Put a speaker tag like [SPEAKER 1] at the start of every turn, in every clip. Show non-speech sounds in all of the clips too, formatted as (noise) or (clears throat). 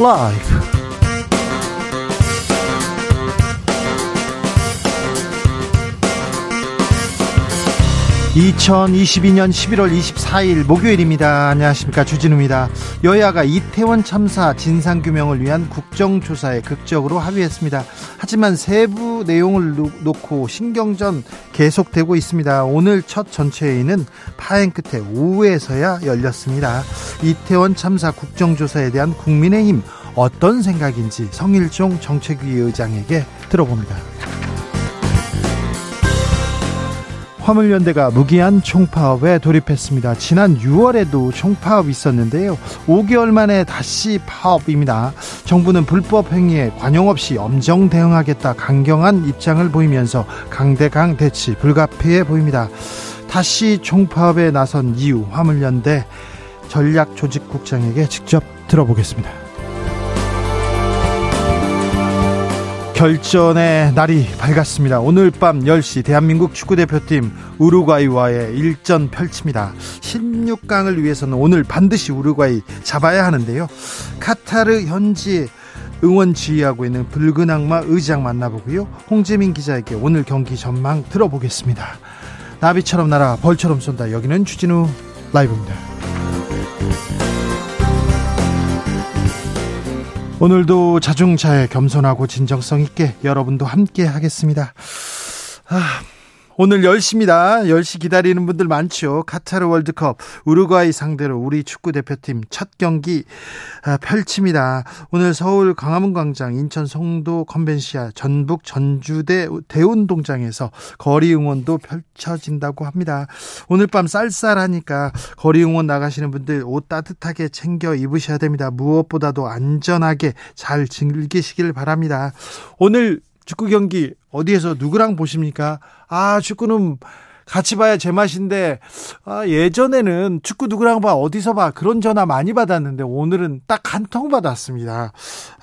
[SPEAKER 1] 라이브 2022년 11월 24일 목요일입니다. 안녕하십니까. 주진우입니다. 여야가 이태원 참사 진상규명을 위한 국정조사에 극적으로 합의했습니다. 하지만 세부 내용을 놓고 신경전 계속되고 있습니다. 오늘 첫 전체회의는 파행 끝에 오후에서야 열렸습니다. 이태원 참사 국정조사에 대한 국민의힘 어떤 생각인지 성일종 정책위 의장에게 들어봅니다. 화물연대가 무기한 총파업에 돌입했습니다. 지난 6월에도 총파업 있었는데요. 5개월 만에 다시 파업입니다. 정부는 불법 행위에 관용 없이 엄정 대응하겠다 강경한 입장을 보이면서 강대강 대치 불가피해 보입니다. 다시 총파업에 나선 이유 화물연대 전략조직국장에게 직접 들어보겠습니다. 결전의 날이 밝았습니다. 오늘 밤 10시 대한민국 축구대표팀 우루과이와의 일전 펼칩니다. 16강을 위해서는 오늘 반드시 우루과이 잡아야 하는데요. 카타르 현지 응원 지휘하고 있는 붉은 악마 의장 만나보고요. 홍재민 기자에게 오늘 경기 전망 들어보겠습니다. 나비처럼 날아 벌처럼 쏜다. 여기는 추진우 라이브입니다. 오늘도 자중차에 겸손하고 진정성 있게 여러분도 함께 하겠습니다. 아, 오늘 10시입니다. 10시 기다리는 분들 많죠. 카타르 월드컵 우루과이 상대로 우리 축구 대표팀 첫 경기 아, 펼칩니다. 오늘 서울 광화문 광장, 인천 송도 컨벤시아, 전북 전주대 대운동장에서 거리 응원도 펼쳐진다고 합니다. 오늘 밤 쌀쌀하니까 거리 응원 나가시는 분들 옷 따뜻하게 챙겨 입으셔야 됩니다. 무엇보다도 안전하게 잘 즐기시길 바랍니다. 오늘 축구 경기 어디에서 누구랑 보십니까? 아, 축구는 같이 봐야 제맛인데 아, 예전에는 축구 누구랑 봐 어디서 봐 그런 전화 많이 받았는데 오늘은 딱 한 통 받았습니다.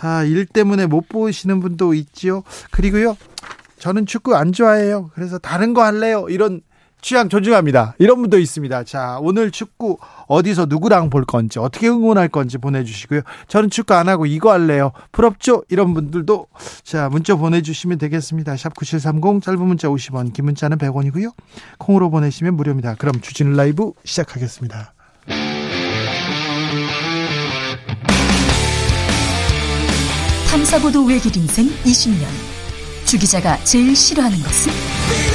[SPEAKER 1] 아, 일 때문에 못 보시는 분도 있지요. 그리고요. 저는 축구 안 좋아해요. 그래서 다른 거 할래요. 이런 취향 존중합니다. 이런 분도 있습니다. 자, 오늘 축구 어디서 누구랑 볼 건지 어떻게 응원할 건지 보내주시고요. 저는 축구 안 하고 이거 할래요. 부럽죠? 이런 분들도 자 문자 보내주시면 되겠습니다. 샵 9730 짧은 문자 50원 긴 문자는 100원이고요. 콩으로 보내시면 무료입니다. 그럼 주진 라이브 시작하겠습니다.
[SPEAKER 2] 탐사보도 외길 인생 20년 주 기자가 제일 싫어하는 것은?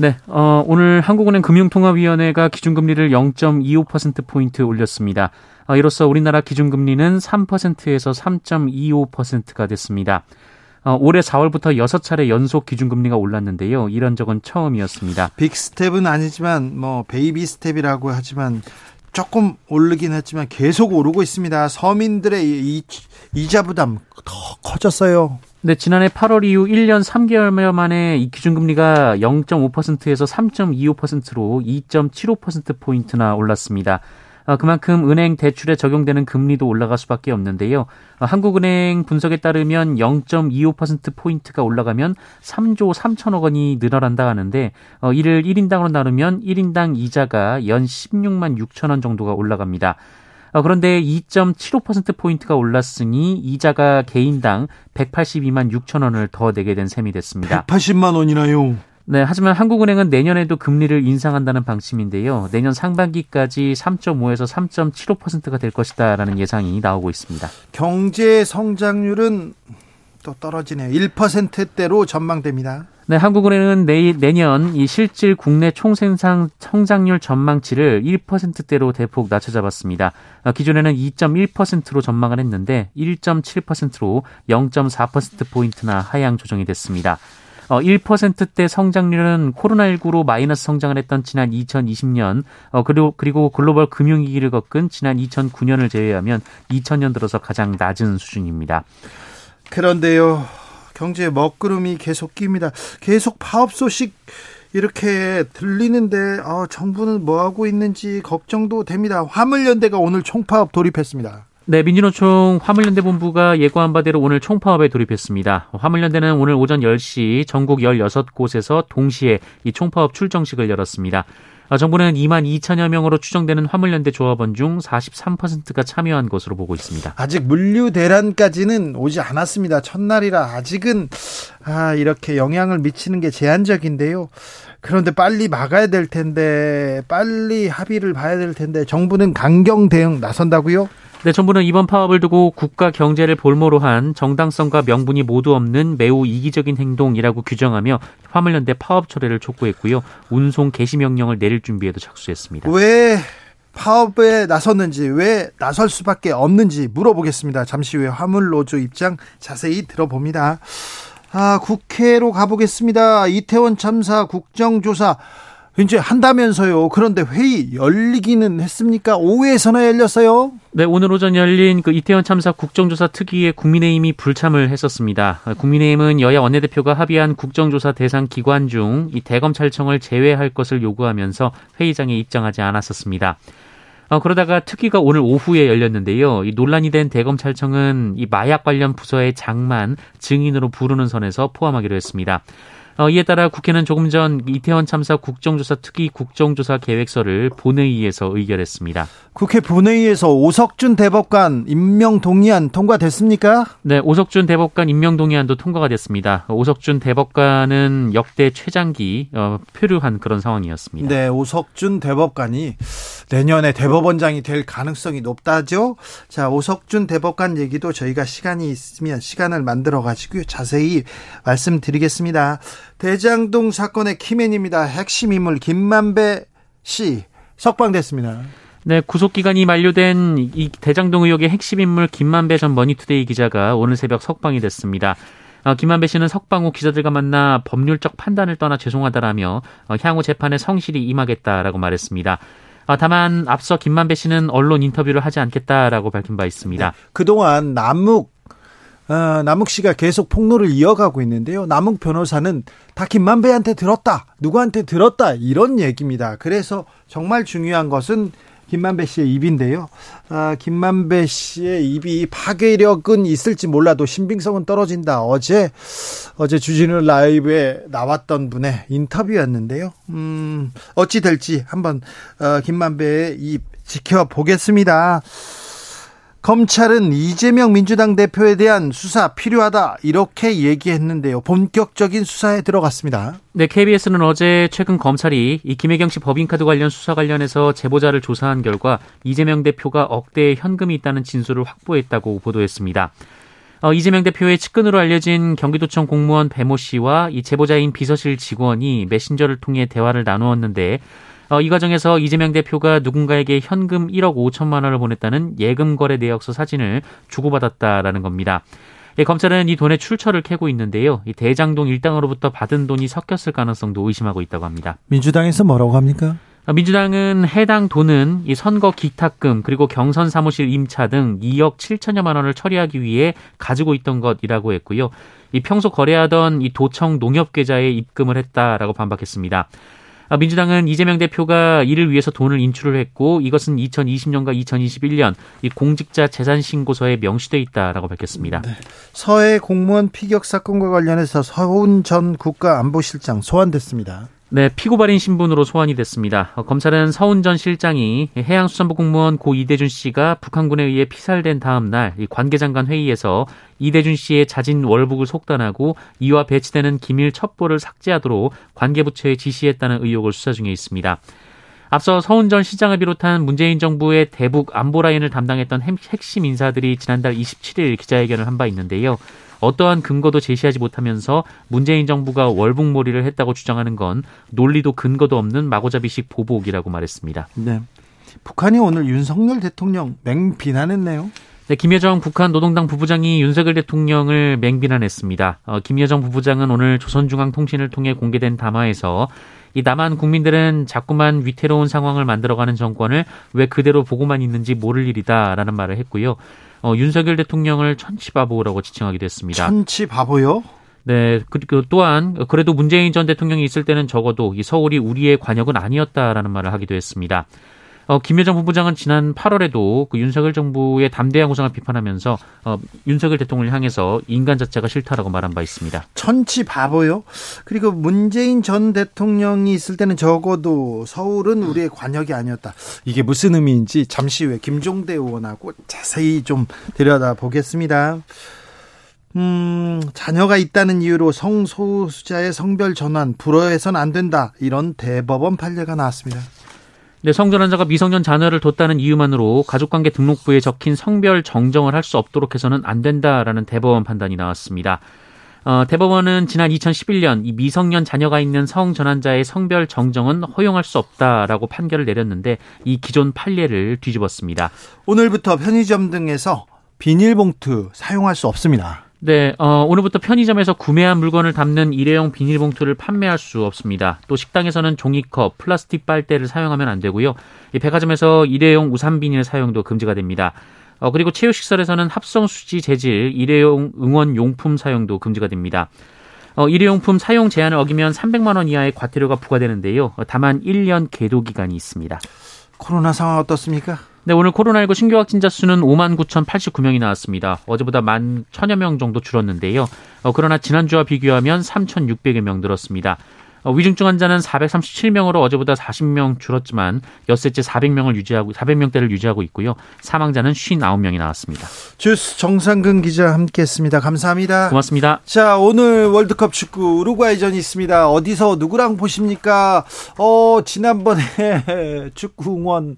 [SPEAKER 3] 네, 어, 오늘 한국은행 금융통화위원회가 기준금리를 0.25%포인트 올렸습니다. 어, 이로써 우리나라 기준금리는 3%에서 3.25%가 됐습니다. 어, 올해 4월부터 6차례 연속 기준금리가 올랐는데요. 이런 적은 처음이었습니다.
[SPEAKER 1] big step은 아니지만 뭐 baby step이라고 하지만 조금 오르긴 했지만 계속 오르고 있습니다. 서민들의 이, 이자 부담 더 커졌어요.
[SPEAKER 3] 네, 지난해 8월 이후 1년 3개월 만에 이 기준금리가 0.5%에서 3.25%로 2.75%포인트나 올랐습니다. 아, 그만큼 은행 대출에 적용되는 금리도 올라갈 수밖에 없는데요. 아, 한국은행 분석에 따르면 0.25%포인트가 올라가면 3조 3천억 원이 늘어난다 하는데 어, 이를 1인당으로 나누면 1인당 이자가 연 16만 6천 원 정도가 올라갑니다. 어, 그런데 2.75%포인트가 올랐으니 이자가 개인당 182만 6천 원을 더 내게 된 셈이 됐습니다.
[SPEAKER 1] 180만 원이나요?
[SPEAKER 3] 네, 하지만 한국은행은 내년에도 금리를 인상한다는 방침인데요. 내년 상반기까지 3.5에서 3.75%가 될 것이다라는 예상이 나오고 있습니다.
[SPEAKER 1] 경제 성장률은 또 떨어지네요. 1%대로 전망됩니다.
[SPEAKER 3] 네, 한국은행은 내일 내년 이 실질 국내 총생산 성장률 전망치를 1%대로 대폭 낮춰 잡았습니다. 어, 기존에는 2.1%로 전망을 했는데 1.7%로 0.4% 포인트나 하향 조정이 됐습니다. 어, 1%대 성장률은 코로나19로 마이너스 성장을 했던 지난 2020년, 어, 그리고, 그리고 글로벌 금융위기를 겪은 지난 2009년을 제외하면 2000년 들어서 가장 낮은 수준입니다.
[SPEAKER 1] 그런데요, 경제 먹구름이 계속 낍니다. 계속 파업 소식 이렇게 들리는데 어, 정부는 뭐 하고 있는지 걱정도 됩니다. 화물연대가 오늘 총파업 돌입했습니다.
[SPEAKER 3] 네, 민주노총 화물연대 본부가 예고한 바대로 오늘 총파업에 돌입했습니다. 화물연대는 오늘 오전 10시 전국 16곳에서 동시에 이 총파업 출정식을 열었습니다. 어, 정부는 2만 2천여 명으로 추정되는 화물연대 조합원 중 43%가 참여한 것으로 보고 있습니다.
[SPEAKER 1] 아직 물류 대란까지는 오지 않았습니다. 첫날이라 아직은 아, 이렇게 영향을 미치는 게 제한적인데요. 그런데 빨리 막아야 될 텐데 빨리 합의를 봐야 될 텐데 정부는 강경 대응 나선다고요?
[SPEAKER 3] 네, 정부는 이번 파업을 두고 국가 경제를 볼모로 한 정당성과 명분이 모두 없는 매우 이기적인 행동이라고 규정하며 화물연대 파업 철회를 촉구했고요. 운송 개시 명령을 내릴 준비에도 착수했습니다.
[SPEAKER 1] 왜 파업에 나섰는지 왜 나설 수밖에 없는지 물어보겠습니다. 잠시 후에 화물노조 입장 자세히 들어봅니다. 아, 국회로 가보겠습니다. 이태원 참사 국정조사 이제 한다면서요. 그런데 회의 열리기는 했습니까? 오후에서나 열렸어요.
[SPEAKER 3] 네, 오늘 오전 열린 그 이태원 참사 국정조사 특위에 국민의힘이 불참을 했었습니다. 국민의힘은 여야 원내대표가 합의한 국정조사 대상 기관 중 이 대검찰청을 제외할 것을 요구하면서 회의장에 입장하지 않았었습니다. 어, 그러다가 특위가 오늘 오후에 열렸는데요. 이 논란이 된 대검찰청은 이 마약 관련 부서의 장만 증인으로 부르는 선에서 포함하기로 했습니다. 어, 이에 따라 국회는 조금 전 이태원 참사 국정조사 특위 국정조사 계획서를 본회의에서 의결했습니다.
[SPEAKER 1] 국회 본회의에서 오석준 대법관 임명 동의안 통과됐습니까?
[SPEAKER 3] 네, 오석준 대법관 임명 동의안도 통과가 됐습니다. 오석준 대법관은 역대 최장기 어, 표류한 그런 상황이었습니다.
[SPEAKER 1] 네, 오석준 대법관이 내년에 대법원장이 될 가능성이 높다죠. 자, 오석준 대법관 얘기도 저희가 시간이 있으면 시간을 만들어 가지고 자세히 말씀드리겠습니다. 대장동 사건의 key man입니다. 핵심 인물 김만배 씨 석방됐습니다.
[SPEAKER 3] 네, 구속 기간이 만료된 이 대장동 의혹의 핵심 인물 김만배 전 머니투데이 기자가 오늘 새벽 석방이 됐습니다. 어, 김만배 씨는 석방 후 기자들과 만나 법률적 판단을 떠나 죄송하다라며 어, 향후 재판에 성실히 임하겠다라고 말했습니다. 어, 다만 앞서 김만배 씨는 언론 인터뷰를 하지 않겠다라고 밝힌 바 있습니다.
[SPEAKER 1] 네, 그동안 남욱 어, 남욱 씨가 계속 폭로를 이어가고 있는데요. 남욱 변호사는 다 김만배한테 들었다, 누구한테 들었다 이런 얘기입니다. 그래서 정말 중요한 것은 김만배 씨의 입인데요. 아, 김만배 씨의 입이 파괴력은 있을지 몰라도 신빙성은 떨어진다. 어제 어제 주진우 라이브에 나왔던 분의 인터뷰였는데요. 음, 어찌 될지 한번 어, 김만배의 입 지켜보겠습니다. 검찰은 이재명 민주당 대표에 대한 수사 필요하다 이렇게 얘기했는데요. 본격적인 수사에 들어갔습니다.
[SPEAKER 3] 네, KBS는 어제 최근 검찰이 이 김혜경 씨 법인카드 관련 수사 관련해서 제보자를 조사한 결과 이재명 대표가 억대의 현금이 있다는 진술을 확보했다고 보도했습니다. 어, 이재명 대표의 측근으로 알려진 경기도청 공무원 배모 씨와 이 제보자인 비서실 직원이 메신저를 통해 대화를 나누었는데 어, 이 과정에서 이재명 대표가 누군가에게 현금 1억 5천만 원을 보냈다는 예금 거래 내역서 사진을 주고받았다라는 겁니다. 예, 검찰은 이 돈의 출처를 캐고 있는데요. 이 대장동 일당으로부터 받은 돈이 섞였을 가능성도 의심하고 있다고 합니다.
[SPEAKER 1] 민주당에서 뭐라고 합니까?
[SPEAKER 3] 어, 민주당은 해당 돈은 이 선거 기탁금 그리고 경선 사무실 임차 등 2억 7천여만 원을 처리하기 위해 가지고 있던 것이라고 했고요. 이 평소 거래하던 이 도청 농협 계좌에 입금을 했다라고 반박했습니다. 아, 민주당은 이재명 대표가 이를 위해서 돈을 인출을 했고 이것은 2020년과 2021년 이 공직자 재산 신고서에 명시돼 있다라고 밝혔습니다. 네.
[SPEAKER 1] 서해 공무원 피격 사건과 관련해서 서훈 전 국가안보실장 소환됐습니다.
[SPEAKER 3] 네, 피고발인 신분으로 소환이 됐습니다. 어, 검찰은 서훈 전 실장이 해양수산부 공무원 고 이대준 씨가 북한군에 의해 피살된 다음 날 관계장관 회의에서 이대준 씨의 자진 월북을 속단하고 이와 배치되는 기밀 첩보를 삭제하도록 관계부처에 지시했다는 의혹을 수사 중에 있습니다. 앞서 서훈 전 시장을 비롯한 문재인 정부의 대북 안보 라인을 담당했던 핵심 인사들이 지난달 27일 기자회견을 한 바 있는데요. 어떠한 근거도 제시하지 못하면서 문재인 정부가 월북몰이를 했다고 주장하는 건 논리도 근거도 없는 마고잡이식 보복이라고 말했습니다.
[SPEAKER 1] 네. 북한이 오늘 윤석열 대통령 맹비난했네요.
[SPEAKER 3] 네, 김여정 북한 노동당 부부장이 윤석열 대통령을 맹비난했습니다. 어, 김여정 부부장은 오늘 조선중앙통신을 통해 공개된 담화에서 이 남한 국민들은 자꾸만 위태로운 상황을 만들어가는 정권을 왜 그대로 보고만 있는지 모를 일이다라는 말을 했고요. 어, 윤석열 대통령을 천치바보라고 지칭하기도 했습니다.
[SPEAKER 1] 천치바보요?
[SPEAKER 3] 네, 그리고 또한 그래도 문재인 전 대통령이 있을 때는 적어도 이 서울이 우리의 관역은 아니었다라는 말을 하기도 했습니다. 어, 김여정 부부장은 지난 8월에도 그 윤석열 정부의 담대한 구상을 비판하면서 어, 윤석열 대통령을 향해서 인간 자체가 싫다라고 말한 바 있습니다.
[SPEAKER 1] 천치 바보요. 그리고 문재인 전 대통령이 있을 때는 적어도 서울은 우리의 관역이 아니었다. 이게 무슨 의미인지 잠시 후에 김종대 의원하고 자세히 좀 들여다 보겠습니다. 음, 자녀가 있다는 이유로 성소수자의 성별 전환 불허해선 안 된다. 이런 대법원 판례가 나왔습니다.
[SPEAKER 3] 네, 성전 환자가 미성년 자녀를 뒀다는 이유만으로 가족관계 등록부에 적힌 성별 정정을 할 수 없도록 해서는 안 된다라는 대법원 판단이 나왔습니다. 어, 대법원은 지난 2011년 이 미성년 자녀가 있는 성전환자의 성별 정정은 허용할 수 없다라고 판결을 내렸는데 이 기존 판례를 뒤집었습니다.
[SPEAKER 1] 오늘부터 편의점 등에서 비닐봉투 사용할 수 없습니다.
[SPEAKER 3] 네, 어, 오늘부터 편의점에서 구매한 물건을 담는 일회용 비닐봉투를 판매할 수 없습니다. 또 식당에서는 종이컵, 플라스틱 빨대를 사용하면 안 되고요. 이 백화점에서 일회용 우산 비닐 사용도 금지가 됩니다. 어, 그리고 체육시설에서는 합성 수지 재질, 일회용 응원 용품 사용도 금지가 됩니다. 어, 일회용품 사용 제한을 어기면 300만 원 이하의 과태료가 부과되는데요. 어, 다만 1년 계도 기간이 있습니다.
[SPEAKER 1] 코로나 상황 어떻습니까?
[SPEAKER 3] 네, 오늘 코로나19 신규 확진자 수는 5만 9,089명이 나왔습니다. 어제보다 만 1,000여 명 정도 줄었는데요. 어, 그러나 지난주와 비교하면 3,600여 명 늘었습니다. 어, 위중증 환자는 437명으로 어제보다 40명 줄었지만 엿새째 400명을 유지하고 400명대를 유지하고 있고요. 사망자는 59명이 나왔습니다.
[SPEAKER 1] 주스 정상근 기자 함께했습니다. 감사합니다.
[SPEAKER 3] 고맙습니다.
[SPEAKER 1] 자 오늘 월드컵 축구 우루과이전이 있습니다. 어디서 누구랑 보십니까? 어 지난번에 (laughs) 축구 응원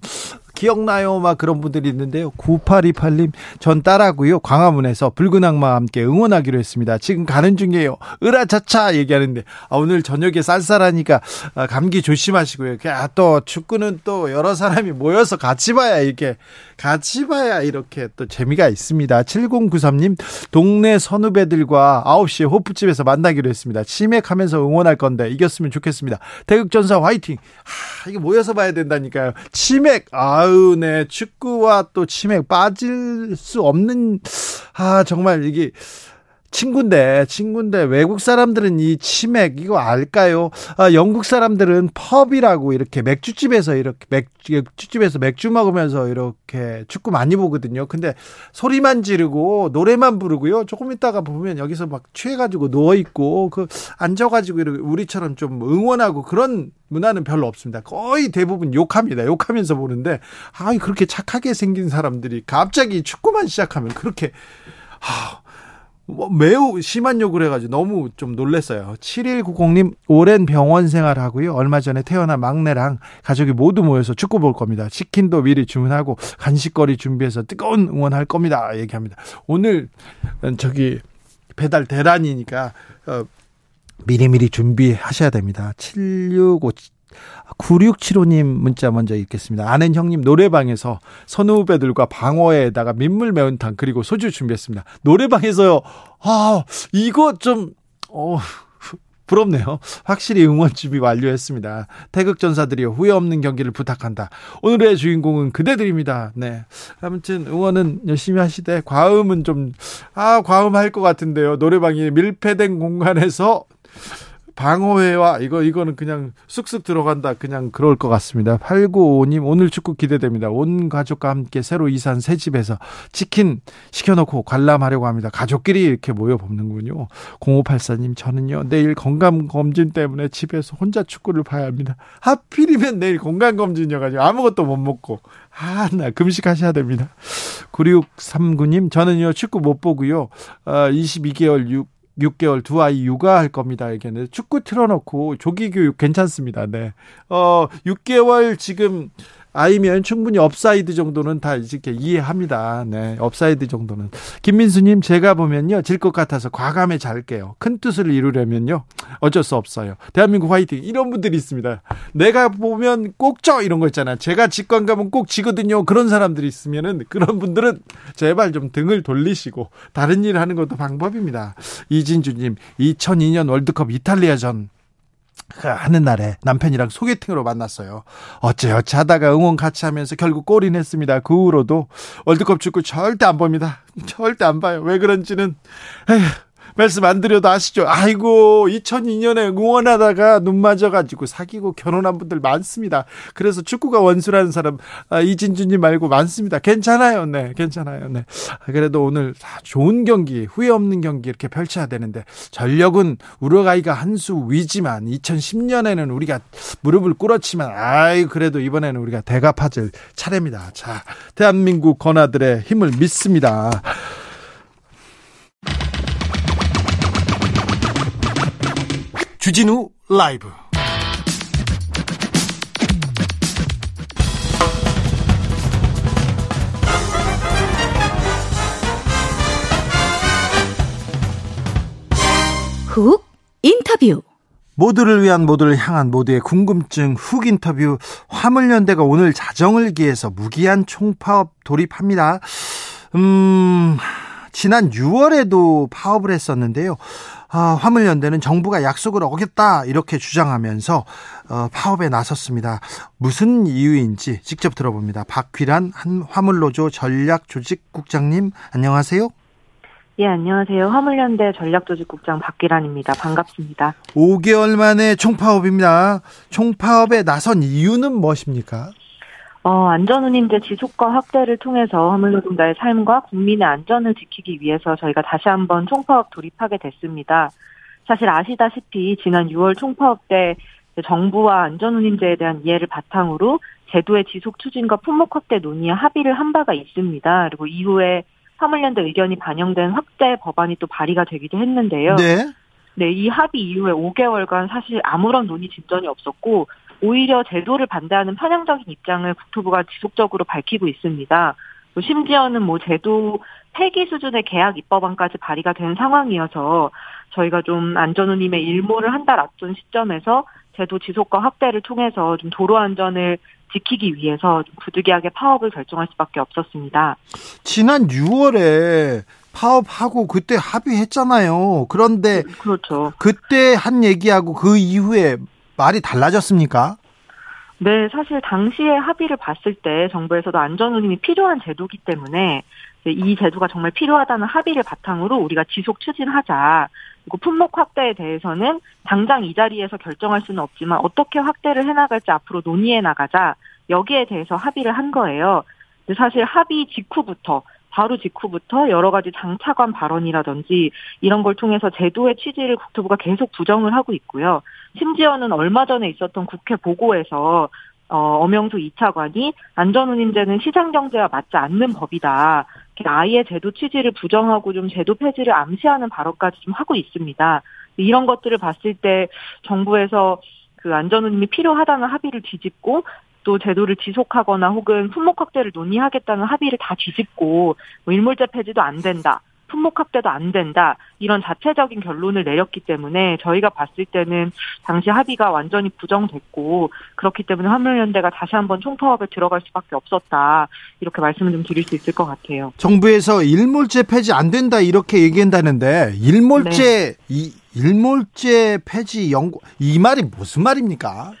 [SPEAKER 1] 기억나요? 막 그런 분들이 있는데요. 9828님, 전 딸하고요. 광화문에서 붉은 악마와 함께 응원하기로 했습니다. 지금 가는 중이에요. 으라차차 얘기하는데, 아, 오늘 저녁에 쌀쌀하니까 아, 감기 조심하시고요. 아, 또 축구는 또 여러 사람이 모여서 같이 봐야 이렇게, 같이 봐야 이렇게 또 재미가 있습니다. 7093님, 동네 선후배들과 9시에 호프집에서 만나기로 했습니다. 치맥하면서 응원할 건데 이겼으면 좋겠습니다. 대극전사 화이팅! 아, 이게 모여서 봐야 된다니까요. 치맥, 아유. 네. 축구와 또 치맥 빠질 수 없는, 아, 정말 이게, 친구인데, 친구인데, 외국 사람들은 이 치맥, 이거 알까요? 아, 영국 사람들은 펍이라고 이렇게 맥주집에서 이렇게 맥주집에서 맥주 먹으면서 이렇게 축구 많이 보거든요. 근데 소리만 지르고 노래만 부르고요. 조금 있다가 보면 여기서 막 취해가지고 누워 있고, 그, 앉아가지고 이렇게 우리처럼 좀 응원하고 그런 문화는 별로 없습니다. 거의 대부분 욕합니다. 욕하면서 보는데, 아, 그렇게 착하게 생긴 사람들이 갑자기 축구만 시작하면 그렇게, 아, 뭐 매우 심한 욕을 해가지고 너무 좀 놀랐어요. 7190님, 오랜 병원 생활하고요. 얼마 전에 태어난 막내랑 가족이 모두 모여서 축구 볼 겁니다. 치킨도 미리 주문하고 간식거리 준비해서 뜨거운 응원할 겁니다. 얘기합니다. 오늘 저기 배달 대란이니까 어, 미리미리 준비하셔야 됩니다. 765 9675님 문자 먼저 읽겠습니다. 아는 형님 노래방에서 선후배들과 방어에다가 민물 매운탕 그리고 소주 준비했습니다. 노래방에서요. 아, 이거 좀, 어, (laughs) 부럽네요. 확실히 응원 준비 완료했습니다. 태극전사들이 후회 없는 경기를 부탁한다. 오늘의 주인공은 그대들입니다. 네. 아무튼 응원은 열심히 하시되 과음은 좀, 아, 과음 할 것 같은데요. 노래방이 밀폐된 공간에서 방어회와 이거 이거는 그냥 쑥쑥 들어간다 그냥 그럴 것 같습니다. 8955님 오늘 축구 기대됩니다. 온 가족과 함께 새로 이산 새 집에서 치킨 시켜놓고 관람하려고 합니다. 가족끼리 이렇게 모여 보는군요. 0584님 저는요 내일 건강 검진 때문에 집에서 혼자 축구를 봐야 합니다. 하필이면 내일 건강 검진이어가지고 아무것도 못 먹고 아나 금식하셔야 됩니다. 9639님 저는요 축구 못 보고요. 어, 22개월 6 6개월 두 아이 육아할 겁니다. 얘기는 축구 틀어놓고 조기 교육 괜찮습니다. 네. 어, 6개월 지금 아이면 충분히 오프사이드 정도는 다 이렇게 이해합니다. 네, 오프사이드 정도는. 김민수님, 제가 보면요, 질 것 같아서 과감히 잘게요. 큰 뜻을 이루려면요, 어쩔 수 없어요. 대한민국 화이팅. 이런 분들이 있습니다. 내가 보면 꼭 져! 이런 거 있잖아요. 제가 직관 가면 꼭 지거든요. 그런 사람들이 있으면은, 그런 분들은 제발 좀 등을 돌리시고, 다른 일 하는 것도 방법입니다. 이진주님, 2002년 월드컵 이탈리아전, 그 하는 날에 남편이랑 소개팅으로 만났어요. 어째어째 하다가 응원 같이 하면서 결국 골이 냈습니다. 그 후로도 월드컵 축구 절대 안 봅니다. 절대 안 봐요. 왜 그런지는 에휴, 말씀 안 드려도 아시죠? 아이고 2002년에 응원하다가 눈 맞아가지고 사귀고 결혼한 분들 많습니다. 그래서 축구가 원수라는 사람 아, 이진주님 말고 많습니다. 괜찮아요, 네, 괜찮아요, 네. 그래도 오늘 좋은 경기, 후회 없는 경기 이렇게 펼쳐야 되는데 전력은 우루과이가 한 수 위지만 2010년에는 우리가 무릎을 꿇었지만 아이 그래도 이번에는 우리가 대갚아질 차례입니다. 자, 대한민국 건아들의 힘을 믿습니다. 주진우 라이브.
[SPEAKER 2] 훅 인터뷰.
[SPEAKER 1] 모두를 위한 모두를 향한 모두의 궁금증 훅 인터뷰. 화물연대가 오늘 자정을 기해서 무기한 총파업 돌입합니다. 음, 지난 6월에도 파업을 했었는데요. 아, 화물연대는 정부가 약속을 어겼다 이렇게 주장하면서 어, 파업에 나섰습니다. 무슨 이유인지 직접 들어봅니다. 박휘란 한 화물노조 전략조직국장님 안녕하세요.
[SPEAKER 4] 예, 안녕하세요. 화물연대 전략조직국장 박기란입니다. 반갑습니다.
[SPEAKER 1] 5개월 만에 총파업입니다. 총파업에 나선 이유는 무엇입니까?
[SPEAKER 4] 어, 안전운임제 지속과 확대를 통해서 화물노동자의 삶과 국민의 안전을 지키기 위해서 저희가 다시 한번 총파업 돌입하게 됐습니다. 사실 아시다시피 지난 6월 총파업 때 정부와 안전운임제에 대한 이해를 바탕으로 제도의 지속 추진과 품목 확대 논의에 합의를 한 바가 있습니다. 그리고 이후에 화물연대 의견이 반영된 확대 법안이 또 발의가 되기도 했는데요.
[SPEAKER 1] 네.
[SPEAKER 4] 네, 이 합의 이후에 5개월간 사실 아무런 논의 진전이 없었고 오히려 제도를 반대하는 편향적인 입장을 국토부가 지속적으로 밝히고 있습니다. 심지어는 뭐 제도 폐기 수준의 계약 입법안까지 발의가 된 상황이어서 저희가 좀 안전운임의 일모를 한달 앞둔 시점에서 제도 지속과 확대를 통해서 좀 도로 안전을 지키기 위해서 좀 부득이하게 파업을 결정할 수밖에 없었습니다.
[SPEAKER 1] 지난 6월에 파업하고 그때 합의했잖아요. 그런데
[SPEAKER 4] 그렇죠.
[SPEAKER 1] 그때 한 얘기하고 그 이후에 말이 달라졌습니까?
[SPEAKER 4] 네, 사실 당시에 합의를 봤을 때 정부에서도 안전운임이 필요한 제도기 때문에 이 제도가 정말 필요하다는 합의를 바탕으로 우리가 지속 추진하자. 그리고 품목 확대에 대해서는 당장 이 자리에서 결정할 수는 없지만 어떻게 확대를 해나갈지 앞으로 논의해 나가자. 여기에 대해서 합의를 한 거예요. 사실 합의 직후부터 바로 직후부터 여러 가지 장차관 발언이라든지 이런 걸 통해서 제도의 취지를 국토부가 계속 부정을 하고 있고요. 심지어는 얼마 전에 있었던 국회 보고에서 어, 엄영수 2차관이 안전운임제는 시장경제와 맞지 않는 법이다. 아예 제도 취지를 부정하고 좀 제도 폐지를 암시하는 발언까지 좀 하고 있습니다. 이런 것들을 봤을 때 정부에서 그 안전운임이 필요하다는 합의를 뒤집고 또 제도를 지속하거나 혹은 품목 확대를 논의하겠다는 합의를 다 뒤집고 뭐 일몰제 폐지도 안 된다. 품목 확대도 안 된다. 이런 자체적인 결론을 내렸기 때문에 저희가 봤을 때는 당시 합의가 완전히 부정됐고 그렇기 때문에 화물연대가 다시 한번 총파업에 들어갈 수밖에 없었다. 이렇게 말씀을 좀 드릴 수 있을 것 같아요.
[SPEAKER 1] 정부에서 일몰제 폐지 안 된다 이렇게 얘기한다는데 일몰제 네. 이 일몰제 폐지 연구 이 말이 무슨 말입니까?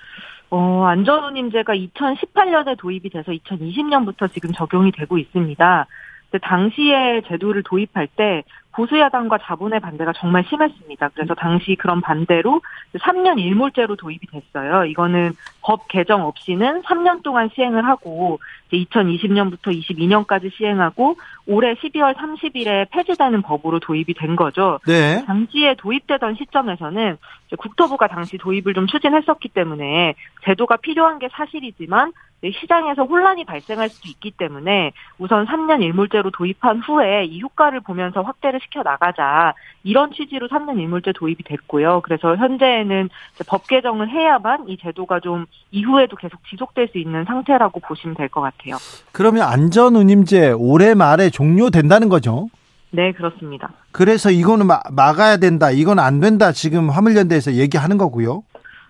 [SPEAKER 4] 어, 안전운임제가 2018년에 도입이 돼서 2020년부터 지금 적용이 되고 있습니다. 근데 당시에 제도를 도입할 때 보수야당과 자본의 반대가 정말 심했습니다. 그래서 당시 그런 반대로 3년 일몰제로 도입이 됐어요. 이거는 법 개정 없이는 3년 동안 시행을 하고 2020년부터 22년까지 시행하고 올해 12월 30일에 폐지되는 법으로 도입이 된 거죠.
[SPEAKER 1] 네.
[SPEAKER 4] 당시에 도입되던 시점에서는 국토부가 당시 도입을 좀 추진했었기 때문에 제도가 필요한 게 사실이지만 시장에서 혼란이 발생할 수도 있기 때문에 우선 3년 일몰제로 도입한 후에 이 효과를 보면서 확대를 시켜 나가자 이런 취지로 3년 일몰제 도입이 됐고요. 그래서 현재는 법 개정을 해야만 이 제도가 좀 이후에도 계속 지속될 수 있는 상태라고 보시면 될 것 같아요.
[SPEAKER 1] 그러면 안전운임제 올해 말에 종료된다는 거죠?
[SPEAKER 4] 네, 그렇습니다.
[SPEAKER 1] 그래서 이거는 마, 막아야 된다, 이건 안 된다, 지금 화물연대에서 얘기하는 거고요.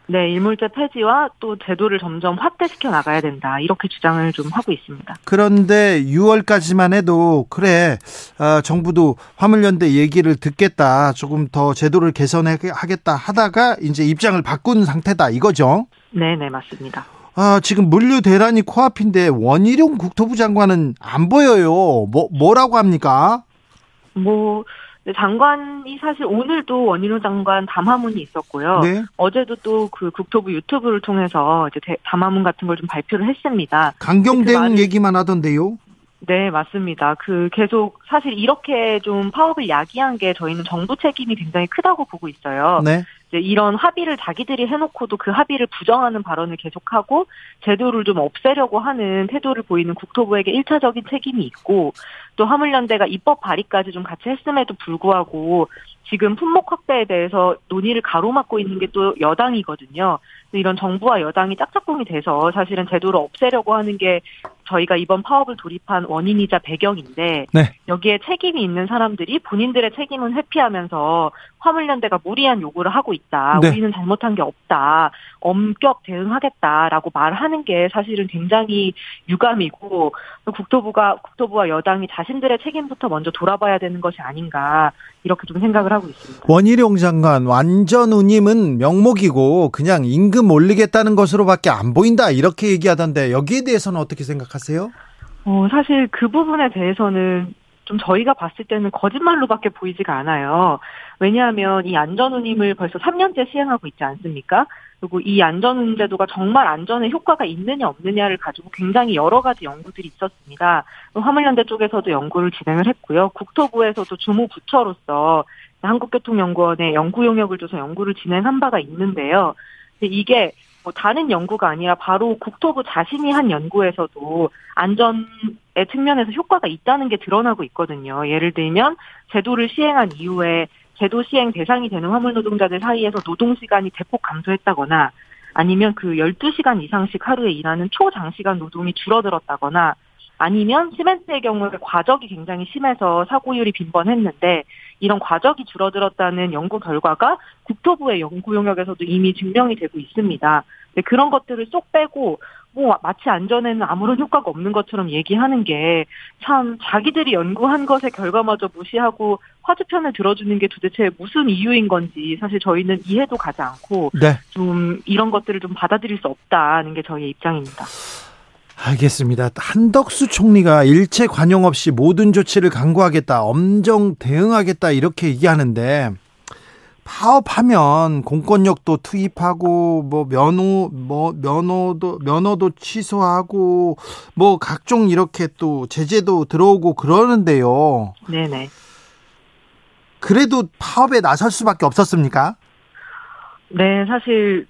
[SPEAKER 4] 네, 일몰제 폐지와 또 제도를 점점 확대시켜 나가야 된다. 이렇게 주장을 좀 하고 있습니다.
[SPEAKER 1] 그런데 6월까지만 해도 그래 어, 정부도 화물연대 얘기를 듣겠다. 조금 더 제도를 개선하겠다 하다가 이제 입장을 바꾼 상태다 이거죠.
[SPEAKER 4] 네, 네, 맞습니다.
[SPEAKER 1] 아, 지금 물류 대란이 코앞인데 원희룡 국토부 장관은 안 보여요. 뭐 뭐라고 합니까?
[SPEAKER 4] 뭐 네, 장관이 사실 오늘도 원희룡 장관 담화문이 있었고요.
[SPEAKER 1] 네.
[SPEAKER 4] 어제도 또 그 국토부 유튜브를 통해서 이제 대- 담화문 같은 걸 좀 발표를 했습니다.
[SPEAKER 1] 강경
[SPEAKER 4] 그
[SPEAKER 1] 대응
[SPEAKER 4] 말을-
[SPEAKER 1] 얘기만 하던데요.
[SPEAKER 4] 네, 맞습니다. 그 계속 사실 이렇게 좀 파업을 야기한 게 저희는 정부 책임이 굉장히 크다고 보고 있어요.
[SPEAKER 1] 네.
[SPEAKER 4] 이제 이런 합의를 자기들이 해놓고도 그 합의를 부정하는 발언을 계속하고 제도를 좀 없애려고 하는 태도를 보이는 국토부에게 일차적인 책임이 있고 또 화물연대가 입법 발의까지 좀 같이 했음에도 불구하고 지금 품목 확대에 대해서 논의를 가로막고 있는 게 또 여당이거든요. 이런 정부와 여당이 짝짝꿍이 돼서 사실은 제도를 없애려고 하는 게 저희가 이번 파업을 돌입한 원인이자 배경인데
[SPEAKER 1] 네.
[SPEAKER 4] 여기에 책임이 있는 사람들이 본인들의 책임은 회피하면서 화물연대가 무리한 요구를 하고 있다.
[SPEAKER 1] 네.
[SPEAKER 4] 우리는 잘못한 게 없다. 엄격 대응하겠다라고 말하는 게 사실은 굉장히 유감이고 국토부가 국토부와 여당이 자신들의 책임부터 먼저 돌아봐야 되는 것이 아닌가 이렇게 좀 생각을 하고 있습니다.
[SPEAKER 1] 원희룡 장관 완전 운임은 명목이고 그냥 임금 올리겠다는 것으로밖에 안 보인다 이렇게 얘기하던데 여기에 대해서는 어떻게 생각하세요?
[SPEAKER 4] 어, 사실 그 부분에 대해서는 좀 저희가 봤을 때는 거짓말로밖에 보이지가 않아요. 왜냐하면 이 안전운임을 벌써 3년째 시행하고 있지 않습니까? 그리고 이 안전운제도가 정말 안전에 효과가 있느냐 없느냐를 가지고 굉장히 여러 가지 연구들이 있었습니다. 화물연대 쪽에서도 연구를 진행을 했고요. 국토부에서도 주무 부처로서 한국교통연구원의 연구 용역을 줘서 연구를 진행한 바가 있는데요. 이게 뭐 다른 연구가 아니라 바로 국토부 자신이 한 연구에서도 안전의 측면에서 효과가 있다는 게 드러나고 있거든요. 예를 들면 제도를 시행한 이후에 제도 시행 대상이 되는 화물 노동자들 사이에서 노동 시간이 대폭 감소했다거나 아니면 그 12시간 이상씩 하루에 일하는 초장시간 노동이 줄어들었다거나 아니면 시멘트의 경우에 과적이 굉장히 심해서 사고율이 빈번했는데 이런 과적이 줄어들었다는 연구 결과가 국토부의 연구 용역에서도 이미 증명이 되고 있습니다. 근데 그런 것들을 쏙 빼고 뭐 마치 안전에는 아무런 효과가 없는 것처럼 얘기하는 게 참 자기들이 연구한 것의 결과마저 무시하고 화두편을 들어주는 게 도대체 무슨 이유인 건지 사실 저희는 이해도 가지 않고
[SPEAKER 1] 네.
[SPEAKER 4] 좀 이런 것들을 좀 받아들일 수 없다는 게 저희의 입장입니다.
[SPEAKER 1] 알겠습니다. 한덕수 총리가 일체 관용 없이 모든 조치를 강구하겠다, 엄정 대응하겠다 이렇게 얘기하는데 파업하면 공권력도 투입하고 뭐 면허 뭐 면허도 면허도 취소하고 뭐 각종 이렇게 또 제재도 들어오고 그러는데요.
[SPEAKER 4] 네네.
[SPEAKER 1] 그래도 파업에 나설 수밖에 없었습니까?
[SPEAKER 4] 네, 사실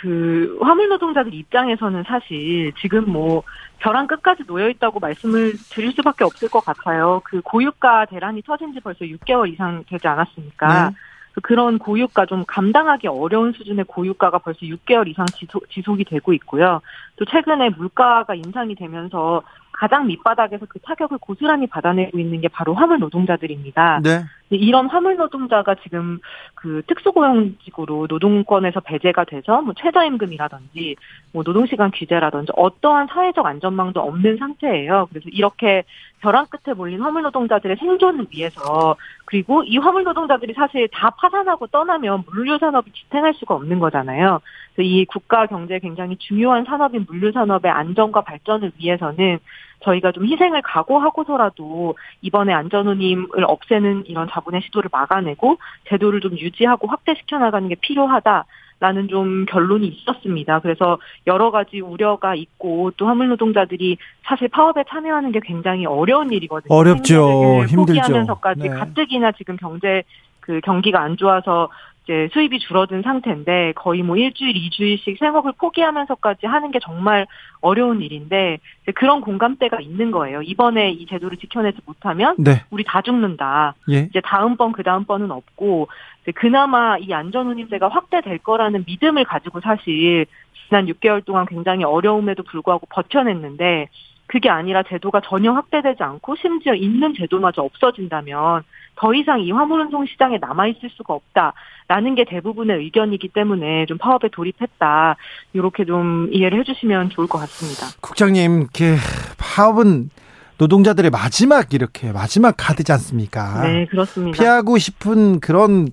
[SPEAKER 4] 그 화물 노동자들 입장에서는 사실 지금 뭐 벼랑 끝까지 놓여 있다고 말씀을 드릴 수밖에 없을 것 같아요. 그 고유가 대란이 터진 지 벌써 6개월 이상 되지 않았습니까?
[SPEAKER 1] 네.
[SPEAKER 4] 그런 고유가 좀 감당하기 어려운 수준의 고유가가 벌써 6개월 이상 지속, 지속이 되고 있고요. 또 최근에 물가가 인상이 되면서 가장 밑바닥에서 그 타격을 고스란히 받아내고 있는 게 바로 화물 노동자들입니다.
[SPEAKER 1] 네.
[SPEAKER 4] 이런 화물 노동자가 지금 그 특수고용직으로 노동권에서 배제가 돼서 뭐 최저임금이라든지 뭐 노동시간 규제라든지 어떠한 사회적 안전망도 없는 상태예요. 그래서 이렇게 벼랑 끝에 몰린 화물 노동자들의 생존을 위해서 그리고 이 화물 노동자들이 사실 다 파산하고 떠나면 물류 산업이 지탱할 수가 없는 거잖아요. 그래서 이 국가 경제에 굉장히 중요한 산업인 물류 산업의 안전과 발전을 위해서는 저희가 좀 희생을 각오하고서라도 이번에 안전운임을 없애는 이런 자본의 시도를 막아내고 제도를 좀 유지하고 확대시켜 나가는 게 필요하다 라는 좀 결론이 있었습니다. 그래서 여러 가지 우려가 있고 또 화물 노동자들이 사실 파업에 참여하는 게 굉장히 어려운 일이거든요.
[SPEAKER 1] 어렵죠. 힘들죠.
[SPEAKER 4] 포기하면서까지
[SPEAKER 1] 네.
[SPEAKER 4] 가뜩이나 지금 경제 그 경기가 안 좋아서 이제 수입이 줄어든 상태인데 거의 뭐 일주일, 이주일씩 생업을 포기하면서까지 하는 게 정말 어려운 일인데 그런 공감대가 있는 거예요. 이번에 이 제도를 지켜내지 못하면
[SPEAKER 1] 네.
[SPEAKER 4] 우리 다 죽는다.
[SPEAKER 1] 예.
[SPEAKER 4] 이제 다음번 그 다음번은 없고 그나마 이 안전운임제가 확대될 거라는 믿음을 가지고 사실 지난 6개월 동안 굉장히 어려움에도 불구하고 버텨냈는데 그게 아니라 제도가 전혀 확대되지 않고 심지어 있는 제도마저 없어진다면 더 이상 이 화물운송 시장에 남아있을 수가 없다라는 게 대부분의 의견이기 때문에 좀 파업에 돌입했다. 이렇게 좀 이해를 해주시면 좋을 것 같습니다.
[SPEAKER 1] 국장님, 그 파업은 노동자들의 마지막 이렇게 마지막 카드지 않습니까?
[SPEAKER 4] 네, 그렇습니다.
[SPEAKER 1] 피하고 싶은 그런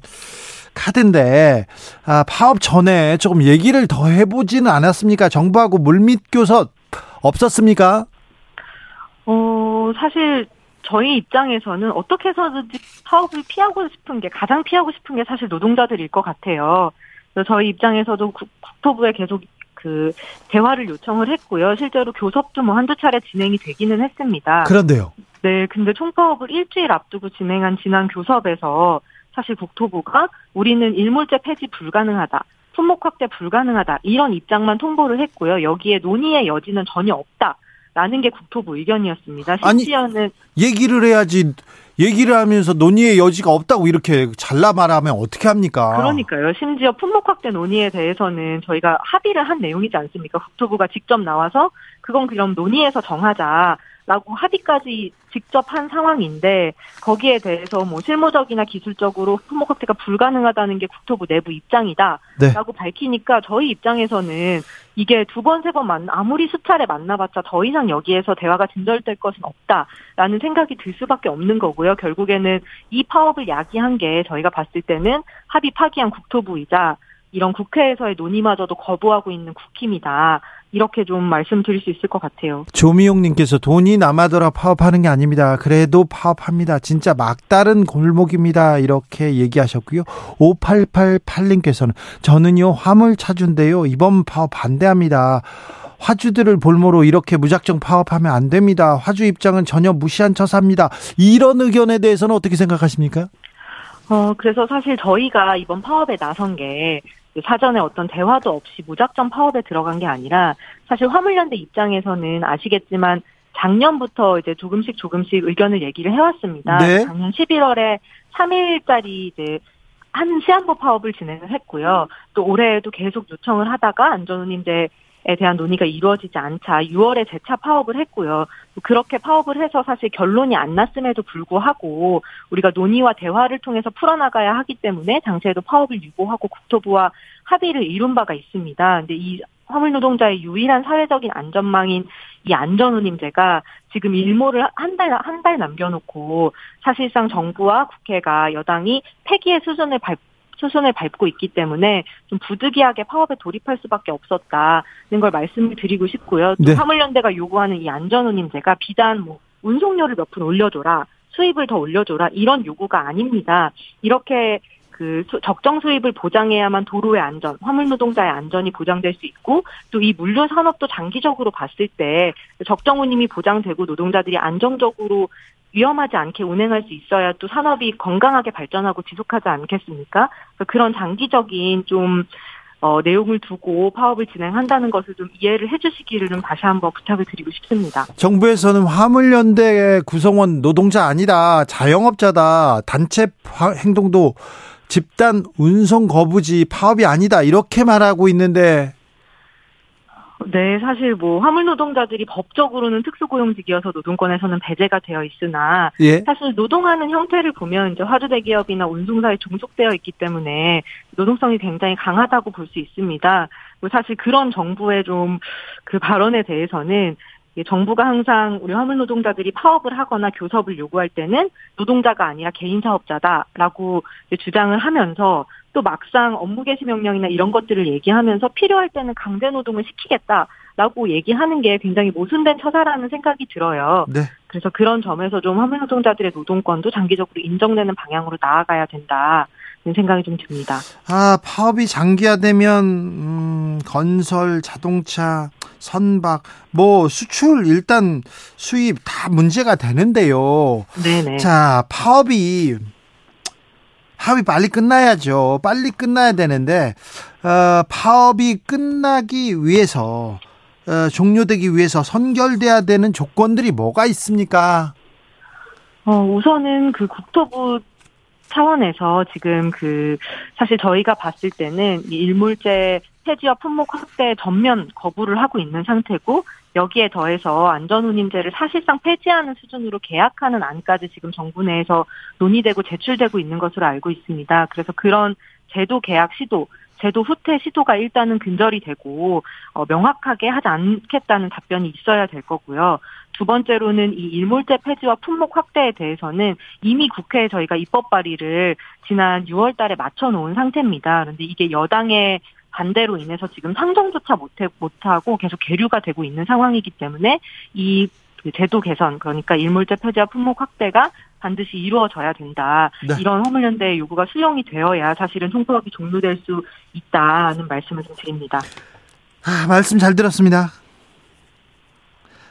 [SPEAKER 1] 카드인데 아, 파업 전에 조금 얘기를 더 해보지는 않았습니까? 정부하고 물밑 교섭 없었습니까?
[SPEAKER 4] 어, 사실 저희 입장에서는 어떻게 해서든지 파업을 피하고 싶은 게 가장 피하고 싶은 게 사실 노동자들일 것 같아요. 그래서 저희 입장에서도 국토부에 계속 그 대화를 요청을 했고요. 실제로 교섭도 뭐 한두 차례 진행이 되기는 했습니다.
[SPEAKER 1] 그런데요.
[SPEAKER 4] 네, 근데 총파업을 일주일 앞두고 진행한 지난 교섭에서 사실 국토부가 우리는 일몰제 폐지 불가능하다. 품목 확대 불가능하다. 이런 입장만 통보를 했고요. 여기에 논의의 여지는 전혀 없다. 라는 게 국토부 의견이었습니다. 심지어는 아니,
[SPEAKER 1] 얘기를 해야지 얘기를 하면서 논의의 여지가 없다고 이렇게 잘라 말하면 어떻게 합니까?
[SPEAKER 4] 그러니까요. 심지어 품목 확대 논의에 대해서는 저희가 합의를 한 내용이지 않습니까? 국토부가 직접 나와서 그건 그럼 논의해서 정하자. 라고 합의까지 직접 한 상황인데 거기에 대해서 뭐 실무적이나 기술적으로 품목 확대가 불가능하다는 게 국토부 내부 입장이다 라고 네. 밝히니까 저희 입장에서는 이게 두 번 세 번 만 아무리 수차례 만나봤자 더 이상 여기에서 대화가 진절될 것은 없다라는 생각이 들 수밖에 없는 거고요. 결국에는 이 파업을 야기한 게 저희가 봤을 때는 합의 파기한 국토부이자 이런 국회에서의 논의마저도 거부하고 있는 국힘이다. 이렇게 좀 말씀드릴 수 있을 것 같아요.
[SPEAKER 1] 조미용님께서 돈이 남아더라 파업하는 게 아닙니다. 그래도 파업합니다. 진짜 막다른 골목입니다. 이렇게 얘기하셨고요. 5888님께서는 저는요 화물 차주인데요. 이번 파업 반대합니다. 화주들을 볼모로 이렇게 무작정 파업하면 안 됩니다. 화주 입장은 전혀 무시한 처사입니다. 이런 의견에 대해서는 어떻게 생각하십니까?
[SPEAKER 4] 어, 그래서 사실 저희가 이번 파업에 나선 게 사전에 어떤 대화도 없이 무작정 파업에 들어간 게 아니라 사실 화물연대 입장에서는 아시겠지만 작년부터 이제 조금씩 조금씩 의견을 얘기를 해왔습니다. 네. 작년 11월에 3일짜리 이제 한 시한부 파업을 진행을 했고요. 또 올해에도 계속 요청을 하다가 안전운임제 에 대한 논의가 이루어지지 않자 6월에 재차 파업을 했고요. 그렇게 파업을 해서 사실 결론이 안 났음에도 불구하고 우리가 논의와 대화를 통해서 풀어나가야 하기 때문에 당시에도 파업을 유보하고 국토부와 합의를 이룬 바가 있습니다. 근데 이 화물 노동자의 유일한 사회적인 안전망인 이 안전운임제가 지금 일모를 한 달, 한 달 남겨놓고 사실상 정부와 국회가 여당이 폐기의 수준을 밟, 수순을 밟고 있기 때문에 좀 부득이하게 파업에 돌입할 수밖에 없었다는 걸 말씀을 드리고 싶고요. 또 네. 화물연대가 요구하는 이 안전운임제가 비단 뭐 운송료를 몇 푼 올려줘라, 수입을 더 올려줘라 이런 요구가 아닙니다. 이렇게 그 적정 수입을 보장해야만 도로의 안전, 화물 노동자의 안전이 보장될 수 있고 또 이 물류 산업도 장기적으로 봤을 때 적정 운임이 보장되고 노동자들이 안정적으로 위험하지 않게 운행할 수 있어야 또 산업이 건강하게 발전하고 지속하지 않겠습니까? 그런 장기적인 좀 어, 내용을 두고 파업을 진행한다는 것을 좀 이해를 해주시기를 좀 다시 한번 부탁을 드리고 싶습니다.
[SPEAKER 1] 정부에서는 화물연대 구성원 노동자 아니다, 자영업자다, 단체 행동도 집단 운송 거부지 파업이 아니다 이렇게 말하고 있는데
[SPEAKER 4] 네, 사실 뭐 화물 노동자들이 법적으로는 특수고용직이어서 노동권에서는 배제가 되어 있으나 예? 사실 노동하는 형태를 보면 이제 화주 대기업이나 운송사에 종속되어 있기 때문에 노동성이 굉장히 강하다고 볼 수 있습니다. 뭐 사실 그런 정부의 좀 그 발언에 대해서는 정부가 항상 우리 화물 노동자들이 파업을 하거나 교섭을 요구할 때는 노동자가 아니라 개인 사업자다라고 주장을 하면서 또 막상 업무 개시 명령이나 이런 것들을 얘기하면서 필요할 때는 강제 노동을 시키겠다라고 얘기하는 게 굉장히 모순된 처사라는 생각이 들어요. 네. 그래서 그런 점에서 좀 화물 노동자들의 노동권도 장기적으로 인정되는 방향으로 나아가야 된다. 생각이 좀 듭니다.
[SPEAKER 1] 아, 파업이 장기화되면 음, 건설, 자동차, 선박, 뭐 수출 일단 수입 다 문제가 되는데요. 네네. 자, 파업이 파업이 빨리 끝나야죠. 빨리 끝나야 되는데 어, 파업이 끝나기 위해서 어, 종료되기 위해서 선결돼야 되는 조건들이 뭐가 있습니까?
[SPEAKER 4] 어, 우선은 그 국토부 차원에서 지금 그 사실 저희가 봤을 때는 이 일몰제 폐지와 품목 확대 전면 거부를 하고 있는 상태고 여기에 더해서 안전운임제를 사실상 폐지하는 수준으로 계약하는 안까지 지금 정부 내에서 논의되고 제출되고 있는 것으로 알고 있습니다. 그래서 그런 제도 계약 시도 제도 후퇴 시도가 일단은 근절이 되고 어, 명확하게 하지 않겠다는 답변이 있어야 될 거고요. 두 번째로는 이 일몰제 폐지와 품목 확대에 대해서는 이미 국회에 저희가 입법 발의를 지난 6월 달에 맞춰 놓은 상태입니다. 그런데 이게 여당의 반대로 인해서 지금 상정조차 못해, 못하고 계속 계류가 되고 있는 상황이기 때문에 이 제도 개선, 그러니까 일몰제 폐지와 품목 확대가 반드시 이루어져야 된다. 네. 이런 화물연대의 요구가 수용이 되어야 사실은 총파업이 종료될 수 있다는 말씀을 좀 드립니다.
[SPEAKER 1] 아, 말씀 잘 들었습니다.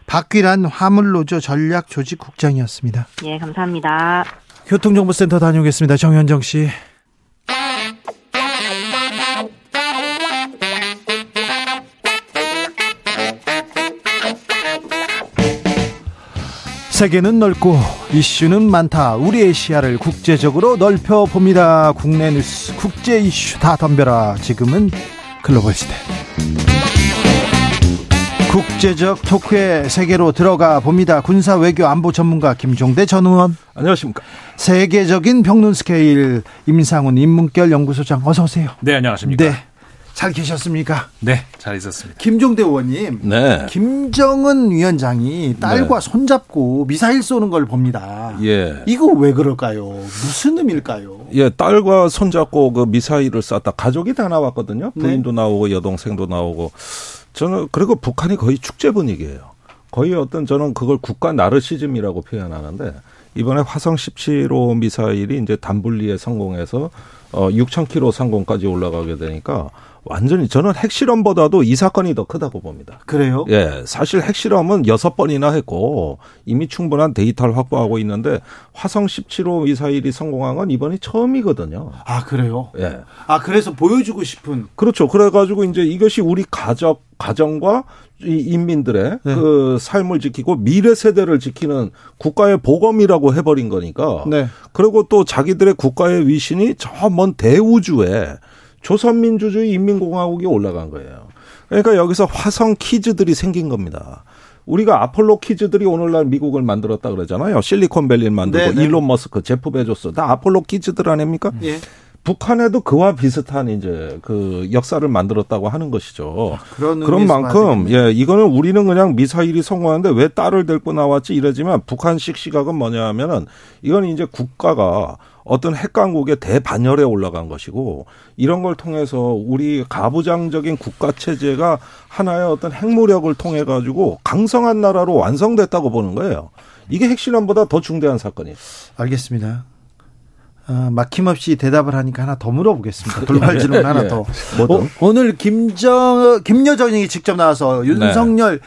[SPEAKER 1] 박귀란 화물노조 전략조직국장이었습니다.
[SPEAKER 4] 예, 감사합니다.
[SPEAKER 1] 교통정보센터 다녀오겠습니다. 정현정 씨. 세계는 넓고 이슈는 많다. 우리의 시야를 국제적으로 넓혀 봅니다. 국내 뉴스, 국제 이슈 다 덤벼라. 지금은 글로벌 시대. 국제적 토크의 세계로 들어가 봅니다. 군사 외교 안보 전문가 김종대 전 의원.
[SPEAKER 5] 안녕하십니까.
[SPEAKER 1] 세계적인 평론 스케일 임상훈 인문결 연구소장 어서 오세요.
[SPEAKER 5] 네, 안녕하십니까.
[SPEAKER 1] 네. 잘 계셨습니까?
[SPEAKER 5] 네, 잘 있었습니다.
[SPEAKER 1] 김종대 의원님, 네. 김정은 위원장이 딸과 네. 손잡고 미사일 쏘는 걸 봅니다. 예. 이거 왜 그럴까요? 무슨 의미일까요?
[SPEAKER 5] 예, 딸과 손잡고 그 미사일을 쐈다. 가족이 다 나왔거든요. 네. 부인도 네. 나오고 여동생도 나오고. 저는 그리고 북한이 거의 축제 분위기예요. 거의 어떤 저는 그걸 국가 나르시즘이라고 표현하는데 이번에 화성 17호 미사일이 이제 단분리에 성공해서 어 6,000km 상공까지 올라가게 되니까 완전히 저는 핵실험보다도 이 사건이 더 크다고 봅니다.
[SPEAKER 1] 그래요?
[SPEAKER 5] 예. 사실 핵실험은 여섯 번이나 했고 이미 충분한 데이터를 확보하고 있는데 화성 17호 미사일이 성공한 건 이번이 처음이거든요.
[SPEAKER 1] 아, 그래요?
[SPEAKER 5] 예.
[SPEAKER 1] 아, 그래서 보여주고 싶은.
[SPEAKER 5] 그렇죠. 그래가지고 이제 이것이 우리 가족, 가정과 이 인민들의 네. 그 삶을 지키고 미래 세대를 지키는 국가의 보검이라고 해버린 거니까. 네. 그리고 또 자기들의 국가의 위신이 저 먼 대우주에 조선민주주의 인민공화국이 올라간 거예요. 그러니까 여기서 화성 kids들이 생긴 겁니다. 우리가 아폴로 kids들이 오늘날 미국을 만들었다 그러잖아요. 실리콘밸리를 만들고 네네. 네. 일론 머스크, 제프 베조스 다 아폴로 kids들 아닙니까? 예. 북한에도 그와 비슷한 이제 그 역사를 만들었다고 하는 것이죠. 그런, 그런 만큼 예 이거는 우리는 그냥 미사일이 성공하는데 왜 딸을 데리고 나왔지 이러지만 북한식 시각은 뭐냐하면은 이건 이제 국가가 어떤 핵강국의 대반열에 올라간 것이고 이런 걸 통해서 우리 가부장적인 국가 체제가 하나의 어떤 핵무력을 통해 가지고 강성한 나라로 완성됐다고 보는 거예요. 이게 핵실험보다 더 중대한 사건이에요.
[SPEAKER 1] 알겠습니다. 어, 막힘없이 대답을 하니까 하나 더 물어보겠습니다. 돌발 질문 (laughs) 하나 예. 더. 어, 오늘 김정 김여정이 직접 나와서 윤석열 네.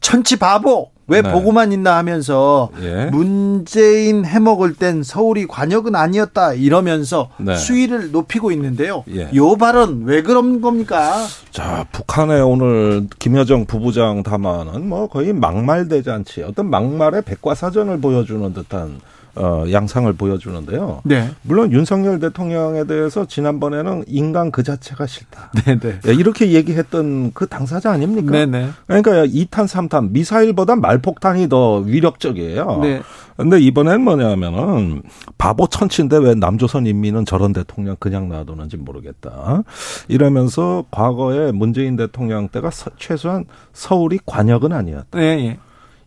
[SPEAKER 1] 천치 바보 왜 네. 보고만 있나 하면서 예. 문재인 해먹을 땐 서울이 관역은 아니었다 이러면서 네. 수위를 높이고 있는데요. 예. 요 발언 왜 그런 겁니까?
[SPEAKER 5] 자, 북한의 오늘 김여정 부부장 담화는 뭐 거의 막말 대잔치 어떤 막말의 백과사전을 보여주는 듯한 어, 양상을 보여주는데요. 네. 물론 윤석열 대통령에 대해서 지난번에는 인간 그 자체가 싫다. 네네. 네. 예, 이렇게 얘기했던 그 당사자 아닙니까? 네네. 네. 그러니까 2탄, 3탄 미사일보다 말폭탄이 더 위력적이에요. 네. 근데 이번엔 뭐냐면은 바보 천치인데 왜 남조선 인민은 저런 대통령 그냥 놔두는지 모르겠다. 이러면서 과거에 문재인 대통령 때가 최소한 서울이 관역은 아니었다. 네, 예.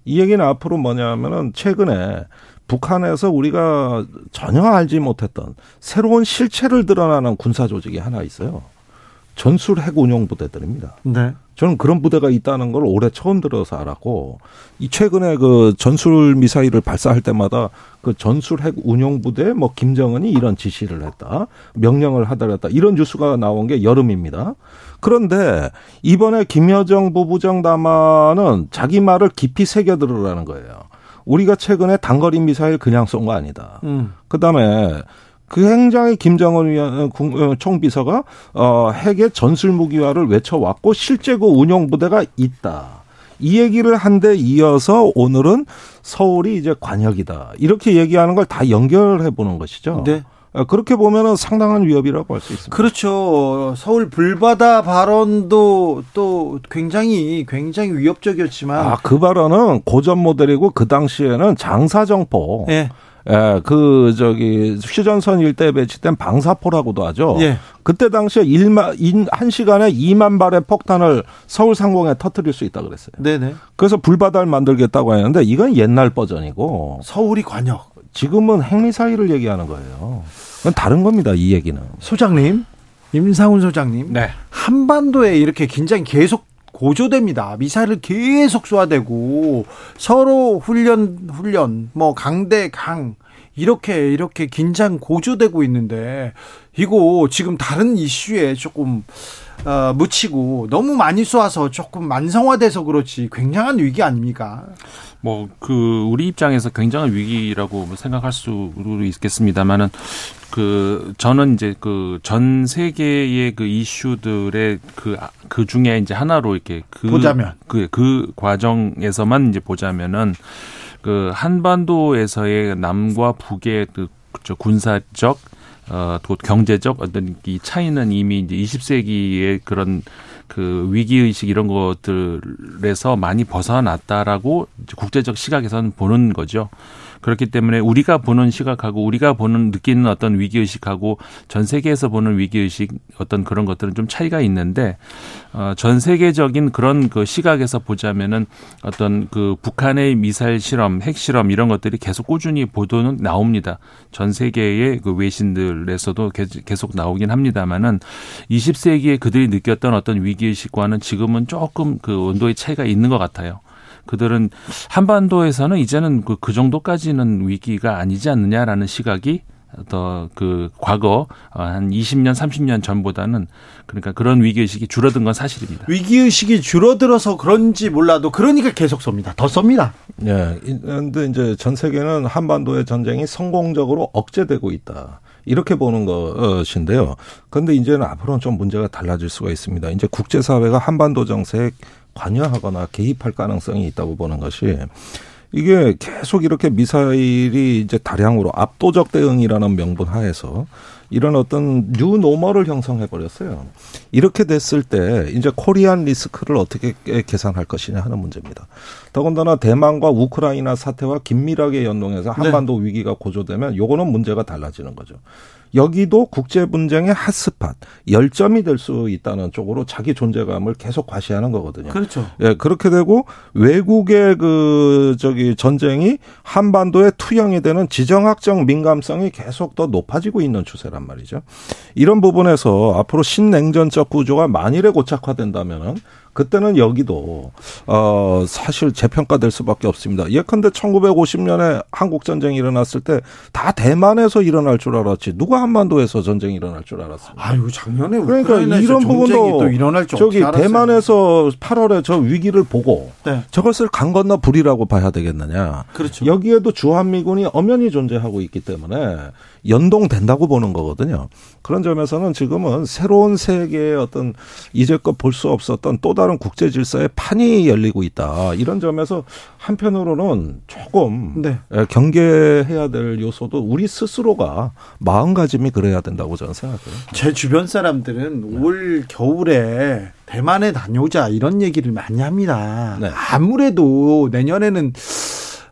[SPEAKER 5] 이 얘기는 앞으로 뭐냐면은 최근에 북한에서 우리가 전혀 알지 못했던 새로운 실체를 드러나는 군사 조직이 하나 있어요. 전술 핵 운용 부대들입니다. 네. 저는 그런 부대가 있다는 걸 올해 처음 들어서 알았고, 이 최근에 그 전술 미사일을 발사할 때마다 그 전술 핵 운용 부대 뭐 김정은이 이런 지시를 했다, 명령을 하더랬다 이런 뉴스가 나온 게 여름입니다. 그런데 이번에 김여정 부부장 담화는 자기 말을 깊이 새겨 들으라는 거예요. 우리가 최근에 단거리 미사일 그냥 쏜 거 아니다. 음. 그다음에 그 행장의 김정은 위원 어, 어, 총비서가 어 핵의 전술 무기화를 외쳐 왔고 실제고 그 운용 부대가 있다. 이 얘기를 한 데 이어서 오늘은 서울이 이제 관역이다. 이렇게 얘기하는 걸 다 연결해 보는 것이죠. 네. 어, 그렇게 보면은 상당한 위협이라고 할 수 있습니다.
[SPEAKER 1] 그렇죠. 서울 불바다 발언도 또 굉장히 굉장히 위협적이었지만
[SPEAKER 5] 아, 그 발언은 고전 모델이고 그 당시에는 장사정포. 예. 예, 그 저기 휴전선 일대에 배치된 방사포라고도 하죠. 예. 그때 당시에 1만 한 시간에 2만 발의 폭탄을 서울 상공에 터뜨릴 수 있다 그랬어요. 네네. 그래서 불바다를 만들겠다고 하는데 이건 옛날 버전이고
[SPEAKER 1] 서울이 관역.
[SPEAKER 5] 지금은 핵미사일을 얘기하는 거예요. 그건 다른 겁니다. 이 얘기는.
[SPEAKER 1] 소장님, 임상훈 소장님. 네. 한반도에 이렇게 긴장이 계속 고조됩니다. 미사일을 계속 쏘아대고 서로 훈련 훈련 뭐 강대 강 이렇게 이렇게 긴장 고조되고 있는데 이거 지금 다른 이슈에 조금 어, 묻히고 너무 많이 쏘아서 조금 만성화돼서 그렇지 굉장한 위기 아닙니까?
[SPEAKER 6] 뭐 그 우리 입장에서 굉장한 위기라고 뭐 생각할 수도 있겠습니다만은 그 저는 이제 그 전 세계의 그 이슈들의 그그 그 중에 이제 하나로 이렇게 그
[SPEAKER 1] 보자면
[SPEAKER 6] 그그 그 과정에서만 이제 보자면은 그 한반도에서의 남과 북의 그 군사적 어, 또 경제적 어떤 이 차이는 이미 이제 20세기의 그런 그 위기 의식 이런 것들에서 많이 벗어났다라고 국제적 시각에서는 보는 거죠. 그렇기 때문에 우리가 보는 시각하고 우리가 보는 느끼는 어떤 위기 의식하고 전 세계에서 보는 위기 의식 어떤 그런 것들은 좀 차이가 있는데 어, 전 세계적인 그런 그 시각에서 보자면은 어떤 그 북한의 미사일 실험, 핵 실험 이런 것들이 계속 꾸준히 보도는 나옵니다. 전 세계의 그 외신들에서도 계속 나오긴 합니다만은 20세기에 그들이 느꼈던 어떤 위기 의식과는 지금은 조금 그 온도의 차이가 있는 것 같아요. 그들은 한반도에서는 이제는 그, 그 정도까지는 위기가 아니지 않느냐라는 시각이 더그 과거 어, 한 20년, 30년 전보다는 그러니까 그런 위기 의식이 줄어든 건 사실입니다.
[SPEAKER 1] 위기 의식이 줄어들어서 그런지 몰라도 그러니까 계속 쏩니다. 더 쏩니다.
[SPEAKER 5] 예. 그런데 이제 전 세계는 한반도의 전쟁이 성공적으로 억제되고 있다. 이렇게 보는 것인데요. 그런데 이제는 앞으로는 좀 문제가 달라질 수가 있습니다. 이제 국제사회가 한반도 정세에 관여하거나 개입할 가능성이 있다고 보는 것이 이게 계속 이렇게 미사일이 이제 다량으로 압도적 대응이라는 명분 하에서 이런 어떤 new normal을 형성해 버렸어요. 이렇게 됐을 때 이제 Korean risk를 어떻게 계산할 것이냐 하는 문제입니다. 더군다나 대만과 우크라이나 사태와 긴밀하게 연동해서 한반도 네. 위기가 고조되면 요거는 문제가 달라지는 거죠. 여기도 국제 분쟁의 핫스팟, 열점이 될 수 있다는 쪽으로 자기 존재감을 계속 과시하는 거거든요.
[SPEAKER 1] 그렇죠.
[SPEAKER 5] 예, 그렇게 되고 외국의 그 저기 전쟁이 한반도에 투영이 되는 지정학적 민감성이 계속 더 높아지고 있는 추세란 말이죠. 이런 부분에서 앞으로 신냉전적 구조가 만일에 고착화된다면은 그때는 여기도 어 사실 재평가될 수밖에 없습니다. 예컨대 1950년에 한국 전쟁이 일어났을 때 다 대만에서 일어날 줄 알았지 누가 한반도에서 전쟁이 일어날 줄 알았습니다.
[SPEAKER 1] 아유 작년에
[SPEAKER 5] 그러니까 이런 부분도 또 일어날 줄 저기 대만에서 8월에 저 위기를 보고 네. 저것을 강 건너 불이라고 봐야 되겠느냐.
[SPEAKER 1] 그렇죠.
[SPEAKER 5] 여기에도 주한미군이 엄연히 존재하고 있기 때문에 연동된다고 보는 거거든요. 그런 점에서는 지금은 새로운 세계의 어떤 이제껏 볼 수 없었던 또 다른 국제 질서의 판이 열리고 있다. 이런 점에서 한편으로는 조금 네. 경계해야 될 요소도 우리 스스로가 마음가짐이 그래야 된다고 저는 생각해요.
[SPEAKER 1] 제 주변 사람들은 네. 올 겨울에 대만에 다녀오자 이런 얘기를 많이 합니다. 네. 아무래도 내년에는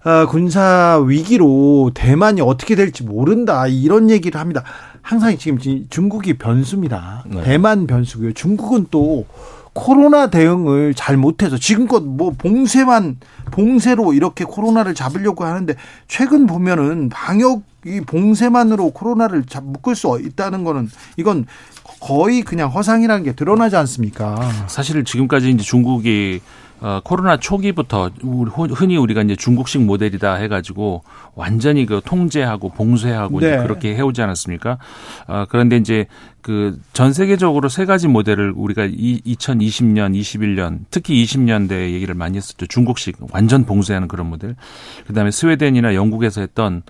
[SPEAKER 1] 어, 군사 위기로 대만이 어떻게 될지 모른다 이런 얘기를 합니다. 항상 지금 중국이 변수입니다. 네. 대만 변수고요. 중국은 또 코로나 대응을 잘 못해서 지금껏 뭐 봉쇄만 봉쇄로 이렇게 코로나를 잡으려고 하는데 최근 보면은 방역 이 봉쇄만으로 코로나를 잡 묶을 수 있다는 거는 이건 거의 그냥 허상이라는 게 드러나지 않습니까?
[SPEAKER 6] 사실 지금까지 이제 중국이 어, 코로나 초기부터 우리, 흔히 우리가 이제 중국식 모델이다 해가지고 완전히 그 통제하고 봉쇄하고 네. 그렇게 해오지 않았습니까? 어, 그런데 이제 그 전 세계적으로 세 가지 모델을 우리가 이, 2020년, 21년, 특히 20년대 얘기를 많이 했었죠. 중국식 완전 봉쇄하는 그런 모델. 그다음에 스웨덴이나 영국에서 했던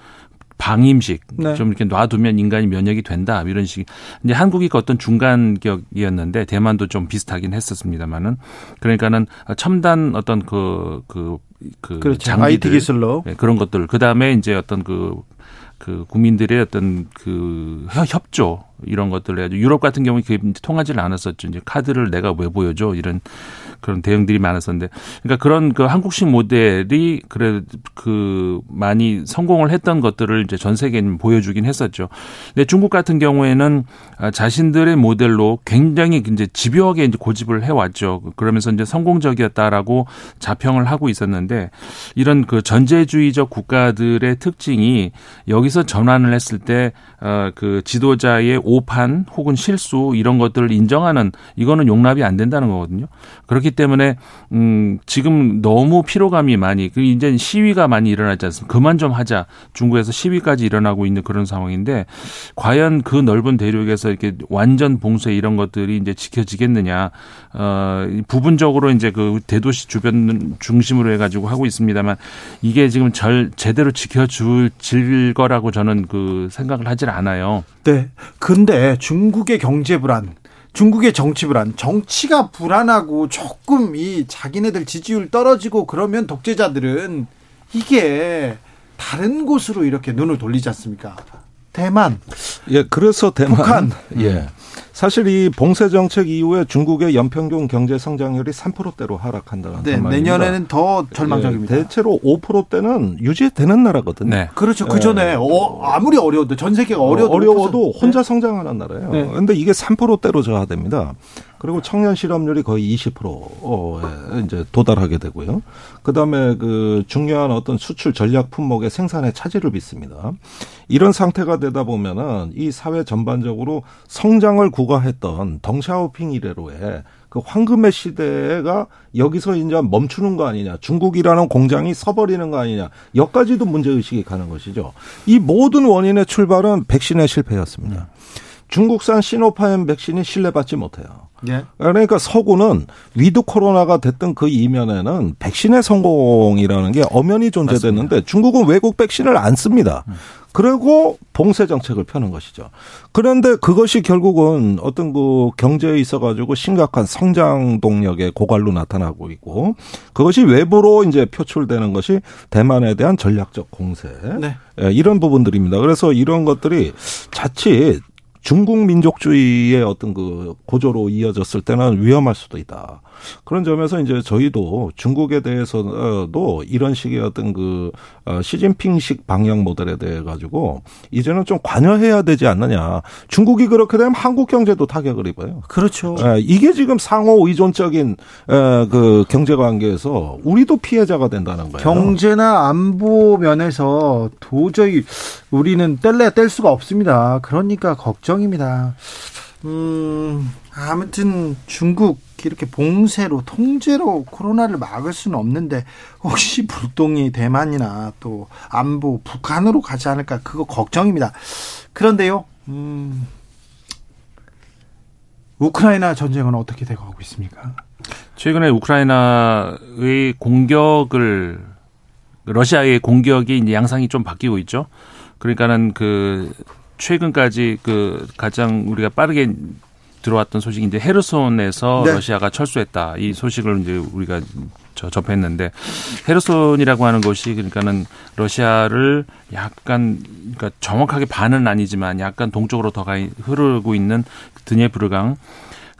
[SPEAKER 6] 방임식 네. 좀 이렇게 놔두면 인간이 면역이 된다 이런 식. 이제 한국이 그 어떤 중간격이었는데 대만도 좀 비슷하긴 했었습니다만은 그러니까는 첨단 어떤 그그 그, 그
[SPEAKER 1] 그렇죠. 장비들 IT 기술로
[SPEAKER 6] 네, 그런 것들 그 다음에 이제 어떤 그그 국민들의 어떤 그 협조 이런 것들을 해야죠. 유럽 같은 경우에 그게 통하지를 않았었죠. 이제 카드를 내가 왜 보여줘 이런 그런 대응들이 많았었는데, 그러니까 그런 그 한국식 모델이 그래 그 많이 성공을 했던 것들을 이제 전 세계에 보여주긴 했었죠. 근데 중국 같은 경우에는 자신들의 모델로 굉장히 이제 집요하게 이제 고집을 해왔죠. 그러면서 이제 성공적이었다라고 자평을 하고 있었는데 이런 그 전제주의적 국가들의 특징이 여기서 전환을 했을 때어그 지도자의 오판 혹은 실수 이런 것들을 인정하는 이거는 용납이 안 된다는 거거든요. 그렇기 때문에 음 지금 너무 피로감이 많이 그 이제 시위가 많이 일어나지 않습니까? 그만 좀 하자. 중국에서 시위까지 일어나고 있는 그런 상황인데 과연 그 넓은 대륙에서 이렇게 완전 봉쇄 이런 것들이 이제 지켜지겠느냐. 어 부분적으로 이제 그 대도시 주변 중심으로 해 가지고 하고 있습니다만 이게 지금 절 제대로 지켜줄 질 거라고 저는 그 생각을 하질 않아요.
[SPEAKER 1] 네. 근데 중국의 경제 불안, 중국의 정치 불안, 정치가 불안하고 조금 이 자기네들 지지율 떨어지고 그러면 독재자들은 이게 다른 곳으로 이렇게 눈을 돌리지 않습니까? 대만.
[SPEAKER 5] 예, 그래서 대만.
[SPEAKER 1] 북한.
[SPEAKER 5] 예. 사실 이 봉쇄 정책 이후에 중국의 연평균 경제 성장률이 3%대로 하락한다는
[SPEAKER 1] 네, 내년에는 더 절망적입니다.
[SPEAKER 5] 예, 대체로 5%대는 유지되는 나라거든요. 네.
[SPEAKER 1] 그렇죠. 그 전에 예. 어, 아무리 어려워도 전 세계가 어려워도,
[SPEAKER 5] 어려워도 혼자 네. 성장하는 나라예요. 그런데 네. 이게 3%대로 저하됩니다. 그리고 청년 실업률이 거의 20%에 이제 도달하게 되고요. 그다음에 그 중요한 어떤 수출 전략 품목의 생산에 차질을 빚습니다. 이런 상태가 되다 보면은 이 사회 전반적으로 성장을 구가했던 덩샤오핑 이래로의 그 황금의 시대가 여기서 이제 멈추는 거 아니냐. 중국이라는 공장이 서버리는 거 아니냐. 여기까지도 문제의식이 가는 것이죠. 이 모든 원인의 출발은 백신의 실패였습니다. 음. 중국산 시노파엠 백신이 신뢰받지 못해요. 예. 그러니까 서구는 with 코로나가 됐던 그 이면에는 백신의 성공이라는 게 엄연히 존재됐는데 맞습니다. 중국은 외국 백신을 안 씁니다. 음. 그리고 봉쇄 정책을 펴는 것이죠. 그런데 그것이 결국은 어떤 그 경제에 있어 가지고 심각한 성장 동력의 고갈로 나타나고 있고 그것이 외부로 이제 표출되는 것이 대만에 대한 전략적 공세 네. 예, 이런 부분들입니다. 그래서 이런 것들이 자칫 중국 민족주의의 어떤 그 고조로 이어졌을 때는 위험할 수도 있다. 그런 점에서 이제 저희도 중국에 대해서도 이런 식의 어떤 그 어, 시진핑식 방역 모델에 대해 가지고 이제는 좀 관여해야 되지 않느냐. 중국이 그렇게 되면 한국 경제도 타격을 입어요.
[SPEAKER 1] 그렇죠.
[SPEAKER 5] 예, 이게 지금 상호 의존적인 그 경제 관계에서 우리도 피해자가 된다는 거예요.
[SPEAKER 1] 경제나 안보 면에서 도저히 우리는 뗄래야 뗄 수가 없습니다. 그러니까 걱정입니다. 음, 아무튼 중국 이렇게 봉쇄로 통제로 코로나를 막을 수는 없는데 혹시 불똥이 대만이나 또 안보 북한으로 가지 않을까 그거 걱정입니다. 그런데요, 음, 우크라이나 전쟁은 어떻게 되고 있습니까?
[SPEAKER 6] 최근에 우크라이나의 공격을 러시아의 공격이 양상이 좀 바뀌고 있죠. 그러니까는 그 최근까지 그 가장 우리가 빠르게 들어왔던 소식이 이제 헤르손에서 네. 러시아가 철수했다. 이 소식을 이제 우리가 저 접했는데 헤르손이라고 하는 것이 그러니까는 러시아를 약간 그러니까 정확하게 반은 아니지만 약간 동쪽으로 더 가 흐르고 있는 드니에프르강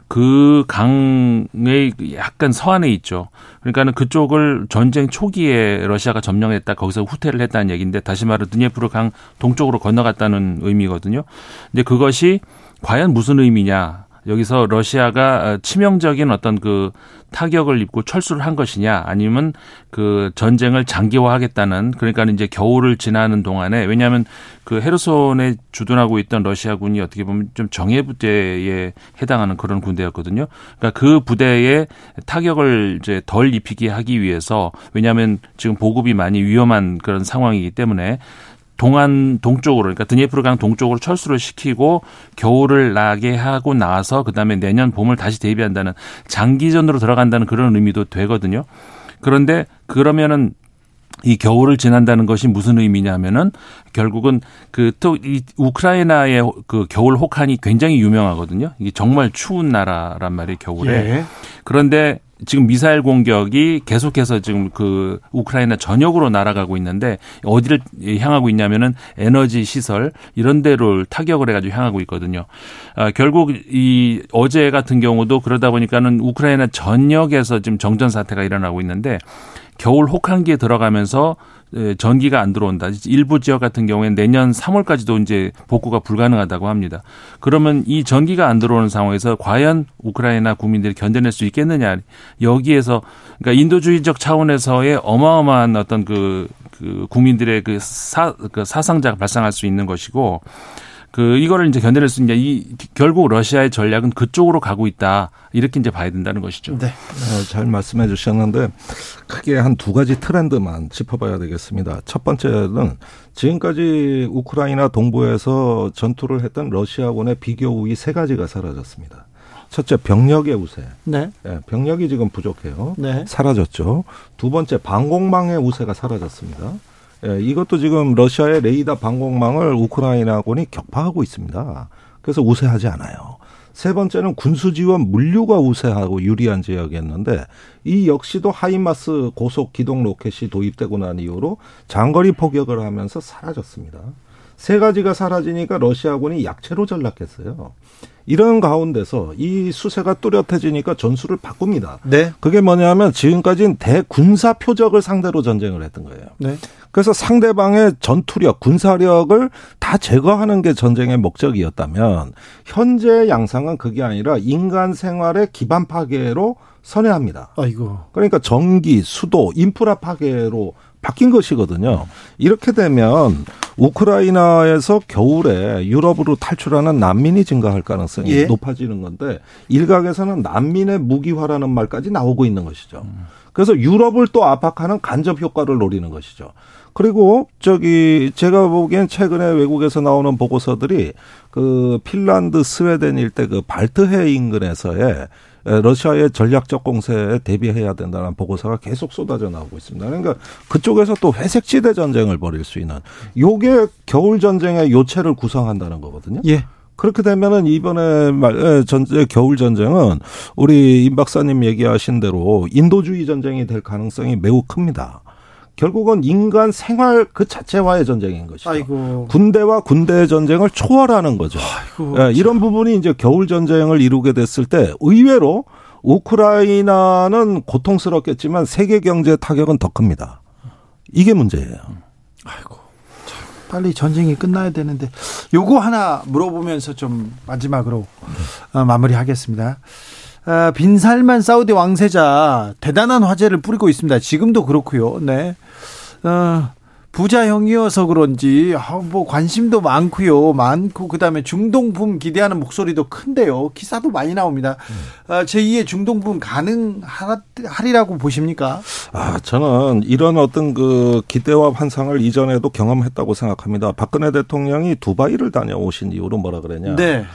[SPEAKER 6] 그 강의 약간 서안에 있죠. 그러니까는 그쪽을 전쟁 초기에 러시아가 점령했다 거기서 후퇴를 했다는 얘기인데 다시 말해 드니에프르 강 동쪽으로 건너갔다는 의미거든요. 근데 그것이 과연 무슨 의미냐? 여기서 러시아가 치명적인 어떤 그 타격을 입고 철수를 한 것이냐 아니면 그 전쟁을 장기화하겠다는 그러니까 이제 겨울을 지나는 동안에 왜냐하면 그 헤르손에 주둔하고 있던 러시아군이 어떻게 보면 좀 정예 부대에 해당하는 그런 군대였거든요. 그러니까 그 부대에 타격을 이제 덜 입히게 하기 위해서 왜냐하면 지금 보급이 많이 위험한 그런 상황이기 때문에 동안 동쪽으로 그러니까 드니에프르강 동쪽으로 철수를 시키고 겨울을 나게 하고 나서 그다음에 내년 봄을 다시 대비한다는 장기전으로 들어간다는 그런 의미도 되거든요. 그런데 그러면은 이 겨울을 지난다는 것이 무슨 의미냐면은 결국은 그 또 이 우크라이나의 그 겨울 혹한이 굉장히 유명하거든요. 이게 정말 추운 나라란 말이에요, 겨울에. 예. 그런데 지금 미사일 공격이 계속해서 지금 그 우크라이나 전역으로 날아가고 있는데 어디를 향하고 있냐면은 에너지 시설 이런 데를 타격을 해가지고 향하고 있거든요. 아, 결국 이 어제 같은 경우도 그러다 보니까는 우크라이나 전역에서 지금 정전 사태가 일어나고 있는데 겨울 혹한기에 들어가면서 예, 전기가 안 들어온다. 일부 지역 같은 경우에는 내년 3월까지도 이제 복구가 불가능하다고 합니다. 그러면 이 전기가 안 들어오는 상황에서 과연 우크라이나 국민들이 견뎌낼 수 있겠느냐. 여기에서 그러니까 인도주의적 차원에서의 어마어마한 어떤 그, 그 국민들의 그 사, 그 사상자가 발생할 수 있는 것이고 그 이거를 이제 견뎌낼 수 있냐 이 결국 러시아의 전략은 그쪽으로 가고 있다 이렇게 이제 봐야 된다는 것이죠.
[SPEAKER 5] 네, 어, 잘 말씀해 주셨는데 크게 한 두 가지 트렌드만 짚어봐야 되겠습니다. 첫 번째는 지금까지 우크라이나 동부에서 전투를 했던 러시아군의 비교 우위 세 가지가 사라졌습니다. 첫째 병력의 우세. 네. 네. 병력이 지금 부족해요. 네. 사라졌죠. 두 번째 방공망의 우세가 사라졌습니다. 예, 이것도 지금 러시아의 레이더 방공망을 우크라이나군이 격파하고 있습니다. 그래서 우세하지 않아요. 세 번째는 군수 지원 물류가 우세하고 유리한 지역이었는데 이 역시도 하이마스 고속 기동 로켓이 도입되고 난 이후로 장거리 포격을 하면서 사라졌습니다. 세 가지가 사라지니까 러시아군이 약체로 전락했어요. 이런 가운데서 이 수세가 뚜렷해지니까 전술을 바꿉니다. 네. 그게 뭐냐면 지금까지는 대군사 표적을 상대로 전쟁을 했던 거예요. 네. 그래서 상대방의 전투력, 군사력을 다 제거하는 게 전쟁의 목적이었다면 현재 양상은 그게 아니라 인간 생활의 기반 파괴로 선회합니다. 아이고. 그러니까 전기, 수도, 인프라 파괴로 바뀐 것이거든요. 이렇게 되면 우크라이나에서 겨울에 유럽으로 탈출하는 난민이 증가할 가능성이 예. 높아지는 건데 일각에서는 난민의 무기화라는 말까지 나오고 있는 것이죠. 그래서 유럽을 또 압박하는 간접 효과를 노리는 것이죠. 그리고 저기 제가 보기엔 최근에 외국에서 나오는 보고서들이 그 핀란드, 스웨덴 일대 그 발트해 인근에서의 러시아의 전략적 공세에 대비해야 된다는 보고서가 계속 쏟아져 나오고 있습니다. 그러니까 그쪽에서 또 회색지대 전쟁을 벌일 수 있는 요게 겨울 전쟁의 요체를 구성한다는 거거든요. 예. 그렇게 되면은 이번에 말 전제 겨울 전쟁은 우리 임 박사님 얘기하신 대로 인도주의 전쟁이 될 가능성이 매우 큽니다. 결국은 인간 생활 그 자체와의 전쟁인 것이죠. 아이고. 군대와 군대의 전쟁을 초월하는 거죠. 아이고, 네, 이런 부분이 이제 겨울 전쟁을 이루게 됐을 때 의외로 우크라이나는 고통스럽겠지만 세계 경제 타격은 더 큽니다. 이게 문제예요.
[SPEAKER 1] 아이고. 빨리 전쟁이 끝나야 되는데 요거 하나 물어보면서 좀 마지막으로 어, 마무리하겠습니다. 아, 빈살만 사우디 왕세자 대단한 화제를 뿌리고 있습니다. 지금도 그렇고요. 네. 어, 부자형이어서 그런지 아, 뭐 관심도 많고요. 많고 그다음에 중동붐 기대하는 목소리도 큰데요. 기사도 많이 나옵니다. 음. 아, 제2의 중동붐 가능하리라고 보십니까?
[SPEAKER 5] 아, 저는 이런 어떤 그 기대와 환상을 이전에도 경험했다고 생각합니다. 박근혜 대통령이 두바이를 다녀오신 이후로 뭐라 그러냐? 네.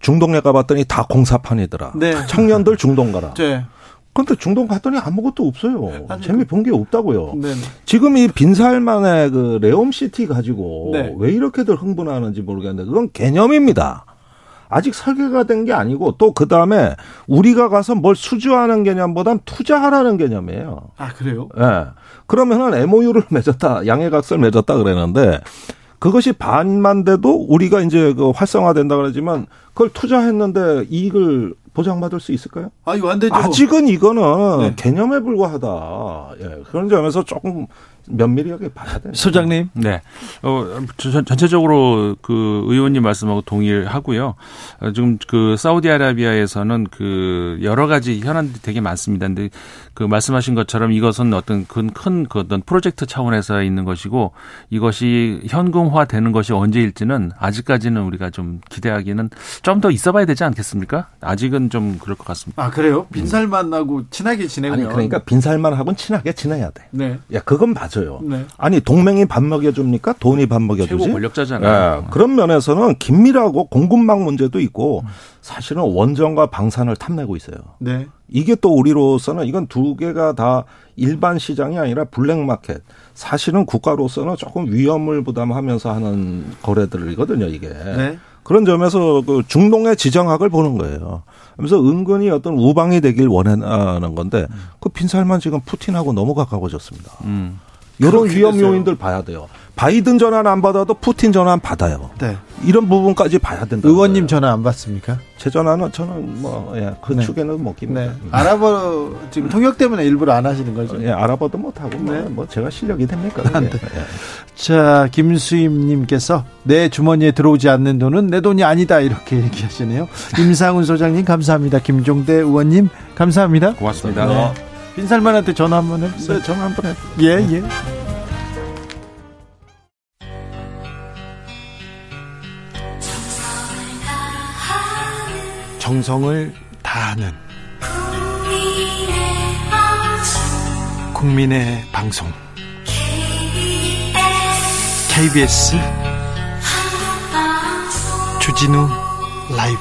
[SPEAKER 5] 중동에 가봤더니 다 공사판이더라. 네. 청년들 중동 가라. 네. 근데 중동 갔더니 아무것도 없어요. 아니, 재미 본 게 없다고요. 네네. 지금 이 빈살만의 그 레옴 시티 가지고 네. 왜 이렇게들 흥분하는지 모르겠는데 그건 개념입니다. 아직 설계가 된 게 아니고 또 그 다음에 우리가 가서 뭘 수주하는 개념보단 투자하라는 개념이에요.
[SPEAKER 1] 아 그래요?
[SPEAKER 5] 예. 네. 그러면은 MOU를 맺었다, 양해각서를 맺었다 그랬는데 그것이 반만 돼도 우리가 이제 그 활성화된다 그러지만 그걸 투자했는데 이익을 보장받을 수 있을까요?
[SPEAKER 1] 아, 이거 안 되죠.
[SPEAKER 5] 아직은 이거는 네. 개념에 불과하다. 예. 그런 점에서 조금 면밀하게 봐야 돼요.
[SPEAKER 1] 소장님.
[SPEAKER 6] 네. 어, 전체적으로 그 의원님 말씀하고 동의하고요. 어, 지금 그 사우디아라비아에서는 그 여러 가지 현안들이 되게 많습니다. 근데 그 말씀하신 것처럼 이것은 어떤 큰큰 그 어떤 프로젝트 차원에서 있는 것이고 이것이 현금화 되는 것이 언제일지는 아직까지는 우리가 좀 기대하기는 좀 더 있어 봐야 되지 않겠습니까? 아직은 좀 그럴 것 같습니다.
[SPEAKER 1] 아, 그래요? 빈살만 하고 친하게 지내면 아니,
[SPEAKER 5] 그러니까 빈살만 하고는 친하게 지내야 돼. 네. 야, 그건 맞아요. 네. 아니, 동맹이 밥 먹여줍니까? 돈이 밥 먹여주지?
[SPEAKER 6] 최고 권력자잖아요.
[SPEAKER 5] 네. 그런 면에서는 긴밀하고 공급망 문제도 있고 사실은 원전과 방산을 탐내고 있어요. 네. 이게 또 우리로서는 이건 두 개가 다 일반 시장이 아니라 블랙마켓. 사실은 국가로서는 조금 위험을 부담하면서 하는 거래들이거든요, 이게. 네. 그런 점에서 그 중동의 지정학을 보는 거예요. 그래서 은근히 어떤 우방이 되길 원하는 건데 그 빈살만 지금 푸틴하고 너무 가까워졌습니다. 음. 이런 위험 요인들 봐야 돼요. 바이든 전화는 안 받아도 푸틴 전화는 받아요. 네. 이런 부분까지 봐야 된다.
[SPEAKER 1] 의원님 거예요. 전화 안 받습니까?
[SPEAKER 5] 제 전화는 저는 뭐, 예, 그 네. 축에는 못 깁니다. 네.
[SPEAKER 1] 아랍어, 지금 통역 때문에 일부러 안 하시는 거죠?
[SPEAKER 5] 예, 아랍어도 못 하고, 뭐, 네. 뭐, 제가 실력이 됩니까? 네. 예.
[SPEAKER 1] 자, 김수임님께서 내 주머니에 들어오지 않는 돈은 내 돈이 아니다. 이렇게 얘기하시네요. (laughs) 임상훈 소장님, 감사합니다. 김종대 의원님, 감사합니다.
[SPEAKER 6] 고맙습니다. 네.
[SPEAKER 1] 빈살만한테 전화 한번 해주세요.
[SPEAKER 5] 네, 전화 한번 해.
[SPEAKER 1] 예, 예. 정성을 다하는 국민의 방송 KBS 주진우 라이브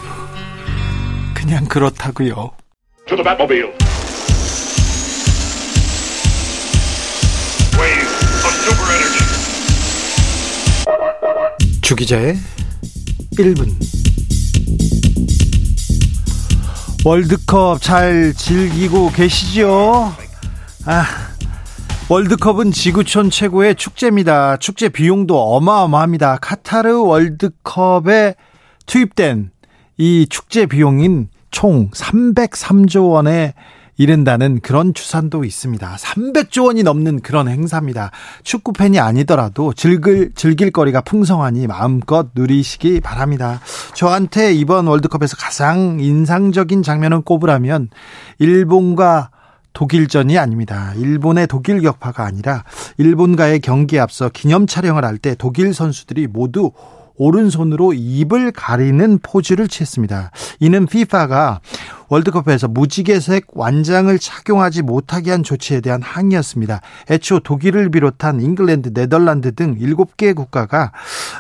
[SPEAKER 1] 그냥 그렇다고요. 주기자의 1분 월드컵 잘 즐기고 계시죠? 아, 월드컵은 지구촌 최고의 축제입니다. 축제 비용도 어마어마합니다. 카타르 월드컵에 투입된 이 축제 비용인 총 303조 원의 이른다는 그런 추산도 있습니다. 300조 원이 넘는 그런 행사입니다. 축구 팬이 아니더라도 즐길 즐길 거리가 풍성하니 마음껏 누리시기 바랍니다. 저한테 이번 월드컵에서 가장 인상적인 장면은 꼽으라면 일본과 독일전이 아닙니다. 일본의 독일 격파가 아니라 일본과의 경기에 앞서 기념 촬영을 할 때 독일 선수들이 모두 오른손으로 입을 가리는 포즈를 취했습니다. 이는 FIFA가 월드컵에서 무지개색 완장을 착용하지 못하게 한 조치에 대한 항의였습니다. 애초 독일을 비롯한 잉글랜드, 네덜란드 등 7개 국가가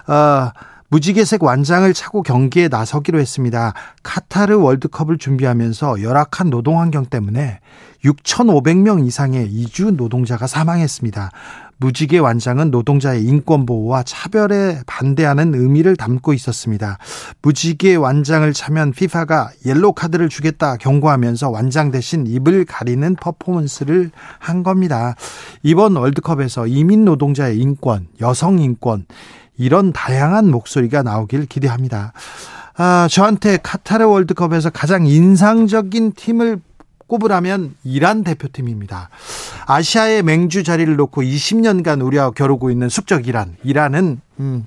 [SPEAKER 1] 어, 무지개색 완장을 차고 경기에 나서기로 했습니다. 카타르 월드컵을 준비하면서 열악한 노동 환경 때문에 6,500명 이상의 이주 노동자가 사망했습니다. 무지개 완장은 노동자의 인권 보호와 차별에 반대하는 의미를 담고 있었습니다. 무지개 완장을 차면 피파가 옐로 카드를 주겠다 경고하면서 완장 대신 입을 가리는 퍼포먼스를 한 겁니다. 이번 월드컵에서 이민 노동자의 인권, 여성 인권 이런 다양한 목소리가 나오길 기대합니다. 아, 저한테 카타르 월드컵에서 가장 인상적인 팀을 꼽으라면 이란 대표팀입니다. 아시아의 맹주 자리를 놓고 20년간 우리와 겨루고 있는 숙적 이란. 이란은 음,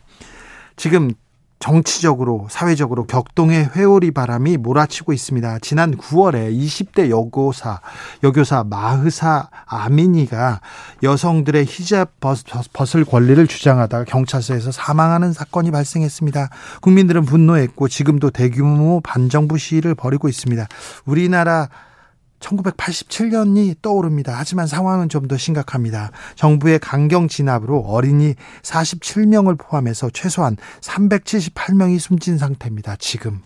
[SPEAKER 1] 지금 정치적으로 사회적으로 격동의 회오리 바람이 몰아치고 있습니다. 지난 9월에 20대 여고사 여교사 마흐사 아미니가 여성들의 히잡 벗을 권리를 주장하다가 경찰서에서 사망하는 사건이 발생했습니다. 국민들은 분노했고 지금도 대규모 반정부 시위를 벌이고 있습니다. 우리나라 1987년이 떠오릅니다. 하지만 상황은 좀 더 심각합니다. 정부의 강경 진압으로 어린이 47명을 포함해서 최소한 378명이 숨진 상태입니다. 지금.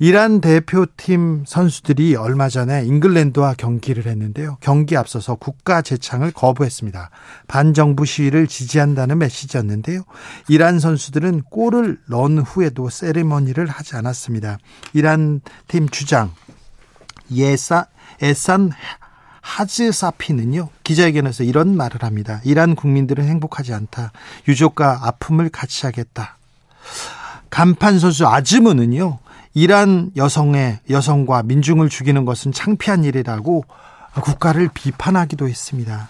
[SPEAKER 1] 이란 대표팀 선수들이 얼마 전에 잉글랜드와 경기를 했는데요. 경기 앞서서 국가 재창을 거부했습니다. 반정부 시위를 지지한다는 메시지였는데요. 이란 선수들은 골을 넣은 후에도 세리머니를 하지 않았습니다. 이란 팀 주장 예사 에산 하즈사피는요 기자회견에서 이런 말을 합니다. 이란 국민들은 행복하지 않다. 유족과 아픔을 같이 하겠다. 간판 선수 아즈무는요 이란 여성의 여성과 민중을 죽이는 것은 창피한 일이라고 국가를 비판하기도 했습니다.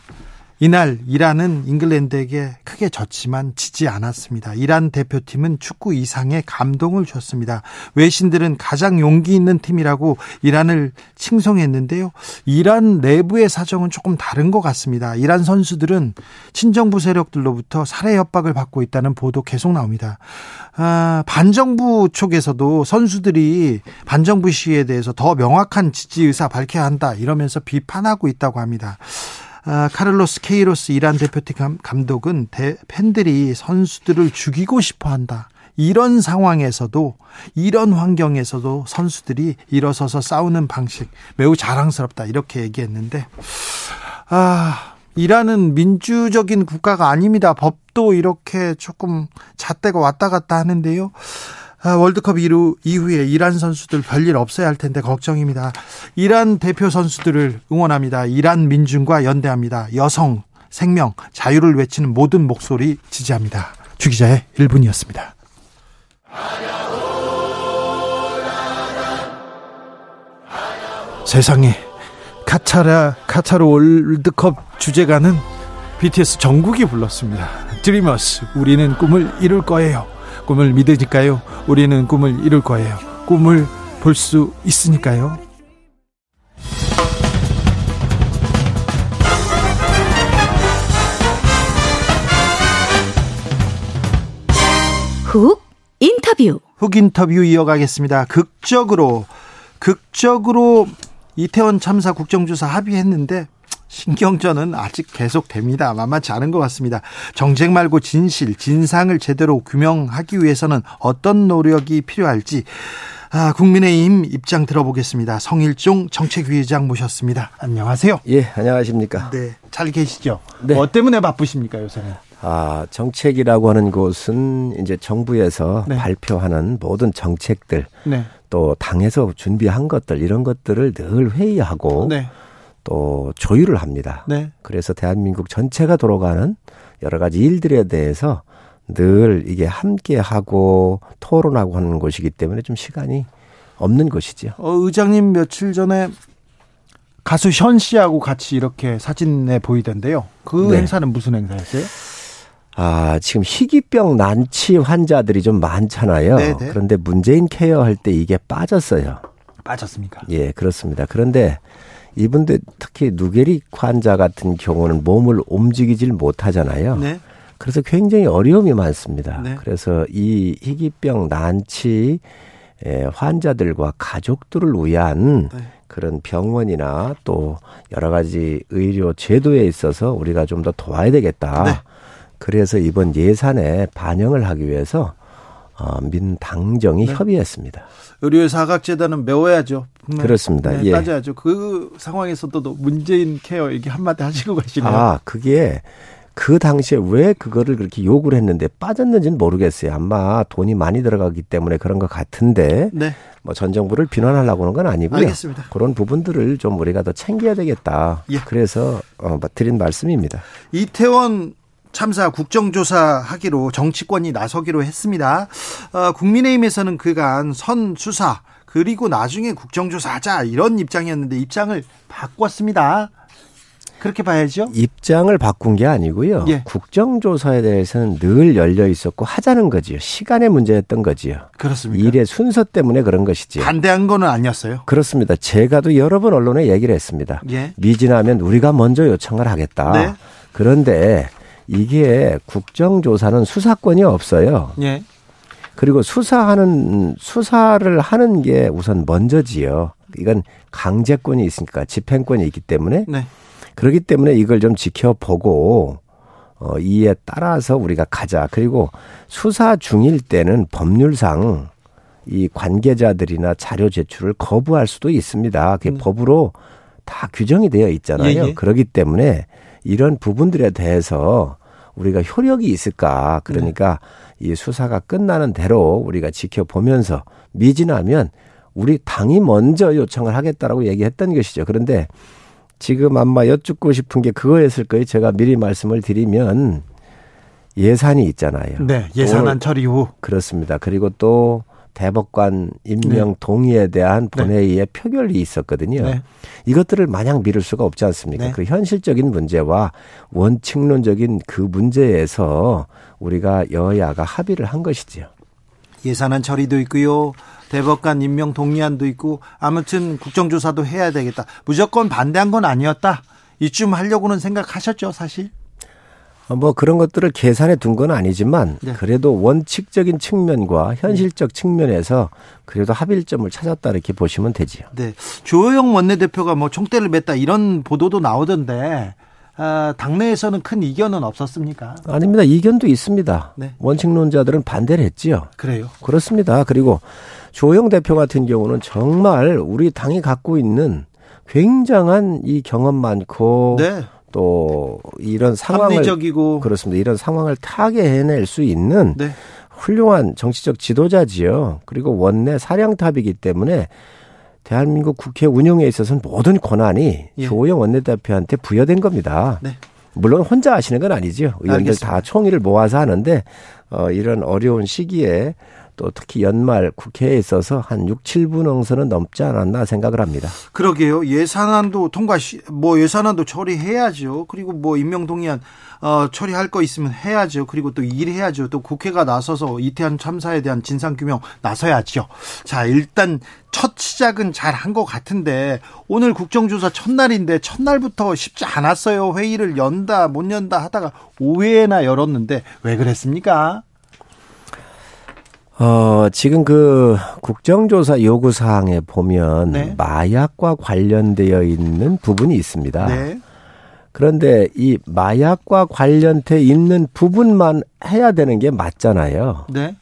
[SPEAKER 1] 이날 이란은 잉글랜드에게 크게 졌지만 지지 않았습니다. 이란 대표팀은 축구 이상의 감동을 줬습니다. 외신들은 가장 용기 있는 팀이라고 이란을 칭송했는데요. 이란 내부의 사정은 조금 다른 것 같습니다. 이란 선수들은 친정부 세력들로부터 살해 협박을 받고 있다는 보도 계속 나옵니다. 아, 반정부 쪽에서도 선수들이 반정부 시위에 대해서 더 명확한 지지 의사 밝혀야 한다 이러면서 비판하고 있다고 합니다. 아, 카를로스 케이로스 이란 대표팀 감독은 대, 팬들이 선수들을 죽이고 싶어 한다. 이런 상황에서도 이런 환경에서도 선수들이 일어서서 싸우는 방식 매우 자랑스럽다 이렇게 얘기했는데 아 이라는 민주적인 국가가 아닙니다. 법도 이렇게 조금 잣대가 왔다 갔다 하는데요. 아, 월드컵 이후, 이후에 이란 선수들 별일 없어야 할 텐데 걱정입니다. 이란 대표 선수들을 응원합니다. 이란 민중과 연대합니다. 여성, 생명, 자유를 외치는 모든 목소리 지지합니다. 주기자의 1분이었습니다. 세상에 카타라 카타르 월드컵 주제가는 BTS 정국이 불렀습니다. 드리머스 우리는 꿈을 이룰 거예요. 꿈을 믿으니까요. 우리는 꿈을 이룰 거예요. 꿈을 볼 수 있으니까요.
[SPEAKER 2] 훅 인터뷰.
[SPEAKER 1] 훅 인터뷰 이어가겠습니다. 극적으로 극적으로 이태원 참사 국정조사 합의했는데 신경전은 아직 계속됩니다. 만만치 않은 것 같습니다. 정책 말고 진실, 진상을 제대로 규명하기 위해서는 어떤 노력이 필요할지 아, 국민의힘 입장 들어보겠습니다. 성일종 정책위의장 모셨습니다. 안녕하세요.
[SPEAKER 7] 예, 안녕하십니까.
[SPEAKER 1] 네, 잘 계시죠? 네. 뭐 때문에 바쁘십니까 요새는?
[SPEAKER 7] 아, 정책이라고 하는 곳은 이제 정부에서 네. 발표하는 모든 정책들, 네. 또 당에서 준비한 것들 이런 것들을 늘 회의하고 네. 또 조율을 합니다. 네. 그래서 대한민국 전체가 돌아가는 여러 가지 일들에 대해서 늘 이게 함께 하고 토론하고 하는 곳이기 때문에 좀 시간이 없는 것이죠.
[SPEAKER 1] 어, 의장님 며칠 전에 가수 현 씨하고 같이 이렇게 사진에 보이던데요. 그 네. 행사는 무슨 행사였어요?
[SPEAKER 7] 아, 지금 희귀병 난치 환자들이 좀 많잖아요. 네네. 네. 그런데 문재인 케어 할 때 이게 빠졌어요.
[SPEAKER 1] 빠졌습니까?
[SPEAKER 7] 예, 그렇습니다. 그런데 이분들 특히 누게릭 환자 같은 경우는 몸을 움직이질 못하잖아요. 네. 그래서 굉장히 어려움이 많습니다. 네. 그래서 이 희귀병 난치 환자들과 가족들을 위한 네. 그런 병원이나 또 여러 가지 의료 제도에 있어서 우리가 좀 더 도와야 되겠다. 네. 그래서 이번 예산에 반영을 하기 위해서 어, 민당정이 네. 협의했습니다.
[SPEAKER 1] 의료의 사각재단은 메워야죠.
[SPEAKER 7] 그렇습니다. 네,
[SPEAKER 1] 예. 따져야죠. 그 상황에서도 문재인 케어 얘기 한마디 하시고 가시네요.
[SPEAKER 7] 아, 그게 그 당시에 왜 그거를 그렇게 요구를 했는데 빠졌는지는 모르겠어요. 아마 돈이 많이 들어가기 때문에 그런 것 같은데 네. 뭐전 정부를 비난하려고 하는 건 아니고요.
[SPEAKER 1] 알겠습니다.
[SPEAKER 7] 그런 부분들을 좀 우리가 더 챙겨야 되겠다. 예. 그래서 어, 드린 말씀입니다.
[SPEAKER 1] 이태원 참사 국정조사 하기로 정치권이 나서기로 했습니다. 어, 국민의힘에서는 그간 선 수사 그리고 나중에 국정조사 하자 이런 입장이었는데 입장을 바꿨습니다. 그렇게 봐야죠.
[SPEAKER 7] 입장을 바꾼 게 아니고요. 예. 국정조사에 대해서는 늘 열려 있었고 하자는 거지요. 시간의 문제였던 거지요.
[SPEAKER 1] 그렇습니다.
[SPEAKER 7] 일의 순서 때문에 그런 것이지요.
[SPEAKER 1] 반대한 거는 아니었어요.
[SPEAKER 7] 그렇습니다. 제가도 여러 번 언론에 얘기를 했습니다. 예. 미진하면 우리가 먼저 요청을 하겠다. 네. 그런데 이게 국정조사는 수사권이 없어요. 예. 그리고 수사하는 수사를 하는 게 우선 먼저지요. 이건 강제권이 있으니까 집행권이 있기 때문에 네. 그렇기 때문에 이걸 좀 지켜보고 어 이에 따라서 우리가 가자. 그리고 수사 중일 때는 법률상 이 관계자들이나 자료 제출을 거부할 수도 있습니다. 그게 음. 법으로 다 규정이 되어 있잖아요. 예, 예. 그렇기 때문에 이런 부분들에 대해서 우리가 효력이 있을까? 그러니까 네. 이 수사가 끝나는 대로 우리가 지켜보면서 미진하면 우리 당이 먼저 요청을 하겠다라고 얘기했던 것이죠. 그런데 지금 아마 여쭙고 싶은 게 그거였을 거예요. 제가 미리 말씀을 드리면 예산이 있잖아요.
[SPEAKER 1] 네, 예산안 처리 후.
[SPEAKER 7] 그렇습니다. 그리고 또 대법관 임명 네. 동의에 대한 네. 본회의의 네. 표결이 있었거든요. 네. 이것들을 마냥 미룰 수가 없지 않습니까? 네. 그 현실적인 문제와 원칙론적인 그 문제에서 우리가 여야가 합의를 한 것이지요.
[SPEAKER 1] 예산안 처리도 있고요. 대법관 임명 동의안도 있고 아무튼 국정조사도 해야 되겠다. 무조건 반대한 건 아니었다. 이쯤 하려고는 생각하셨죠, 사실?
[SPEAKER 7] 어, 뭐 그런 것들을 계산해 둔 건 아니지만 네. 그래도 원칙적인 측면과 현실적 측면에서 그래도 합일점을 찾았다 이렇게 보시면 되지요.
[SPEAKER 1] 네. 조호영 원내대표가 뭐 총대를 맸다 이런 보도도 나오던데 아, 당내에서는 큰 이견은 없었습니까?
[SPEAKER 7] 아닙니다. 이견도 있습니다. 네. 원칙론자들은 반대를 했지요.
[SPEAKER 1] 그래요?
[SPEAKER 7] 그렇습니다. 그리고 조영 대표 같은 경우는 정말 우리 당이 갖고 있는 굉장한 이 경험 많고 네. 또 이런 상황을
[SPEAKER 1] 합리적이고
[SPEAKER 7] 그렇습니다. 이런 상황을 타개해낼 수 있는 네. 훌륭한 정치적 지도자지요. 그리고 원내 사령탑이기 때문에 대한민국 국회 운영에 있어서는 모든 권한이 예. 조호영 원내대표한테 부여된 겁니다. 네. 물론 혼자 하시는 건 아니죠. 의원들 알겠습니다. 다 총의를 모아서 하는데 어 이런 어려운 시기에 또 특히 연말 국회에 있어서 한 6, 7분 응선은 넘지 않았나 생각을 합니다.
[SPEAKER 1] 그러게요. 예산안도 통과 시, 뭐 예산안도 처리해야죠. 그리고 뭐 임명동의안 어, 처리할 거 있으면 해야죠. 그리고 또 일해야죠. 또 국회가 나서서 이태원 참사에 대한 진상 규명 나서야죠. 자, 일단 첫 시작은 잘 한 것 같은데 오늘 국정조사 첫날인데 첫날부터 쉽지 않았어요. 회의를 연다 못 연다 하다가 5회나 열었는데 왜 그랬습니까?
[SPEAKER 7] 어, 지금 그 국정조사 요구 사항에 보면 네. 마약과 관련되어 있는 부분이 있습니다. 네. 그런데 이 마약과 관련돼 있는 부분만 해야 되는 게 맞잖아요. 네.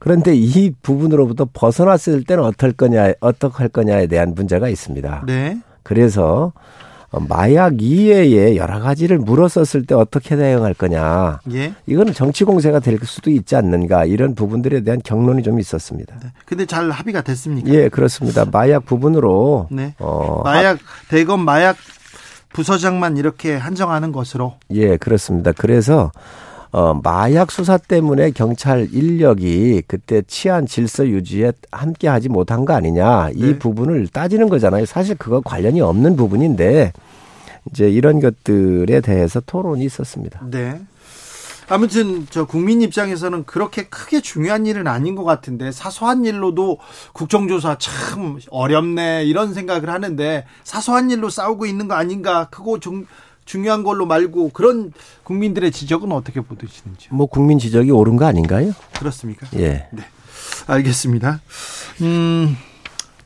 [SPEAKER 7] 그런데 이 부분으로부터 벗어났을 때는 어떨 거냐, 어떻게 할 거냐에 대한 문제가 있습니다. 네. 그래서 어, 마약 이외에 여러 가지를 물었었을 때 어떻게 대응할 거냐. 예. 이거는 정치 공세가 될 수도 있지 않는가 이런 부분들에 대한 경론이 좀 있었습니다. 네.
[SPEAKER 1] 근데 잘 합의가 됐습니까?
[SPEAKER 7] 예, 그렇습니다. 마약 부분으로
[SPEAKER 1] 네. 어, 마약 대검 마약 부서장만 이렇게 한정하는 것으로.
[SPEAKER 7] 예, 그렇습니다. 그래서 어, 마약 수사 때문에 경찰 인력이 그때 치안 질서 유지에 함께 하지 못한 거 아니냐. 이 네. 부분을 따지는 거잖아요. 사실 그거 관련이 없는 부분인데 이제 이런 것들에 대해서 토론이 있었습니다.
[SPEAKER 1] 네. 아무튼 저 국민 입장에서는 그렇게 크게 중요한 일은 아닌 것 같은데 사소한 일로도 국정조사 참 어렵네 이런 생각을 하는데 사소한 일로 싸우고 있는 거 아닌가 그거 좀 중요한 걸로 말고 그런 국민들의 지적은 어떻게 보시는지?
[SPEAKER 7] 뭐 국민 지적이 옳은 거 아닌가요?
[SPEAKER 1] 그렇습니까?
[SPEAKER 7] 예.
[SPEAKER 1] 네. 알겠습니다. 음,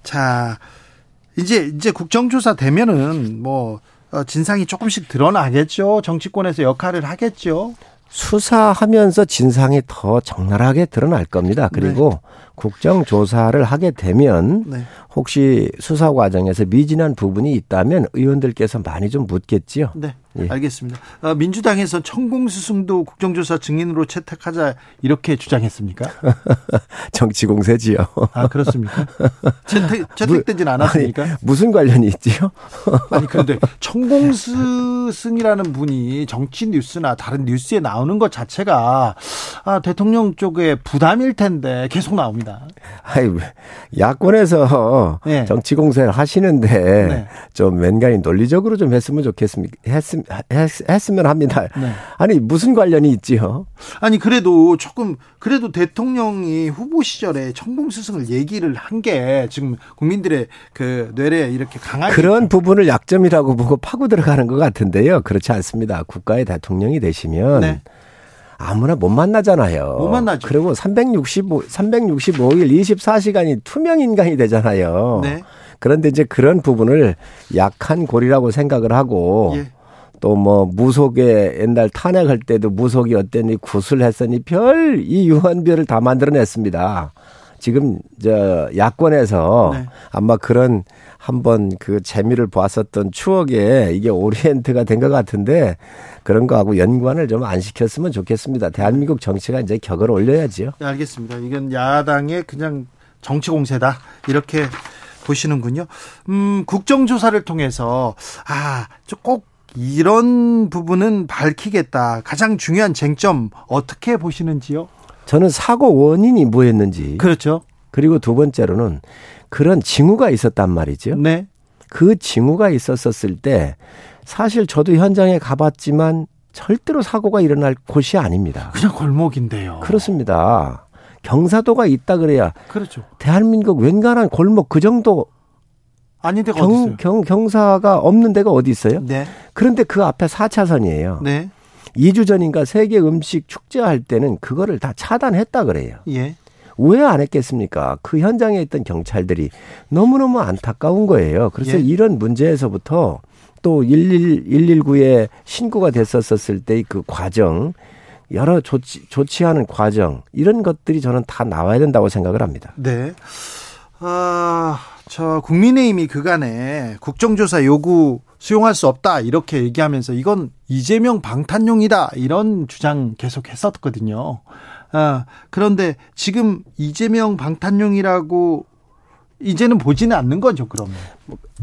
[SPEAKER 1] 자, 이제, 이제 국정조사 되면은 뭐, 어, 진상이 조금씩 드러나겠죠. 정치권에서 역할을 하겠죠.
[SPEAKER 7] 수사하면서 진상이 더 적나라하게 드러날 겁니다. 그리고 네. 국정조사를 하게 되면 네. 혹시 수사 과정에서 미진한 부분이 있다면 의원들께서 많이 좀 묻겠지요.
[SPEAKER 1] 네. 예. 알겠습니다. 어, 민주당에서 천공수승도 국정조사 증인으로 채택하자 이렇게 주장했습니까? (laughs)
[SPEAKER 7] 정치 공세지요.
[SPEAKER 1] 아 그렇습니까? (laughs) 채택 채택되진 않았습니까? 아니,
[SPEAKER 7] 무슨 관련이 있지요? (laughs)
[SPEAKER 1] 아니 그런데 천공수승이라는 분이 정치 뉴스나 다른 뉴스에 나오는 것 자체가 아, 대통령 쪽에 부담일 텐데 계속 나옵니다.
[SPEAKER 7] 아이 야권에서 네. 정치 공세를 하시는데 네. 좀 왠가히 논리적으로 좀 했으면 좋겠습니까? 했음 했, 으면 합니다. 네. 아니 무슨 관련이 있지요?
[SPEAKER 1] 아니 그래도 조금 그래도 대통령이 후보 시절에 천공스승을 얘기를 한 게 지금 국민들의 그 뇌에 이렇게 강하게
[SPEAKER 7] 그런 부분을 약점이라고 보고 파고 들어가는 것 같은데요. 그렇지 않습니다. 국가의 대통령이 되시면. 네. 아무나 못 만나잖아요.
[SPEAKER 1] 못 만나죠.
[SPEAKER 7] 그리고 365, 365일 24시간이 투명 인간이 되잖아요. 네. 그런데 이제 그런 부분을 약한 고리라고 생각을 하고 예. 또뭐 무속에 옛날 탄핵할 때도 무속이 어땠니 구슬했으니 별 이 유한별을 다 만들어냈습니다. 지금 저 야권에서 네. 아마 그런 한번 그 재미를 보았었던 추억에 이게 오리엔트가 된 것 같은데 그런 거하고 연관을 좀 안 시켰으면 좋겠습니다. 대한민국 정치가 이제 격을 올려야지요.
[SPEAKER 1] 네, 알겠습니다. 이건 야당의 그냥 정치 공세다 이렇게 보시는군요. 음, 국정조사를 통해서 아 꼭 이런 부분은 밝히겠다. 가장 중요한 쟁점 어떻게 보시는지요?
[SPEAKER 7] 저는 사고 원인이 뭐였는지.
[SPEAKER 1] 그렇죠.
[SPEAKER 7] 그리고 두 번째로는 그런 징후가 있었단 말이죠.
[SPEAKER 1] 네.
[SPEAKER 7] 그 징후가 있었었을 때 사실 저도 현장에 가봤지만 절대로 사고가 일어날 곳이 아닙니다.
[SPEAKER 1] 그냥 골목인데요.
[SPEAKER 7] 그렇습니다. 경사도가 있다 그래야.
[SPEAKER 1] 그렇죠.
[SPEAKER 7] 대한민국 웬간한 골목 그 정도
[SPEAKER 1] 아닌 데가 경, 어디 있어요?
[SPEAKER 7] 경, 경사가 없는 데가 어디 있어요?
[SPEAKER 1] 네.
[SPEAKER 7] 그런데 그 앞에 4차선이에요.
[SPEAKER 1] 네.
[SPEAKER 7] 2주 전인가 세계 음식 축제할 때는 그거를 다 차단했다 그래요.
[SPEAKER 1] 예.
[SPEAKER 7] 왜 안 했겠습니까? 그 현장에 있던 경찰들이 너무너무 안타까운 거예요. 그래서 예. 이런 문제에서부터 또 1 1 119에 신고가 됐었을 때그 과정 여러 좋지 않은 과정 이런 것들이 저는 다 나와야 된다고 생각을 합니다.
[SPEAKER 1] 네. 아, 저 국민의힘이 그간에 국정조사 요구 수용할 수 없다 이렇게 얘기하면서 이건 이재명 방탄용이다 이런 주장 계속 했었거든요. 아, 그런데 지금 이재명 방탄용이라고 이제는 보지는 않는 거죠, 그러면.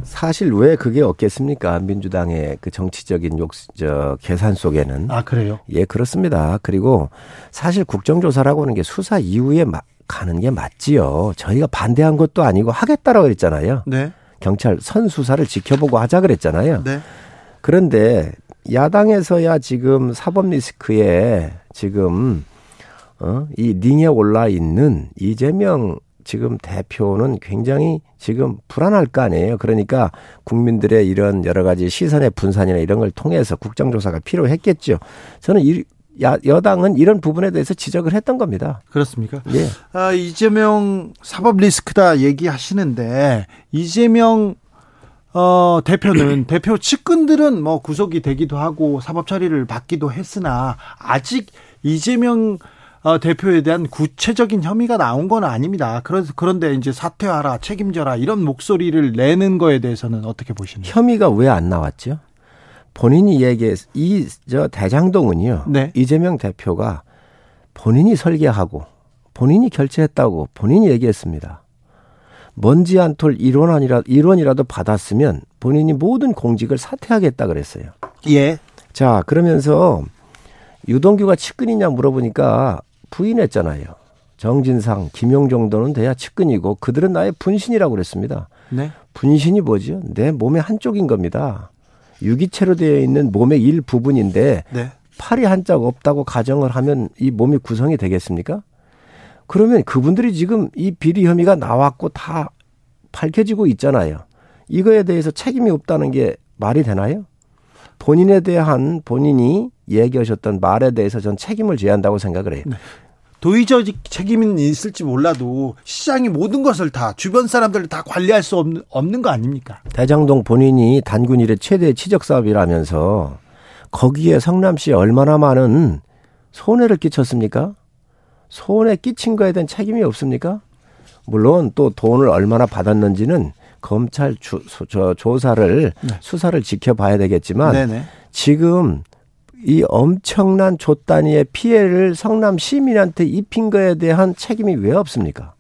[SPEAKER 7] 사실 왜 그게 없겠습니까? 민주당의 그 정치적인 욕, 저, 계산 속에는.
[SPEAKER 1] 아, 그래요?
[SPEAKER 7] 예, 그렇습니다. 그리고 사실 국정조사라고 하는 게 수사 이후에 마, 가는 게 맞지요. 저희가 반대한 것도 아니고 하겠다라고 그랬잖아요. 네. 경찰 선수사를 지켜보고 하자 그랬잖아요. 네. 그런데 야당에서야 지금 사법 리스크에 지금 어, 이 링에 올라 있는 이재명 지금 대표는 굉장히 지금 불안할 거 아니에요. 그러니까 국민들의 이런 여러 가지 시선의 분산이나 이런 걸 통해서 국정조사가 필요했겠죠. 저는 이, 야, 여당은 이런 부분에 대해서 지적을 했던 겁니다.
[SPEAKER 1] 그렇습니까? 예. 아, 이재명 사법 리스크다 얘기하시는데 이재명 어, 대표는 (clears throat) 대표 측근들은 뭐 구속이 되기도 하고 사법 처리를 받기도 했으나 아직 이재명 어, 대표에 대한 구체적인 혐의가 나온 건 아닙니다. 그래서 그런데 이제 사퇴하라, 책임져라 이런 목소리를 내는 거에 대해서는 어떻게 보시나요?
[SPEAKER 7] 혐의가 왜 안 나왔죠? 본인이 얘기해서 이 저 대장동은요. 네. 이재명 대표가 본인이 설계하고 본인이 결제했다고 본인이 얘기했습니다. 먼지 안톨 일원이라 일원이라도 받았으면 본인이 모든 공직을 사퇴하겠다 그랬어요.
[SPEAKER 1] 예.
[SPEAKER 7] 자 그러면서 유동규가 측근이냐 물어보니까 부인했잖아요. 정진상, 김용 정도는 돼야 측근이고 그들은 나의 분신이라고 그랬습니다. 네. 분신이 뭐죠? 내 몸의 한쪽인 겁니다. 유기체로 되어 있는 몸의 일부분인데 네. 팔이 한짝 없다고 가정을 하면 이 몸이 구성이 되겠습니까? 그러면 그분들이 지금 이 비리 혐의가 나왔고 다 밝혀지고 있잖아요. 이거에 대해서 책임이 없다는 게 말이 되나요? 본인에 대한 본인이 얘기하셨던 말에 대해서 전 책임을 져야 한다고 생각을 해요. 네.
[SPEAKER 1] 도의적 책임은 있을지 몰라도 시장이 모든 것을 다 주변 사람들을 다 관리할 수 없는, 없는 거 아닙니까?
[SPEAKER 7] 대장동 본인이 단군 일의 최대 치적 사업이라면서 거기에 성남시에 얼마나 많은 손해를 끼쳤습니까? 손해 끼친 거에 대한 책임이 없습니까? 물론 또 돈을 얼마나 받았는지는 검찰 주, 저, 조사를 네. 수사를 지켜봐야 되겠지만 네네. 지금 이 엄청난 조 단위의 피해를 성남 시민한테 입힌 거에 대한 책임이 왜 없습니까?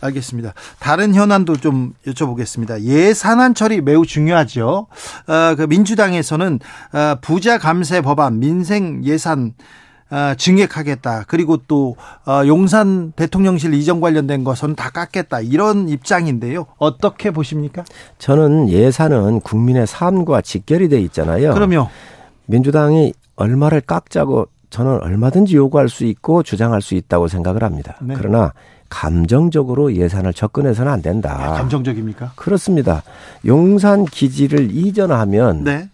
[SPEAKER 1] 알겠습니다. 다른 현안도 좀 여쭤보겠습니다. 예산안 처리 매우 중요하죠. 어, 그 민주당에서는 어, 부자 감세 법안, 민생 예산 어, 증액하겠다. 그리고 또 어, 용산 대통령실 이전 관련된 것은 다 깎겠다. 이런 입장인데요. 어떻게 보십니까?
[SPEAKER 7] 저는 예산은 국민의 삶과 직결이 돼 있잖아요.
[SPEAKER 1] 그럼요.
[SPEAKER 7] 민주당이 얼마를 깎자고 저는 얼마든지 요구할 수 있고 주장할 수 있다고 생각을 합니다. 네. 그러나 감정적으로 예산을 접근해서는 안 된다.
[SPEAKER 1] 아, 감정적입니까?
[SPEAKER 7] 그렇습니다. 용산 기지를 이전하면 네.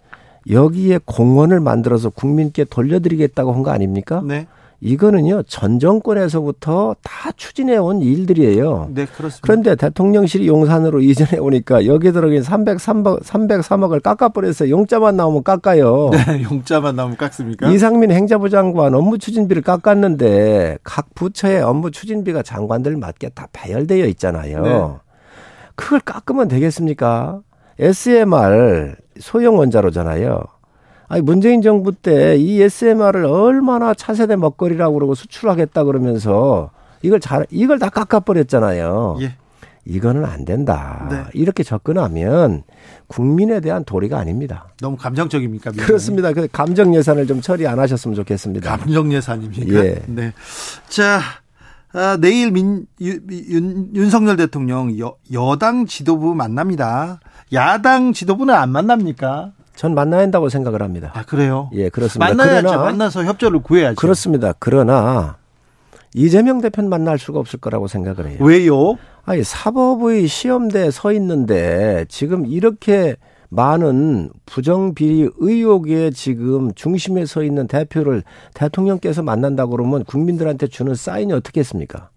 [SPEAKER 7] 여기에 공원을 만들어서 국민께 돌려드리겠다고 한 거 아닙니까? 네. 이거는요 전 정권에서부터 다 추진해 온 일들이에요.
[SPEAKER 1] 네, 그렇습니다.
[SPEAKER 7] 그런데 대통령실이 용산으로 이전해 오니까 여기 들어간 303억 303억을 깎아버려서 용자만 나오면 깎아요.
[SPEAKER 1] 네, (laughs) 용자만 나오면 깎습니까?
[SPEAKER 7] 이상민 행자부 장관 업무 추진비를 깎았는데 각 부처의 업무 추진비가 장관들 맞게 다 배열되어 있잖아요. 네. 그걸 깎으면 되겠습니까? SMR 소형 원자로잖아요. 아니 문재인 정부 때 이 SMR을 얼마나 차세대 먹거리라고 그러고 수출하겠다 그러면서 이걸 잘 이걸 다 깎아버렸잖아요. 예. 이거는 안 된다. 네. 이렇게 접근하면 국민에 대한 도리가 아닙니다.
[SPEAKER 1] 너무 감정적입니까?
[SPEAKER 7] 민주당이? 그렇습니다. 그 감정 예산을 좀 처리 안 하셨으면 좋겠습니다.
[SPEAKER 1] 감정 예산입니까? 예. 네. 자, 아, 내일 민, 윤, 윤석열 대통령 여, 여당 지도부 만납니다. 야당 지도부는 안 만납니까?
[SPEAKER 7] 전 만나야 한다고 생각을 합니다.
[SPEAKER 1] 아, 그래요?
[SPEAKER 7] 예, 그렇습니다.
[SPEAKER 1] 만나야죠. 그러나, 만나서 협조를 구해야죠.
[SPEAKER 7] 그렇습니다. 그러나 이재명 대표는 만날 수가 없을 거라고 생각을 해요.
[SPEAKER 1] 왜요?
[SPEAKER 7] 아니, 사법의 시험대에 서 있는데 지금 이렇게 많은 부정 비리 의혹에 지금 중심에 서 있는 대표를 대통령께서 만난다고 그러면 국민들한테 주는 사인이 어떻겠습니까?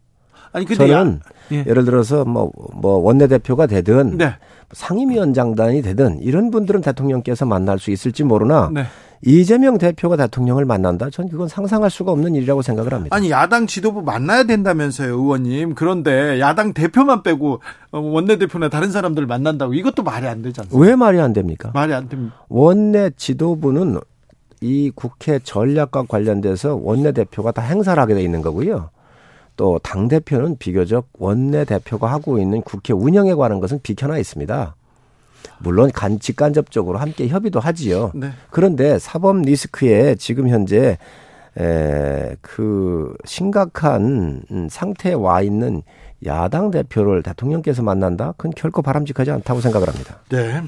[SPEAKER 7] 아니 저는 예. 를 들어서 뭐뭐 뭐 원내대표가 되든 네. 상임위원장단이 되든 이런 분들은 대통령께서 만날 수 있을지 모르나 네. 이재명 대표가 대통령을 만난다? 전 그건 상상할 수가 없는 일이라고 생각을 합니다.
[SPEAKER 1] 아니 야당 지도부 만나야 된다면서요, 의원님. 그런데 야당 대표만 빼고 어, 원내대표나 다른 사람들 만난다고 이것도 말이 안 되지 않습니까?
[SPEAKER 7] 왜 말이 안 됩니까?
[SPEAKER 1] 말이 안 됩니다.
[SPEAKER 7] 원내 지도부는 이 국회 전략과 관련돼서 원내대표가 다 행사를 하게 돼 있는 거고요. 또 당 대표는 비교적 원내 대표가 하고 있는 국회 운영에 관한 것은 비켜나 있습니다. 물론 간 직간접적으로 함께 협의도 하지요. 네. 그런데 사법 리스크에 지금 현재 에, 그 심각한 상태에 와 있는 야당 대표를 대통령께서 만난다? 그건 결코 바람직하지 않다고 생각을 합니다.
[SPEAKER 1] 네.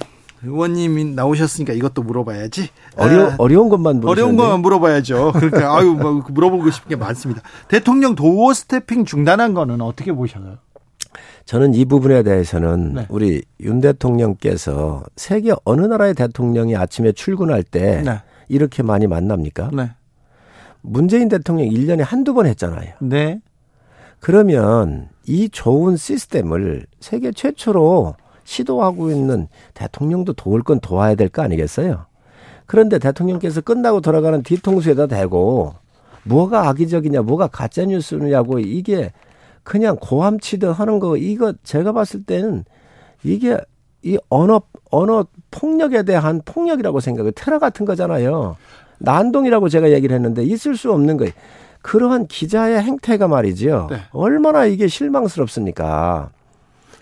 [SPEAKER 1] 의원님이 나오셨으니까 이것도 물어봐야지.
[SPEAKER 7] 어려, 아, 어려운 것만
[SPEAKER 1] 물으셨네. 어려운 것만 물어봐야죠. 그러니까 (laughs) 아유 뭐 물어보고 싶은 게 많습니다. 대통령 도어 스태핑 중단한 거는 어떻게 보셔요?
[SPEAKER 7] 저는 이 부분에 대해서는 네. 우리 윤 대통령께서 세계 어느 나라의 대통령이 아침에 출근할 때 네. 이렇게 많이 만납니까? 네. 문재인 대통령 1년에 한두 번 했잖아요. 네. 그러면 이 좋은 시스템을 세계 최초로 시도하고 있는 대통령도 도울 건 도와야 될 거 아니겠어요? 그런데 대통령께서 끝나고 돌아가는 뒤통수에다 대고 뭐가 악의적이냐, 뭐가 가짜 뉴스냐고 이게 그냥 고함치듯 하는 거 이거 제가 봤을 때는 이게 이 언어 언어 폭력에 대한 폭력이라고 생각해 테러 같은 거잖아요. 난동이라고 제가 얘기를 했는데 있을 수 없는 거예요. 그러한 기자의 행태가 말이죠. 네. 얼마나 이게 실망스럽습니까?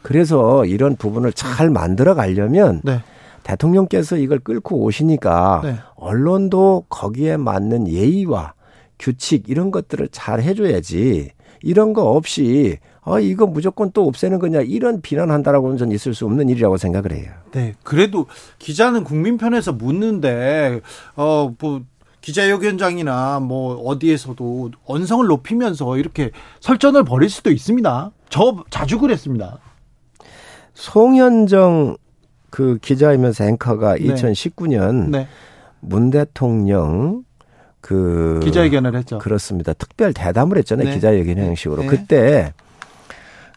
[SPEAKER 7] 그래서 이런 부분을 잘 만들어 가려면 네. 대통령께서 이걸 끌고 오시니까 네. 언론도 거기에 맞는 예의와 규칙 이런 것들을 잘 해줘야지 이런 거 없이 아 이거 무조건 또 없애는 거냐 이런 비난한다라고는 전 있을 수 없는 일이라고 생각을 해요.
[SPEAKER 1] 네, 그래도 기자는 국민 편에서 묻는데 어뭐 기자회견장이나 뭐 어디에서도 언성을 높이면서 이렇게 설전을 벌일 수도 있습니다. 저 자주 그랬습니다.
[SPEAKER 7] 송현정 그 기자이면서 앵커가 네. 2019년 네. 문 대통령 그
[SPEAKER 1] 기자회견을 했죠.
[SPEAKER 7] 그렇습니다. 특별 대담을 했잖아요. 네. 기자회견 네. 형식으로. 네. 그때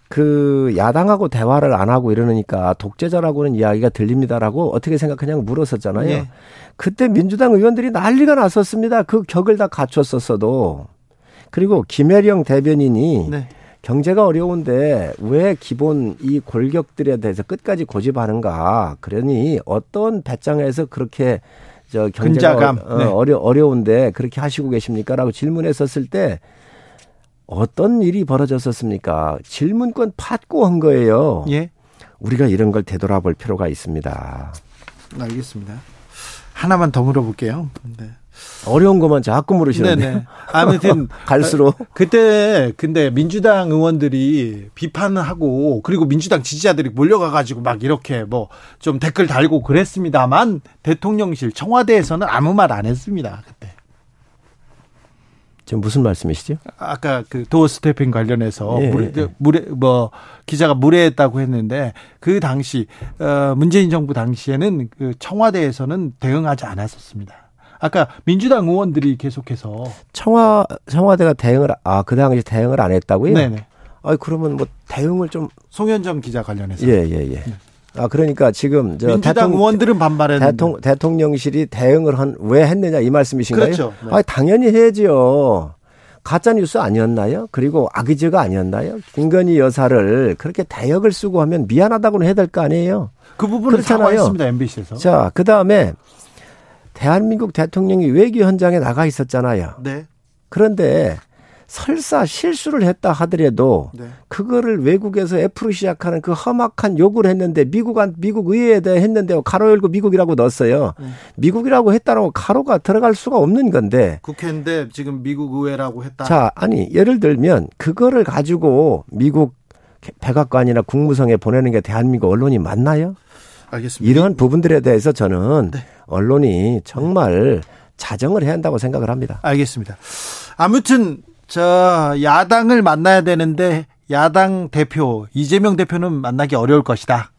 [SPEAKER 7] 그 야당하고 대화를 안 하고 이러니까 독재자라고는 이야기가 들립니다라고 어떻게 생각하냐고 물었었잖아요. 네. 그때 민주당 의원들이 난리가 났었습니다. 그 격을 다 갖췄었어도. 그리고 김혜령 대변인이 네. 경제가 어려운데 왜 기본 이 골격들에 대해서 끝까지 고집하는가. 그러니 어떤 배짱에서 그렇게 저 경제가 어, 네. 어려 어려운데 그렇게 하시고 계십니까라고 질문했었을 때 어떤 일이 벌어졌었습니까? 질문권 받고 한 거예요. 예. 우리가 이런 걸 되돌아볼 필요가 있습니다.
[SPEAKER 1] 알겠습니다. 하나만 더 물어볼게요. 네.
[SPEAKER 7] 어려운 것만 자꾸 물으시는데.
[SPEAKER 1] 아무튼 (laughs)
[SPEAKER 7] 갈수록
[SPEAKER 1] 그때 근데 민주당 의원들이 비판을 하고 그리고 민주당 지지자들이 몰려가 가지고 막 이렇게 뭐 좀 댓글 달고 그랬습니다만 대통령실 청와대에서는 아무 말 안 했습니다. 그때.
[SPEAKER 7] 지금 무슨 말씀이시죠?
[SPEAKER 1] 아까 그 도어 스태핑 관련해서 예. 무례, 무례 뭐 기자가 무례했다고 했는데 그 당시 어 문재인 정부 당시에는 그 청와대에서는 대응하지 않았었습니다. 아까 민주당 의원들이 계속해서
[SPEAKER 7] 청와 청와대가 대응을 아 그 당시 대응을 안 했다고요? 네네. 아 그러면 뭐 대응을 좀
[SPEAKER 1] 송현정 기자 관련해서
[SPEAKER 7] 예예 예, 예, 예. 아 그러니까 지금
[SPEAKER 1] 저 민주당 대통령, 의원들은 반발했는데
[SPEAKER 7] 대통령, 대통령실이 대응을 한 왜 했느냐 이 말씀이신가요?
[SPEAKER 1] 그렇죠.
[SPEAKER 7] 네. 아 당연히 해야지요. 가짜 뉴스 아니었나요? 그리고 악의제가 아니었나요? 김건희 여사를 그렇게 대역을 쓰고 하면 미안하다고는 해야 될 거 아니에요?
[SPEAKER 1] 그 부분은 사과했습니다 MBC에서.
[SPEAKER 7] 자, 그 다음에 대한민국 대통령이 외교 현장에 나가 있었잖아요. 네. 그런데 설사 실수를 했다 하더라도 네. 그거를 외국에서 F로 시작하는 그 험악한 요구를 했는데 미국 한 미국 의회에 대해 했는데 가로 열고 미국이라고 넣었어요. 네. 미국이라고 했다라고 가로가 들어갈 수가 없는 건데
[SPEAKER 1] 국회인데 지금 미국 의회라고 했다.
[SPEAKER 7] 자, 아니 예를 들면 그거를 가지고 미국 백악관이나 국무성에 보내는 게 대한민국 언론이 맞나요?
[SPEAKER 1] 알겠습니다.
[SPEAKER 7] 이러한 부분들에 대해서 저는 네. 언론이 정말 자정을 해야 한다고 생각을 합니다.
[SPEAKER 1] 알겠습니다. 아무튼 저 야당을 만나야 되는데 야당 대표 이재명 대표는 만나기 어려울 것이다.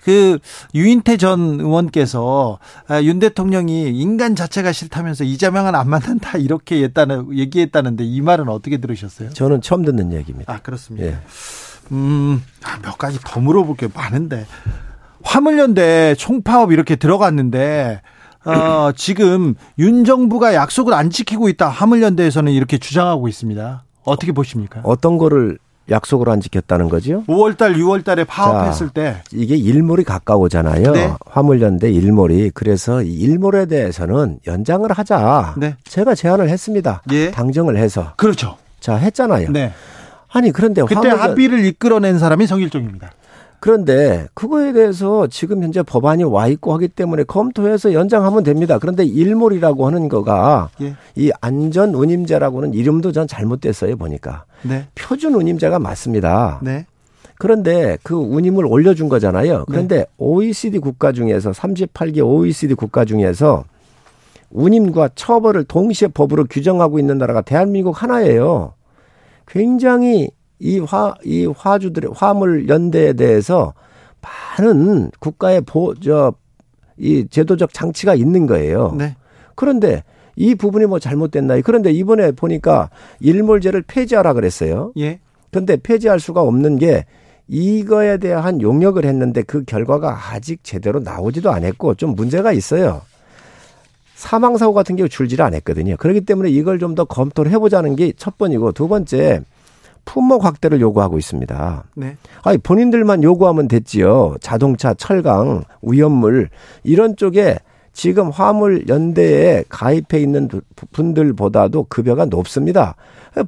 [SPEAKER 1] 그 유인태 전 의원께서 아, 윤 대통령이 인간 자체가 싫다면서 이재명은 안 만난다 이렇게 했다는 얘기했다는데 이 말은 어떻게 들으셨어요?
[SPEAKER 7] 저는 처음 듣는 얘기입니다.
[SPEAKER 1] 아 그렇습니다. 예. 음, 아, 몇 가지 더 물어볼 게 많은데 화물연대 총파업 이렇게 들어갔는데 어, (clears throat) 지금 윤 정부가 약속을 안 지키고 있다. 화물연대에서는 이렇게 주장하고 있습니다. 어떻게 보십니까?
[SPEAKER 7] 어떤 거를 약속을 안 지켰다는 거죠?
[SPEAKER 1] 5월달, 6월달에 파업했을 자, 때
[SPEAKER 7] 이게 일몰이 가까우잖아요. 네. 화물연대 일몰이 그래서 일몰에 대해서는 연장을 하자. 네. 제가 제안을 했습니다. 예. 당정을 해서
[SPEAKER 1] 그렇죠.
[SPEAKER 7] 자 했잖아요. 네. 아니 그런데
[SPEAKER 1] 그때 화물연... 합의를 이끌어낸 사람이 성일종입니다.
[SPEAKER 7] 그런데 그거에 대해서 지금 현재 법안이 와 있고 하기 때문에 검토해서 연장하면 됩니다. 그런데 일몰이라고 하는 거가 예. 이 안전 운임제라고는 이름도 전 잘못됐어요 보니까 네. 표준 운임제가 맞습니다. 네. 그런데 그 운임을 올려준 거잖아요. 그런데 네. OECD 국가 중에서 38개 OECD 국가 중에서 운임과 처벌을 동시에 법으로 규정하고 있는 나라가 대한민국 하나예요. 굉장히 이 화, 이 화주들의 화물 연대에 대해서 많은 국가의 보, 저, 이 제도적 장치가 있는 거예요. 네. 그런데 이 부분이 뭐 잘못됐나요? 그런데 이번에 보니까 일몰제를 폐지하라 그랬어요. 예. 근데 폐지할 수가 없는 게 이거에 대한 용역을 했는데 그 결과가 아직 제대로 나오지도 않았고 좀 문제가 있어요. 사망사고 같은 경우 줄지를 않았거든요. 그렇기 때문에 이걸 좀 더 검토를 해보자는 게 첫 번이고 두 번째 품목 확대를 요구하고 있습니다. 네. 아니 본인들만 요구하면 됐지요. 자동차, 철강, 위험물 이런 쪽에 지금 화물 연대에 가입해 있는 분들보다도 급여가 높습니다.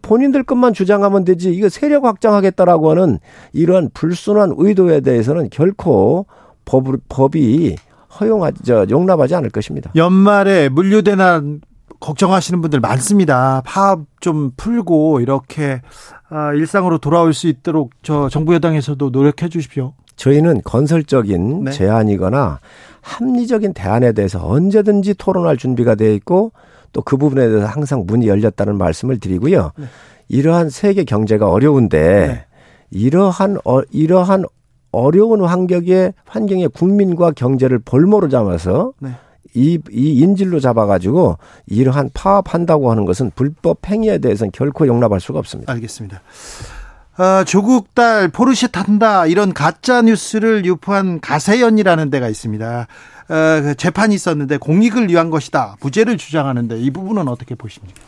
[SPEAKER 7] 본인들 것만 주장하면 되지 이거 세력 확장하겠다라고 하는 이러한 불순한 의도에 대해서는 결코 법, 법이 허용하지 저 용납하지 않을 것입니다.
[SPEAKER 1] 연말에 물류대난 걱정하시는 분들 많습니다. 파업 좀 풀고 이렇게 아, 일상으로 돌아올 수 있도록 저 정부 여당에서도 노력해 주십시오.
[SPEAKER 7] 저희는 건설적인 네. 제안이거나 합리적인 대안에 대해서 언제든지 토론할 준비가 되어 있고 또 그 부분에 대해서 항상 문이 열렸다는 말씀을 드리고요. 네. 이러한 세계 경제가 어려운데 네. 이러한 어, 이러한 어려운 환경에 환경에 국민과 경제를 볼모로 잡아서 네. 이, 이 인질로 잡아가지고 이러한 파업한다고 하는 것은 불법 행위에 대해서는 결코 용납할 수가 없습니다.
[SPEAKER 1] 알겠습니다. 어, 조국 딸 포르쉐 탄다 이런 가짜 뉴스를 유포한 가세연이라는 데가 있습니다. 어, 그 재판이 있었는데 공익을 위한 것이다. 무죄를 주장하는데 이 부분은 어떻게 보십니까?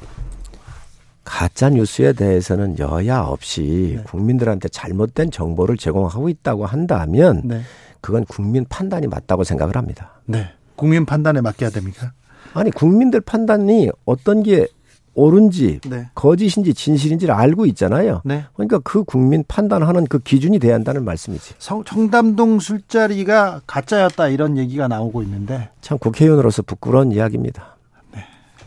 [SPEAKER 7] 가짜 뉴스에 대해서는 여야 없이 네. 국민들한테 잘못된 정보를 제공하고 있다고 한다면 네. 그건 국민 판단이 맞다고 생각을 합니다.
[SPEAKER 1] 네. 국민 판단에 맡겨야 됩니까?
[SPEAKER 7] 아니 국민들 판단이 어떤 게 옳은지 네. 거짓인지 진실인지를 알고 있잖아요. 네. 그러니까 그 국민 판단하는 그 기준이 돼야 한다는 말씀이지.
[SPEAKER 1] 성, 청담동 술자리가 가짜였다 이런 얘기가 나오고 있는데
[SPEAKER 7] 참 국회의원으로서 부끄러운 이야기입니다.
[SPEAKER 1] 네.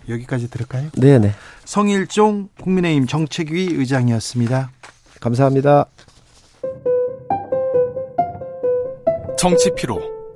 [SPEAKER 1] 여기까지 들을까요?
[SPEAKER 7] 네 네.
[SPEAKER 1] 성일종 국민의힘 정책위 의장이었습니다.
[SPEAKER 7] 감사합니다.
[SPEAKER 8] 정치 피로,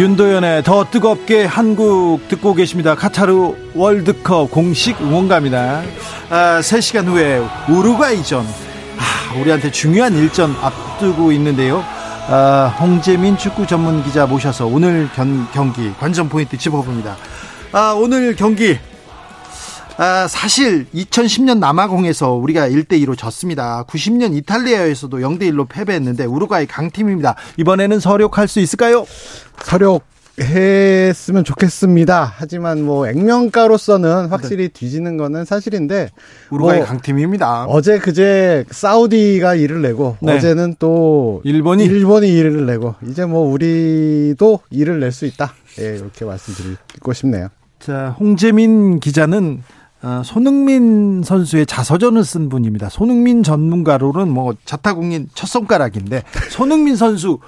[SPEAKER 1] 윤도현의 더 뜨겁게 한국 듣고 계십니다. 카타르 월드컵 공식 응원가입니다. 아, 3시간 후에 우루과이전. 아, 우리한테 중요한 일전 앞두고 있는데요. 아, 홍재민 축구 전문 기자 모셔서 오늘 견, 경기 관전 포인트 짚어봅니다. 아, 오늘 경기 아, 사실 2010년 남아공에서 우리가 1대2로 졌습니다. 90년 이탈리아에서도 0대1로 패배했는데 우루과이 강팀입니다. 이번에는 서력할 수 있을까요?
[SPEAKER 9] 서력 했으면 좋겠습니다. 하지만 뭐 액면가로서는 확실히 네. 뒤지는 거는 사실인데
[SPEAKER 1] 우루과이 뭐 강팀입니다.
[SPEAKER 9] 어제 그제 사우디가 일을 내고 네. 어제는 또
[SPEAKER 1] 일본이
[SPEAKER 9] 일본이 일을 내고 이제 뭐 우리도 일을 낼 수 있다. 예, 이렇게 말씀드리고 싶네요.
[SPEAKER 1] 자, 홍재민 기자는 어, 손흥민 선수의 자서전을 쓴 분입니다. 손흥민 전문가로는 뭐 자타공인 첫 손가락인데 손흥민 선수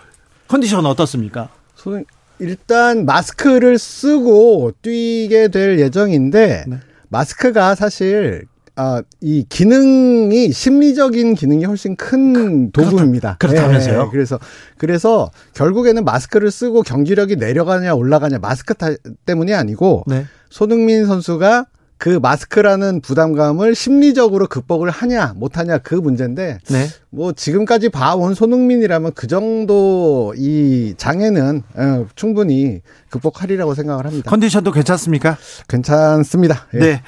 [SPEAKER 1] 컨디션 어떻습니까?
[SPEAKER 9] 손 일단 마스크를 쓰고 뛰게 될 예정인데 네. 마스크가 사실 아, 이 기능이 심리적인 기능이 훨씬 큰 도구입니다.
[SPEAKER 1] 그렇다 면서요?
[SPEAKER 9] 네, 그래서 그래서 결국에는 마스크를 쓰고 경기력이 내려가냐 올라가냐 마스크 타, 때문이 아니고 네. 손흥민 선수가 그 마스크라는 부담감을 심리적으로 극복을 하냐 못하냐 그 문제인데 네. 뭐 지금까지 봐온 손흥민이라면 그 정도 이 장애는 어, 충분히 극복하리라고 생각을 합니다.
[SPEAKER 1] 컨디션도 괜찮습니까?
[SPEAKER 9] 괜찮습니다.
[SPEAKER 1] 예. 네.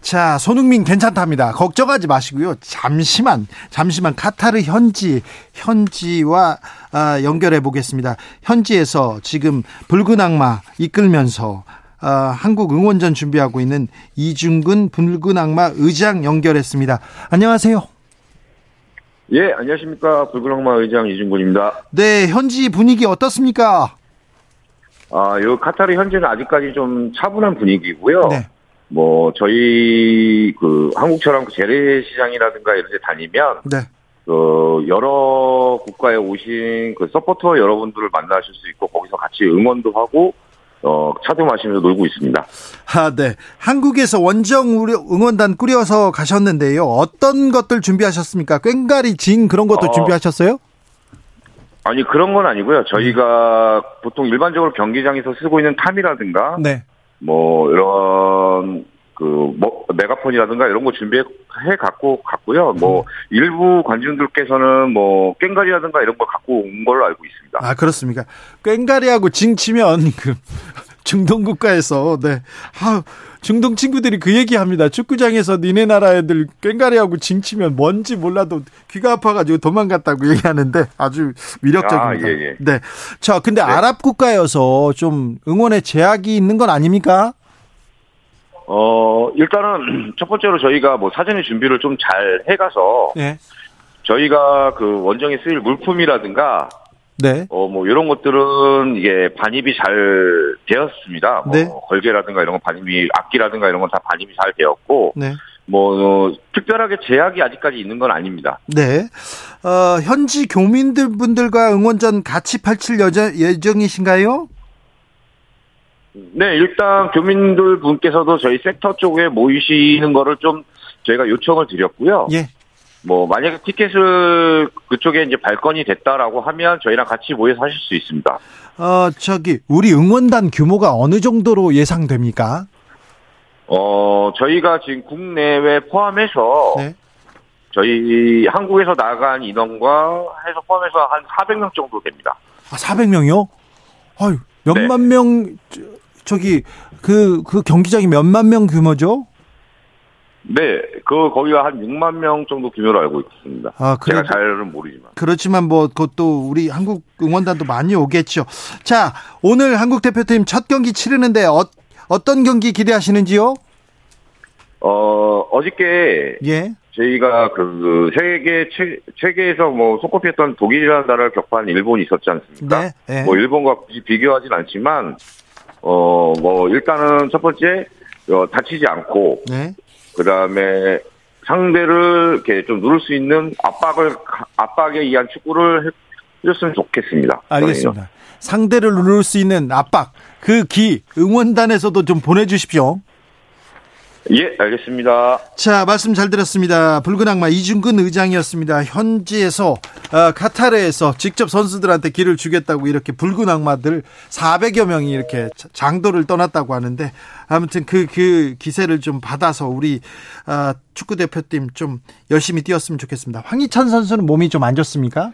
[SPEAKER 1] 자, 손흥민 괜찮답니다. 걱정하지 마시고요. 잠시만, 잠시만 카타르 현지, 현지와 아, 연결해 보겠습니다. 현지에서 지금 붉은 악마 이끌면서 어, 한국 응원전 준비하고 있는 이중근 붉은 악마 의장 연결했습니다. 안녕하세요.
[SPEAKER 10] 예, 안녕하십니까. 붉은 악마 의장 이중근입니다.
[SPEAKER 1] 네, 현지 분위기 어떻습니까?
[SPEAKER 10] 아, 요 카타르 현지는 아직까지 좀 차분한 분위기고요. 네. 뭐 저희 그 한국처럼 그 재래시장이라든가 이런 데 다니면 네. 그 여러 국가에 오신 그 서포터 여러분들을 만나실 수 있고 거기서 같이 응원도 하고 어, 차도 마시면서 놀고 있습니다.
[SPEAKER 1] 아, 네. 한국에서 원정 응원단 꾸려서 가셨는데요. 어떤 것들 준비하셨습니까? 꽹가리 진 그런 것도 어, 준비하셨어요?
[SPEAKER 10] 아니, 그런 건 아니고요. 저희가 보통 일반적으로 경기장에서 쓰고 있는 탐이라든가, 네. 뭐, 이런 그, 뭐, 메가폰이라든가 이런 거 준비해 갖고 갔고요. 뭐, 음. 일부 관중들께서는 뭐, 꽹가리라든가 이런 걸 갖고 온 걸로 알고 있습니다.
[SPEAKER 1] 아, 그렇습니까? 꽹가리하고 징치면 그, (laughs) 중동 국가에서, 네. 아, 중동 친구들이 그 얘기 합니다. 축구장에서 니네 나라 애들 꽹가리하고 징치면 뭔지 몰라도 귀가 아파가지고 도망갔다고 얘기하는데 아주 위력적입니다. 아, 예, 예. 네. 자, 근데 네. 아랍 국가여서 좀 응원에 제약이 있는 건 아닙니까?
[SPEAKER 10] 어, 일단은 (clears throat) 첫 번째로 저희가 뭐 사전에 준비를 좀 잘 해가서 네. 저희가 그 원정에 쓰일 물품이라든가 네. 어, 뭐, 이런 것들은 이게 반입이 잘 되었습니다. 뭐, 네. 걸개라든가 이런 건 반입이, 악기라든가 이런 건 다 반입이 잘 되었고, 네. 뭐, 어, 특별하게 제약이 아직까지 있는 건 아닙니다.
[SPEAKER 1] 네. 어, 현지 교민들 분들과 응원전 같이 펼칠 예정이신가요?
[SPEAKER 10] 네, 일단 교민들 분께서도 저희 섹터 쪽에 모이시는 거를 좀 저희가 요청을 드렸고요. 예. 뭐 만약에 티켓을 그쪽에 이제 발권이 됐다라고 하면 저희랑 같이 모여서 하실 수 있습니다.
[SPEAKER 1] 어, 저기 우리 응원단 규모가 어느 정도로 예상됩니까?
[SPEAKER 10] 어, 저희가 지금 국내외 포함해서 네. 저희 한국에서 나간 인원과 해서 포함해서 한 400명 정도 됩니다.
[SPEAKER 1] 아, 400명이요? 아유, 몇만 네. 명 저기 그그 그 경기장이 몇만 명 규모죠?
[SPEAKER 10] 네, 그 거기가 한 6만 명 정도 규모로 알고 있습니다. 아, 그래, 제가 잘은 모르지만.
[SPEAKER 1] 그렇지만 뭐 그것도 우리 한국 응원단도 많이 오겠죠. 자, 오늘 한국 대표팀 첫 경기 치르는데 어, 어떤 경기 기대하시는지요?
[SPEAKER 10] 어, 어저께 예. 저희가 그 세계 최, 세계에서 뭐 손꼽혔던 독일이라는 나라를 격파한 일본이 있었지 않습니까? 네, 네. 뭐 일본과 비교하진 않지만 어, 뭐, 일단은 첫 번째, 어, 다치지 않고, 네. 그 다음에 상대를 이렇게 좀 누를 수 있는 압박을, 압박에 의한 축구를 해줬으면 좋겠습니다.
[SPEAKER 1] 알겠습니다. 상대를 누를 수 있는 압박, 그 기, 응원단에서도 좀 보내주십시오.
[SPEAKER 10] 예, 알겠습니다.
[SPEAKER 1] 자, 말씀 잘 들었습니다. 붉은 악마 이중근 의장이었습니다. 현지에서 어, 카타르에서 직접 선수들한테 길을 주겠다고 이렇게 붉은 악마들 400여 명이 이렇게 장도를 떠났다고 하는데 아무튼 그, 그 기세를 좀 받아서 우리 어, 축구 대표팀 좀 열심히 뛰었으면 좋겠습니다. 황희찬 선수는 몸이 좀 안 좋습니까?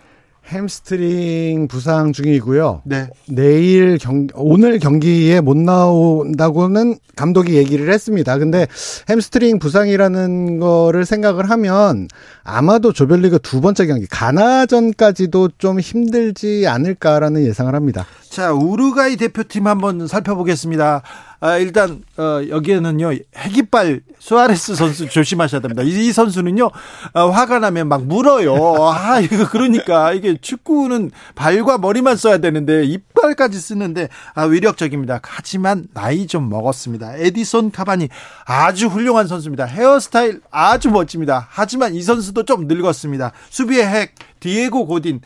[SPEAKER 9] 햄스트링 부상 중이고요. 네. 내일 경 오늘 경기에 못 나온다고는 감독이 얘기를 했습니다. 근데 햄스트링 부상이라는 거를 생각을 하면 아마도 조별리그 두 번째 경기 가나전까지도 좀 힘들지 않을까라는 예상을 합니다.
[SPEAKER 1] 자, 우루과이 대표팀 한번 살펴보겠습니다. 아, 일단 어, 여기에는요 핵이빨 수아레스 선수 조심하셔야 됩니다. 이, 이 선수는요 어, 화가 나면 막 물어요. 아 이거 그러니까 이게 축구는 발과 머리만 써야 되는데 이빨까지 쓰는데 아, 위력적입니다. 하지만 나이 좀 먹었습니다. 에디손 카바니 아주 훌륭한 선수입니다. 헤어스타일 아주 멋집니다. 하지만 이 선수도 좀 늙었습니다. 수비의 핵 디에고 고딘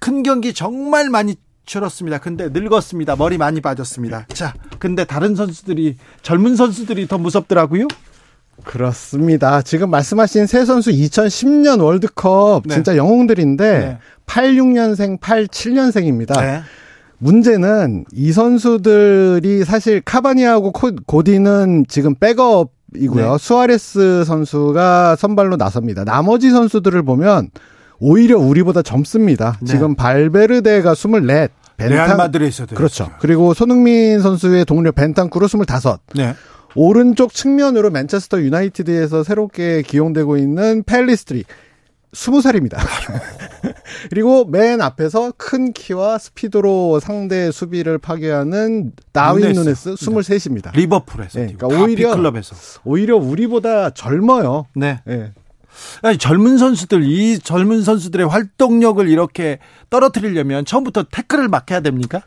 [SPEAKER 1] 큰 경기 정말 많이 줄었습니다. 근데 늙었습니다. 머리 많이 빠졌습니다. 자, 근데 다른 선수들이 젊은 선수들이 더 무섭더라고요.
[SPEAKER 9] 그렇습니다. 지금 말씀하신 세 선수 2010년 월드컵 네. 진짜 영웅들인데 네. 86년생, 87년생입니다. 네. 문제는 이 선수들이 사실 카바니하고 고디는 지금 백업이고요. 네. 수아레스 선수가 선발로 나섭니다. 나머지 선수들을 보면 오히려 우리보다 젊습니다. 네. 지금 발베르데가 24,
[SPEAKER 1] 벤탄 레알 마드리드에서도
[SPEAKER 9] 그렇죠. 그리고 손흥민 선수의 동료 벤탄쿠르 25. 네. 오른쪽 측면으로 맨체스터 유나이티드에서 새롭게 기용되고 있는 펠리스트리 20살입니다. (laughs) 그리고 맨 앞에서 큰 키와 스피드로 상대 수비를 파괴하는 다윈 누네스 23입니다.
[SPEAKER 1] 리버풀에서.
[SPEAKER 9] 네, 그러니까 오히려 클럽에서. 오히려 우리보다 젊어요.
[SPEAKER 1] 네. 네. 아니, 젊은 선수들 이 젊은 선수들의 활동력을 이렇게 떨어뜨리려면 처음부터 태클을 막해야 됩니까?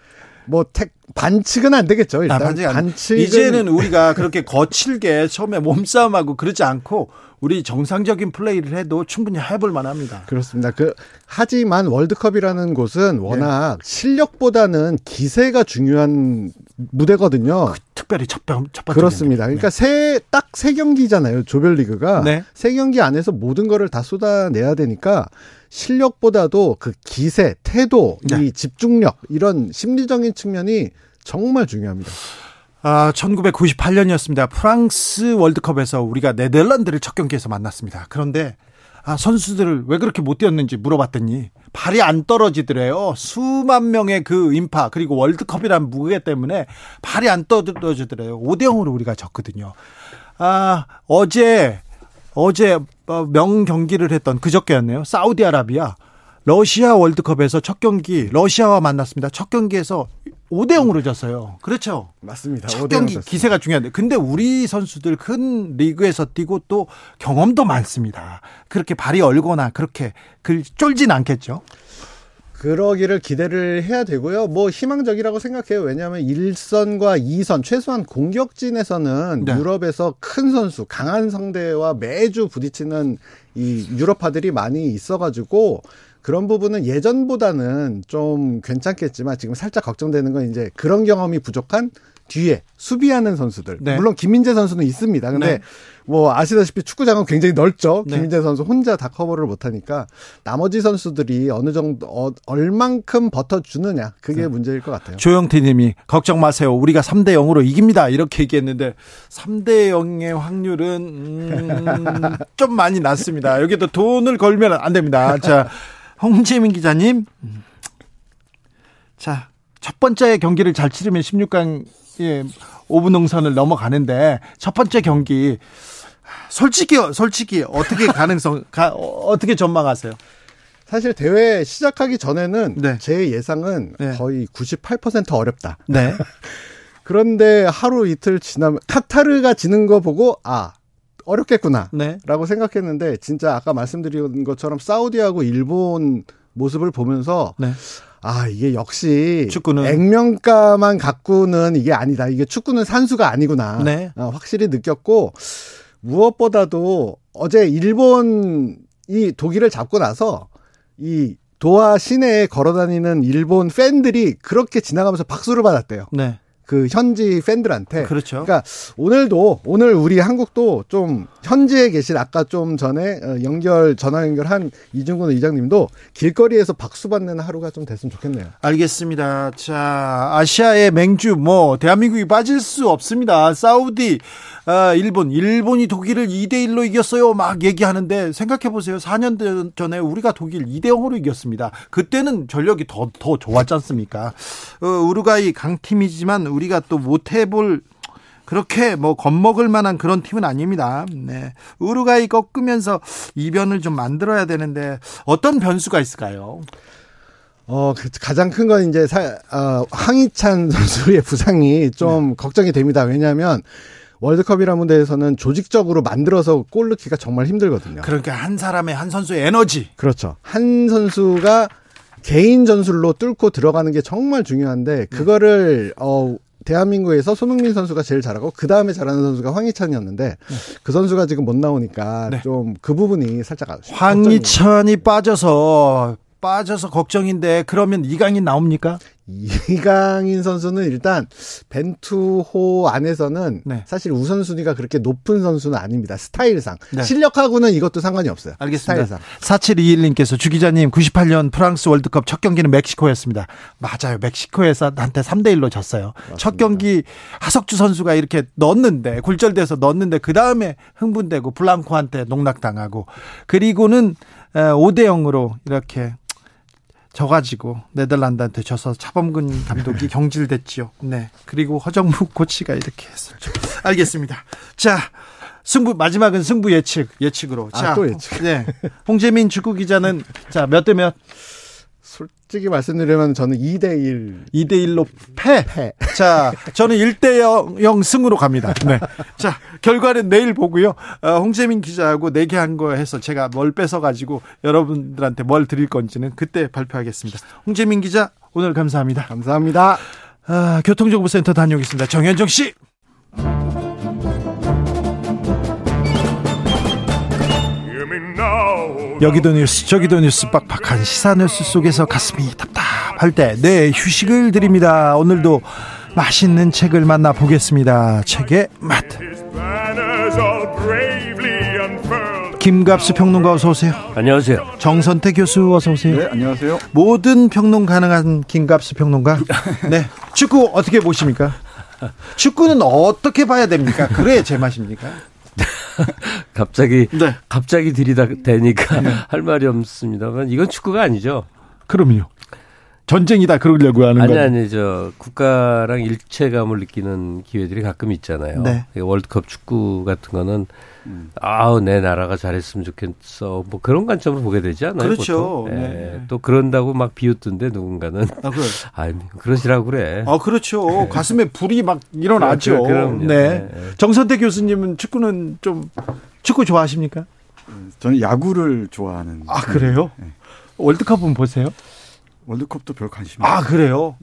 [SPEAKER 9] 뭐 택, 반칙은 안 되겠죠. 일단 아,
[SPEAKER 1] 반칙 반칙은 이제는 우리가 그렇게 거칠게 처음에 몸싸움하고 그러지 않고 우리 정상적인 플레이를 해도 충분히 해볼 만합니다.
[SPEAKER 9] 그렇습니다. 그 하지만 월드컵이라는 곳은 워낙 네. 실력보다는 기세가 중요한 무대거든요. 그,
[SPEAKER 1] 특별히 첫, 첫 번째
[SPEAKER 9] 그렇습니다. 그러니까 세딱세 경기잖아요. 조별리그가 네. 세 경기 안에서 모든 거를 다 쏟아내야 되니까 실력보다도 그 기세, 태도, 네. 이 집중력 이런 심리적인 측면이 정말 중요합니다.
[SPEAKER 1] 아, 1998년이었습니다. 프랑스 월드컵에서 우리가 네덜란드를 첫 경기에서 만났습니다. 그런데 아, 선수들을 왜 그렇게 못 뛰었는지 물어봤더니 발이 안 떨어지더래요. 수만 명의 그 인파 그리고 월드컵이란 무게 때문에 발이 안 떨어지더래요. 5대 0으로 우리가 졌거든요. 아, 어제 어제 어, 명 경기를 했던 그저께였네요. 사우디아라비아 러시아 월드컵에서 첫 경기 러시아와 만났습니다. 첫 경기에서 5대 0으로 졌어요. 그렇죠.
[SPEAKER 9] 맞습니다.
[SPEAKER 1] 첫 경기 기세가 중요한데. 근데 우리 선수들 큰 리그에서 뛰고 또 경험도 많습니다. 그렇게 발이 얼거나 그렇게 그 쫄진 않겠죠.
[SPEAKER 9] 그러기를 기대를 해야 되고요. 뭐 희망적이라고 생각해요. 왜냐하면 1선과 2선 최소한 공격진에서는 네. 유럽에서 큰 선수, 강한 상대와 매주 부딪히는 이 유럽파들이 많이 있어가지고 그런 부분은 예전보다는 좀 괜찮겠지만 지금 살짝 걱정되는 건 이제 그런 경험이 부족한 뒤에 수비하는 선수들. 네. 물론 김민재 선수는 있습니다. 근데 네. 뭐 아시다시피 축구장은 굉장히 넓죠. 네. 김민재 선수 혼자 다 커버를 못 하니까 나머지 선수들이 어느 정도 어, 얼만큼 버텨 주느냐. 그게 네. 문제일 것 같아요.
[SPEAKER 1] 조영태 님이 걱정 마세요. 우리가 3대 0으로 이깁니다. 이렇게 얘기했는데 3대 0의 확률은 음, (laughs) 좀 많이 낮습니다. 여기도 돈을 걸면 안 됩니다. 자, 홍지민 기자님. 자, 첫 번째 경기를 잘 치르면 16강 예, 5분 농선을 넘어가는데 첫 번째 경기 솔직히 솔직히 어떻게 (laughs) 가능성 가, 어떻게 전망하세요?
[SPEAKER 9] 사실 대회 시작하기 전에는 네. 제 예상은 네. 거의 98% 어렵다. 네. (laughs) 그런데 하루 이틀 지나면 카타르가 지는 거 보고 아 어렵겠구나. 네. 라고 생각했는데 진짜 아까 말씀드린 것처럼 사우디하고 일본 모습을 보면서 네. 아, 이게 역시 축구는 액면가만 갖고는 이게 아니다. 이게 축구는 산수가 아니구나. 네. 어, 확실히 느꼈고 무엇보다도 어제 일본 이 독일을 잡고 나서 이 도하 시내에 걸어 다니는 일본 팬들이 그렇게 지나가면서 박수를 받았대요. 네. 그 현지 팬들한테.
[SPEAKER 1] 그렇죠.
[SPEAKER 9] 그러니까 오늘도 오늘 우리 한국도 좀 현지에 계신 아까 좀 전에 어, 연결 전화 연결한 이중근 의장님도 길거리에서 박수 받는 하루가 좀 됐으면 좋겠네요.
[SPEAKER 1] 알겠습니다. 자 아시아의 맹주 뭐 대한민국이 빠질 수 없습니다. 사우디 아, 일본, 일본이 독일을 2대 1로 이겼어요. 막 얘기하는데 생각해 보세요. 4년 전에 우리가 독일 2대 0으로 이겼습니다. 그때는 전력이 더 더 좋았지 않습니까? 어, 우루과이 강팀이지만 우리 가 또 못해볼 그렇게 뭐 겁먹을 만한 그런 팀은 아닙니다. 네. 우루과이 꺾으면서 이변을 좀 만들어야 되는데 어떤 변수가 있을까요?
[SPEAKER 9] 어, 그 가장 큰 건 이제 사, 어, 황희찬 (laughs) 선수의 부상이 좀 네. 걱정이 됩니다. 왜냐하면 월드컵이라는 무대에서는 조직적으로 만들어서 골 넣기가 정말 힘들거든요.
[SPEAKER 1] 그러니까 한 사람의 한 선수의 에너지.
[SPEAKER 9] 그렇죠. 한 선수가 개인 전술로 뚫고 들어가는 게 정말 중요한데 그거를 어 대한민국에서 손흥민 선수가 제일 잘하고 그 다음에 잘하는 선수가 황희찬이었는데 네. 그 선수가 지금 못 나오니까 네. 좀그 부분이 살짝
[SPEAKER 1] 황희찬이 빠져서 빠져서 걱정인데 그러면 이강인 나옵니까?
[SPEAKER 9] 이강인 선수는 일단 벤투호 안에서는 네. 사실 우선순위가 그렇게 높은 선수는 아닙니다. 스타일상. 네. 실력하고는 이것도 상관이 없어요.
[SPEAKER 1] 알겠습니다. 스타일상. 4721님께서 주 기자님 98년 프랑스 월드컵 첫 경기는 멕시코였습니다. 맞아요. 멕시코에서 한테 3대 1로 졌어요. 맞습니다. 첫 경기 하석주 선수가 이렇게 넣었는데 굴절돼서 넣었는데 그다음에 흥분되고 블랑코한테 농락당하고 그리고는 5대 0으로 이렇게 져가지고 네덜란드한테 져서 차범근 감독이 경질됐지요. 네. 그리고 허정묵 (laughs) 코치가 이렇게 했었죠. 알겠습니다. 자, 승부 마지막은 승부 예측 예측으로.
[SPEAKER 9] 아, 자, 또 예측.
[SPEAKER 1] 네. 홍재민 축구 기자는 자 몇 대 몇?
[SPEAKER 9] 솔직히 말씀드리면 저는 2대1.
[SPEAKER 1] 2대1로 패. 패. 자, 저는 1대0 승으로 갑니다. 네. 자, 결과는 내일 보고요. 어, 홍재민 기자하고 내기한 거 해서 제가 뭘 뺏어가지고 여러분들한테 뭘 드릴 건지는 그때 발표하겠습니다. 홍재민 기자, 오늘 감사합니다.
[SPEAKER 9] 감사합니다.
[SPEAKER 1] 아, 교통정보센터 다녀오겠습니다. 정현정 씨. 여기도 뉴스 저기도 뉴스 빡빡한 시사 뉴스 속에서 가슴이 답답할 때 네 휴식을 드립니다. 오늘도 맛있는 책을 만나 보겠습니다. 책의 맛. 김갑수 평론가 어서 오세요.
[SPEAKER 11] 안녕하세요.
[SPEAKER 1] 정선태 교수 어서 오세요.
[SPEAKER 12] 네, 안녕하세요.
[SPEAKER 1] 모든 평론 가능한 김갑수 평론가. 네. 축구 어떻게 보십니까? 축구는 어떻게 봐야 됩니까? 그래 제맛입니까? (laughs)
[SPEAKER 11] 갑자기 네. 갑자기 들이다 대니까 네. (laughs) 할 말이 없습니다만 이건 축구가 아니죠.
[SPEAKER 1] 그럼요. 전쟁이다 그러려고 하는
[SPEAKER 11] 거예요. 아니 아니 저 국가랑 일체감을 느끼는 기회들이 가끔 있잖아요. 네. 월드컵 축구 같은 거는 음. 아우 내 나라가 잘했으면 좋겠어 뭐 그런 관점으로 보게 되지 않아요?
[SPEAKER 1] 그렇죠.
[SPEAKER 11] 네. 네. 또 그런다고 막 비웃던데 누군가는 아, 그래. (laughs) 아 그러시라고 그래.
[SPEAKER 1] 아 그렇죠. 네. 가슴에 불이 막 일어나죠. 그럼, 네. 네. 정선태 교수님은 축구는 좀 축구 좋아하십니까?
[SPEAKER 12] 저는 야구를 좋아하는.
[SPEAKER 1] 아 그래요? 네. 월드컵은 보세요?
[SPEAKER 12] 월드컵도 별 관심.
[SPEAKER 1] 아 그래요?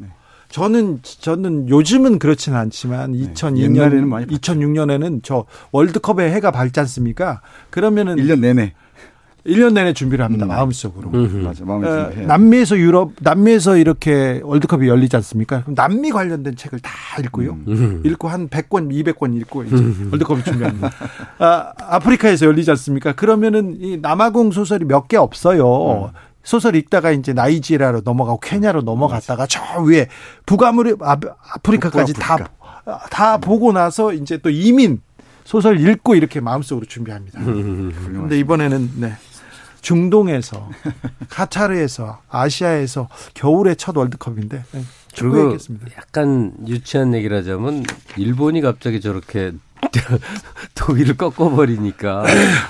[SPEAKER 1] 네. 저는 저는 요즘은 그렇지는 않지만 네. 2002년 2006년에는 저 월드컵에 해가 밝지 않습니까? 그러면은
[SPEAKER 12] 1년 내내
[SPEAKER 1] 1년 내내 준비를 합니다. 음. 마음속으로.
[SPEAKER 12] 음. 맞아. 마음에
[SPEAKER 1] 어, 남미에서 유럽, 남미에서 이렇게 월드컵이 열리지 않습니까? 그럼 남미 관련된 책을 다 읽고요. 음. 음. 읽고 한 100권, 200권 읽고 이제 음. 월드컵을 준비합니다. 아, 아프리카에서 열리지 않습니까? 그러면은 이 남아공 소설이 몇 개 없어요. 음. 소설 읽다가 이제 나이지리아로 넘어가고 케냐로 넘어갔다가 저 위에 북아무리 아프리카까지 다다 보고 나서 이제 또 이민 소설 읽고 이렇게 마음속으로 준비합니다. 그런데 이번에는 네. 중동에서 카타르에서 아시아에서 겨울의 첫 월드컵인데 네,
[SPEAKER 11] 그리고 약간 유치한 얘기를 하자면 일본이 갑자기 저렇게 (laughs) 독일을 꺾어버리니까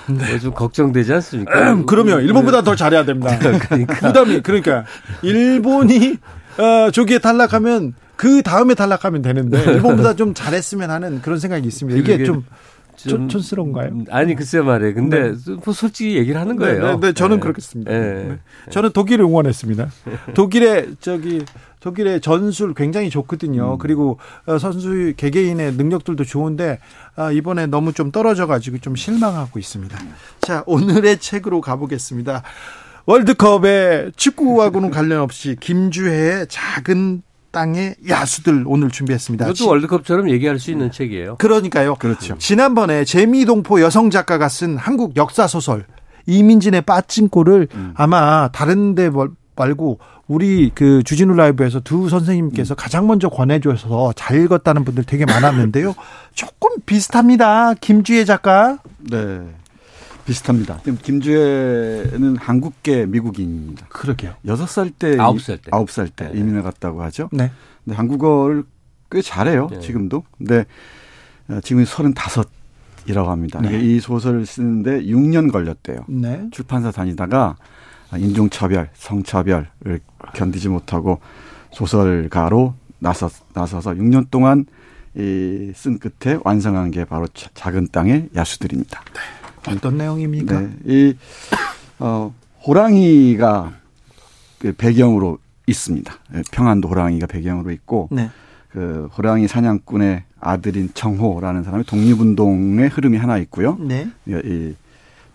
[SPEAKER 11] 네. 뭐좀 걱정되지 않습니까?
[SPEAKER 1] 음, 그러면 일본보다 더 잘해야 됩니다. (laughs) 그러니까. 부담이 그러니까 일본이 어, 조기에 탈락하면 그 다음에 탈락하면 되는데 (laughs) 일본보다 좀 잘했으면 하는 그런 생각이 있습니다. 이게 좀 촌, 촌스러운가요? 음,
[SPEAKER 11] 아니 글쎄 말이에요. 근데 네. 뭐 솔직히 얘기를 하는 거예요.
[SPEAKER 1] 네, 네, 네 저는 네. 그렇겠습니다. 네. 저는 독일을 응원했습니다. (laughs) 독일의 저기 독일의 전술 굉장히 좋거든요. 음. 그리고 어, 선수 개개인의 능력들도 좋은데 아, 이번에 너무 좀 떨어져 가지고 좀 실망하고 있습니다. 자, 오늘의 책으로 가보겠습니다. 월드컵에 축구하고는 관련 없이 김주혜의 작은 땅의 야수들 오늘 준비했습니다.
[SPEAKER 11] 이것도 월드컵처럼 얘기할 수 있는 책이에요.
[SPEAKER 1] 그러니까요. 그렇죠. 지난번에 재미동포 여성 작가가 쓴 한국 역사 소설 이민진의 빠진 꼴을 음. 아마 다른데 말고 우리 그 주진우 라이브에서 두 선생님께서 음. 가장 먼저 권해줘서 잘 읽었다는 분들 되게 많았는데요. (laughs) 조금 비슷합니다. 김주혜 작가.
[SPEAKER 12] 네. 비슷합니다. 김주혜는 한국계 미국인입니다.
[SPEAKER 1] 그러게요.
[SPEAKER 12] 여섯 살 때,
[SPEAKER 11] 아홉 살 때,
[SPEAKER 12] 아홉 살 때 이민을 갔다고 하죠. 네. 근데 한국어를 꽤 잘해요. 네. 지금도. 근데 어, 지금 서른다섯 이라고 합니다. 네. 이 소설을 쓰는데 6년 걸렸대요. 네. 출판사 다니다가 인종차별, 성차별을 견디지 못하고 소설가로 나서, 나서서 6년 동안 이, 쓴 끝에 완성한 게 바로 작은 땅의 야수들입니다.
[SPEAKER 1] 네. 어떤 내용입니까?
[SPEAKER 12] 네. 이, 어, 호랑이가 그 배경으로 있습니다. 예, 평안도 호랑이가 배경으로 있고, 네. 그 호랑이 사냥꾼의 아들인 정호라는 사람이 독립운동의 흐름이 하나 있고요. 네. 이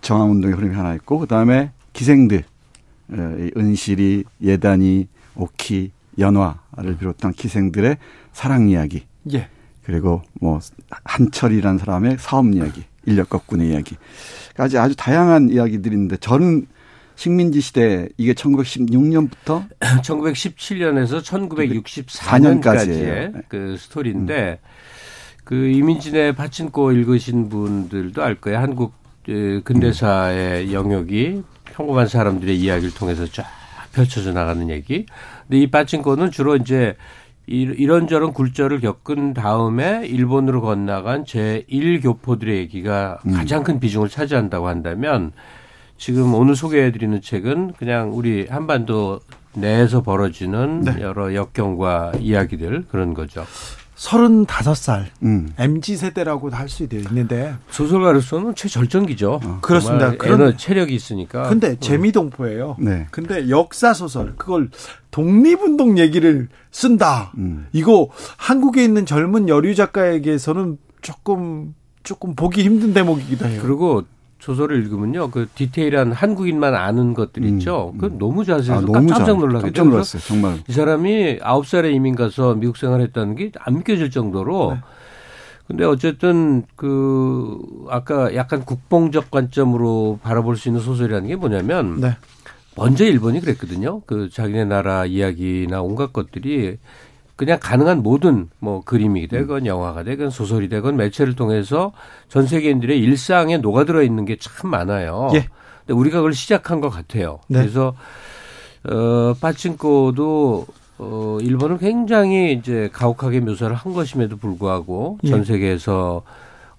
[SPEAKER 12] 정황운동의 흐름이 하나 있고, 그 다음에 기생들, 이 은실이, 예단이, 오키, 연화를 비롯한 기생들의 사랑 이야기. 예. 그리고 뭐 한철이라는 사람의 사업 이야기, 인력 거꾼의 이야기까지 아주 다양한 이야기들인데 저는 식민지 시대 이게 1916년부터
[SPEAKER 11] 1917년에서 1964년까지의 그 스토리인데 음. 그 이민진의 파친코 읽으신 분들도 알 거예요. 한국 근대사의 음. 영역이 평범한 사람들의 이야기를 통해서 쫙 펼쳐져 나가는 얘기. 근데 이 파친코는 주로 이제 이런저런 굴절을 겪은 다음에 일본으로 건너간 제1교포들의 얘기가 음. 가장 큰 비중을 차지한다고 한다면 지금 오늘 소개해드리는 책은 그냥 우리 한반도 내에서 벌어지는 네. 여러 역경과 이야기들 그런 거죠.
[SPEAKER 1] 35살 음. MZ 세대라고 할 수도 있는데
[SPEAKER 11] 소설가로서는 최절정기죠.
[SPEAKER 1] 어. 그렇습니다.
[SPEAKER 11] 그런 체력이 있으니까.
[SPEAKER 1] 근데 음. 재미동포예요. 네. 근데 역사 소설 그걸 독립운동 얘기를 쓴다. 음. 이거 한국에 있는 젊은 여류 작가에게서는 조금 조금 보기 힘든 대목이기도 해요.
[SPEAKER 11] 그리고 소설을 읽으면요, 그 디테일한 한국인만 아는 것들 있죠. 음, 음. 그 너무 자세해서 아, 너무 깜짝 놀라게
[SPEAKER 12] 깜짝 놀랐어요, 정말.
[SPEAKER 11] 이 사람이 아홉 살에 이민 가서 미국 생활했다는 게 안 믿겨질 정도로. 네. 근데 어쨌든 그 아까 약간 국뽕적 관점으로 바라볼 수 있는 소설이라는 게 뭐냐면 네. 먼저 일본이 그랬거든요. 그 자기네 나라 이야기나 온갖 것들이 그냥 가능한 모든 뭐 그림이 되건 영화가 되건 소설이 되건 매체를 통해서 전 세계인들의 일상에 녹아들어 있는 게 참 많아요. 예. 근데 우리가 그걸 시작한 것 같아요. 네. 그래서 어 파친코도 어 일본은 굉장히 이제 가혹하게 묘사를 한 것임에도 불구하고 전 예. 세계에서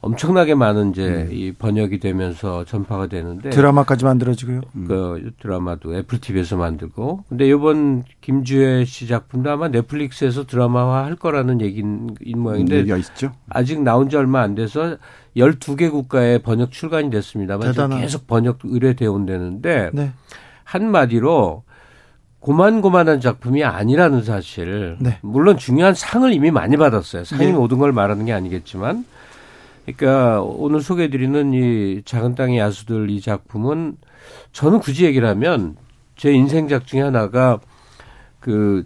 [SPEAKER 11] 엄청나게 많은 이제 음. 이 번역이 되면서 전파가 되는데
[SPEAKER 1] 드라마까지 만들어지고요.
[SPEAKER 11] 음. 그 드라마도 애플 TV에서 만들고 근데 이번 김주혜 씨 작품도 아마 넷플릭스에서 드라마화 할 거라는 얘기인 모양인데. 아직 나온 지 얼마 안 돼서 12개 국가에 번역 출간이 됐습니다만 대단한. 계속 번역 의뢰되어 온다는데 네. 한마디로 고만고만한 작품이 아니라는 사실. 네. 물론 중요한 상을 이미 많이 받았어요. 상이 네. 모든 걸 말하는 게 아니겠지만 그러니까 오늘 소개해드리는 이 작은 땅의 야수들 이 작품은 저는 굳이 얘기를 하면 제 인생작 중에 하나가 그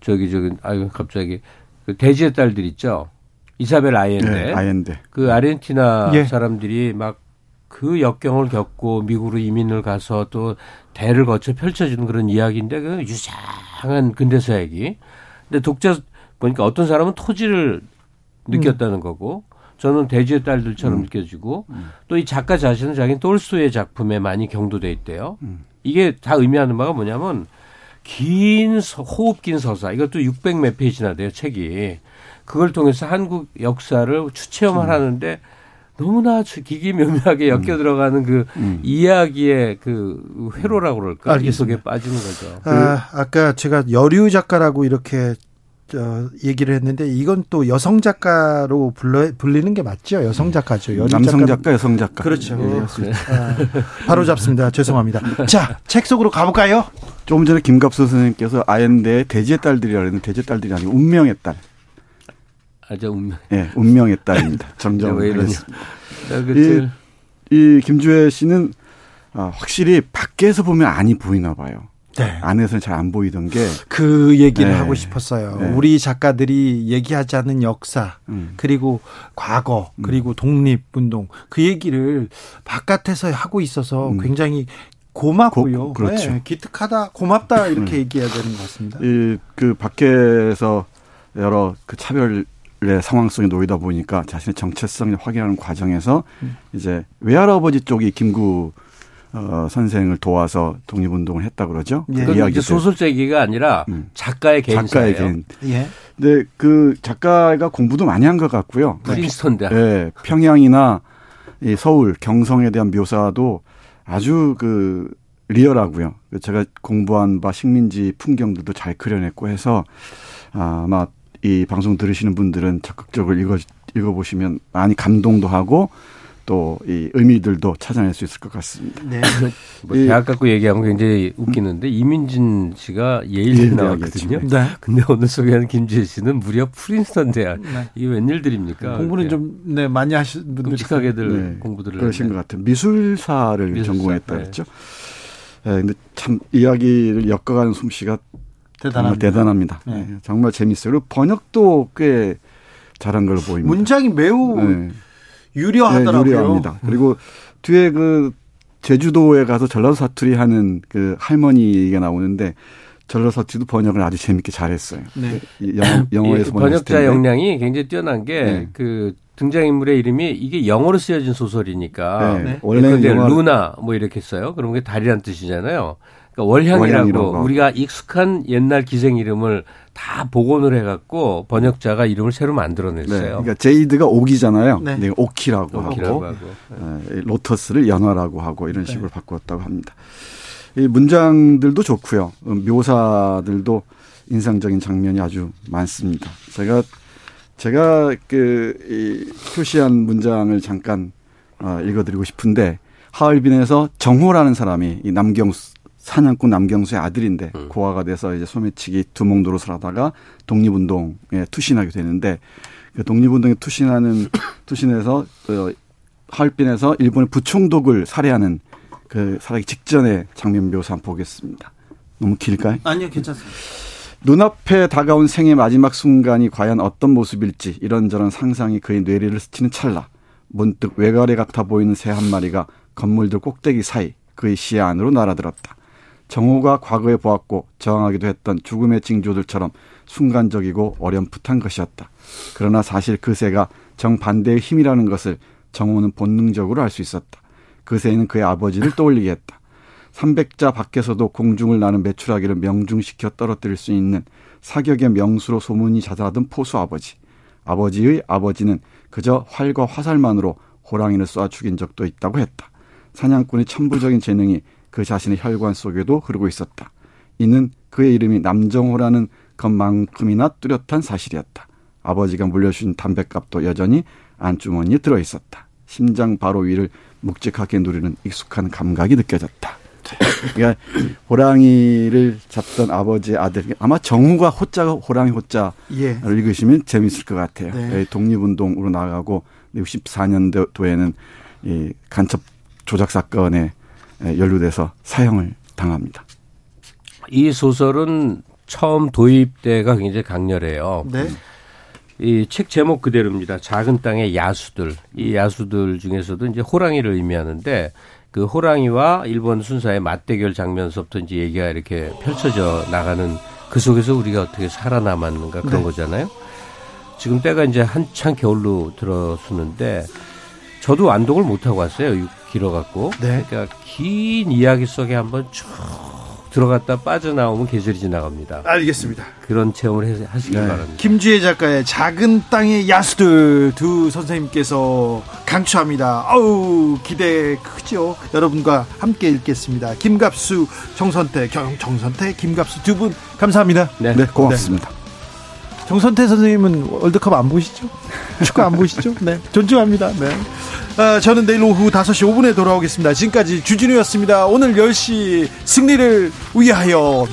[SPEAKER 11] 저기 저기 아유 갑자기 그 돼지의 딸들 있죠 이사벨 아이엔데 네,
[SPEAKER 12] 아이엔데
[SPEAKER 11] 그 아르헨티나 예. 사람들이 막 그 역경을 겪고 미국으로 이민을 가서 또 대를 거쳐 펼쳐지는 그런 이야기인데 그 유사한 근대사 얘기. 근데 독자 보니까 어떤 사람은 토지를 느꼈다는 음. 거고 저는 대지의 딸들처럼 음. 느껴지고 음. 또이 작가 자신은 자기는 똘스의 작품에 많이 경도돼 있대요. 음. 이게 다 의미하는 바가 뭐냐면 긴 호흡 긴 서사 이것도 600 몇 페이지나 돼요 책이 그걸 통해서 한국 역사를 추체험을 음. 하는데 너무나 기기묘묘하게 엮여 음. 들어가는 그 음. 이야기의 그 회로라고 그럴까? 알겠습니다. 이 속에 빠지는 거죠.
[SPEAKER 1] 아, 아까 제가 여류 작가라고 이렇게 저 얘기를 했는데 이건 또 여성 작가로 불러 불리는 게 맞죠? 여성 작가죠.
[SPEAKER 12] 남성 작가, 여성 작가.
[SPEAKER 1] 그렇죠. 네, 네. 아, 바로 잡습니다. 죄송합니다. (laughs) 자, 책 속으로 가볼까요?
[SPEAKER 12] 조금 전에 김갑수 선생님께서 아엔데 돼지의 딸들이라 그랬는데 돼지의 딸들이 아니고 운명의 딸.
[SPEAKER 11] 아주 운명.
[SPEAKER 12] 예, 네, 운명의 딸입니다. 점점 (laughs) 왜 이러냐. 이, 이 김주혜 씨는 아, 확실히 밖에서 보면 안이 보이나 봐요. 네. 안에서는 잘 안 보이던 게
[SPEAKER 1] 그 얘기를 네. 하고 싶었어요. 네. 우리 작가들이 얘기하지 않는 역사 음. 그리고 과거 음. 그리고 독립운동 그 얘기를 바깥에서 하고 있어서 음. 굉장히 고맙고요. 고, 그렇죠. 네, 기특하다, 고맙다 이렇게 음. 얘기해야 되는 것 같습니다.
[SPEAKER 12] 이 그 밖에서 여러 그 차별의 상황 속에 놓이다 보니까 자신의 정체성을 확인하는 과정에서 음. 이제 외할아버지 쪽이 김구 어, 선생을 도와서 독립운동을 했다 그러죠.
[SPEAKER 11] 예. 그 이야기 소설제기가 아니라 음. 작가의 개인 작가의 개인.
[SPEAKER 12] 예. 근데 그 작가가 공부도 많이 한 것 같고요.
[SPEAKER 11] 프린스턴 대학.
[SPEAKER 12] 예. 평양이나 이 서울 경성에 대한 묘사도 아주 그 리얼하고요. 제가 공부한 바 식민지 풍경들도 잘 그려냈고 해서 아마 이 방송 들으시는 분들은 적극적으로 읽어 읽어보시면 많이 감동도 하고 또 이 의미들도 찾아낼 수 있을 것 같습니다. 네. (laughs)
[SPEAKER 11] 뭐 대학 갖고 얘기하면 굉장히 웃기는데 이민진 씨가 예일 나왔거든요. 네. (laughs) 근데 오늘 소개하는 김지혜 씨는 무려 프린스턴 대학. 네. 이게 웬일들입니까?
[SPEAKER 1] 공부는 좀 네, 많이 하신 분들
[SPEAKER 11] 끔찍하게들 네. 공부들을
[SPEAKER 12] 그러신 것 같아요. 미술사를 미술사, 전공했다 네. 그랬죠. 네, 근데 참 이야기를 엮어가는 솜씨가 대단합니다. 대단합니다. 네. 네. 정말 재밌어요. 그리고 번역도 꽤 잘한 걸로 보입니다.
[SPEAKER 1] 문장이 매우 네. 유려하더라고요. 네, 유려합니다.
[SPEAKER 12] 그리고 뒤에 그 제주도에 가서 전라도 사투리 하는 그 할머니 얘기가 나오는데 전라도 사투리도 번역을 아주 재밌게 잘했어요. 네.
[SPEAKER 11] 영어, 영어에서 번역자 역량이 굉장히 뛰어난 게그 네. 그 등장인물의 이름이 이게 영어로 쓰여진 소설이니까 네. 네. 원래 루나 뭐 이렇게 써요. 그런 게 달이란 뜻이잖아요. 그러니까 월향이라고, 월향이라고 우리가 익숙한 옛날 기생 이름을 다 복원을 해갖고 번역자가 이름을 새로 만들어냈어요. 네,
[SPEAKER 12] 그러니까 제이드가 옥이잖아요. 네. 네 오키라고, 오키라고, 하고, 하고. 네. 로터스를 연화라고 하고 이런 네. 식으로 바꾸었다고 합니다. 이 문장들도 좋고요. 묘사들도 인상적인 장면이 아주 많습니다. 제가 제가 그이 표시한 문장을 잠깐 어, 읽어드리고 싶은데 하얼빈에서 정호라는 사람이 이 남경수 사냥꾼 남경수의 아들인데 음. 고아가 돼서 이제 소매치기 노릇을 하다가 독립운동에 투신하게 되는데 그 독립운동에 투신하는 (coughs) 투신해서 그 하얼빈에서 일본의 부총독을 살해하는 그 살해하기 직전의 장면 묘사 한번 보겠습니다. 너무 길까요?
[SPEAKER 1] 아니요, 괜찮습니다.
[SPEAKER 12] 눈앞에 다가온 생의 마지막 순간이 과연 어떤 모습일지 이런저런 상상이 그의 뇌리를 스치는 찰나 문득 외가래 같아 보이는 새 한 마리가 건물들 꼭대기 사이 그의 시야 안으로 날아들었다. 정호가 과거에 보았고 저항하기도 했던 죽음의 징조들처럼 순간적이고 어렴풋한 것이었다. 그러나 사실 그 새가 정반대의 힘이라는 것을 정호는 본능적으로 알 수 있었다. 그 새는 그의 아버지를 떠올리게 했다. 300자 밖에서도 공중을 나는 메추라기를 명중시켜 떨어뜨릴 수 있는 사격의 명수로 소문이 자자하던 포수 아버지. 아버지의 아버지는 그저 활과 화살만으로 호랑이를 쏴 죽인 적도 있다고 했다. 사냥꾼의 천부적인 재능이 그 자신의 혈관 속에도 흐르고 있었다. 이는 그의 이름이 남정호라는 것만큼이나 뚜렷한 사실이었다. 아버지가 물려준 담뱃값도 여전히 안주머니에 들어 있었다. 심장 바로 위를 묵직하게 누리는 익숙한 감각이 느껴졌다. 그러니까 호랑이를 잡던 아버지의 아들 아마 정우가 호자가 호랑이 호자를 예. 읽으시면 재밌을 것 같아요. 네. 독립운동으로 나가고 64년도에는 이 간첩 조작 사건에 연루돼서 사형을 당합니다.
[SPEAKER 11] 이 소설은 처음 도입 때가 굉장히 강렬해요. 네. 이 책 제목 그대로입니다. 작은 땅의 야수들. 이 야수들 중에서도 이제 호랑이를 의미하는데 그 호랑이와 일본 순사의 맞대결 장면서부터 이제 얘기가 이렇게 펼쳐져 나가는 그 속에서 우리가 어떻게 살아남았는가 그런 네. 거잖아요. 지금 때가 이제 한창 겨울로 들어서는데 저도 안독을 못 하고 왔어요. 길어갖고. 네. 그러니까 긴 이야기 속에 한번 쭉 들어갔다 빠져나오면 계절이 지나갑니다.
[SPEAKER 1] 알겠습니다.
[SPEAKER 11] 그런 체험을 하시기 네. 바랍니다.
[SPEAKER 1] 김주혜 작가의 작은 땅의 야수들 두 선생님께서 강추합니다. 아우 기대 크죠. 여러분과 함께 읽겠습니다. 김갑수, 정선태, 경, 정선태, 김갑수 두 분 감사합니다.
[SPEAKER 12] 네, 네 고맙습니다. 네.
[SPEAKER 1] 정선태 선생님은 월드컵 안 보시죠? 축구 안 보시죠? 네. 존중합니다. 네. 아, 저는 내일 오후 5시 5분에 돌아오겠습니다. 지금까지 주진우였습니다. 오늘 10시 승리를 위하여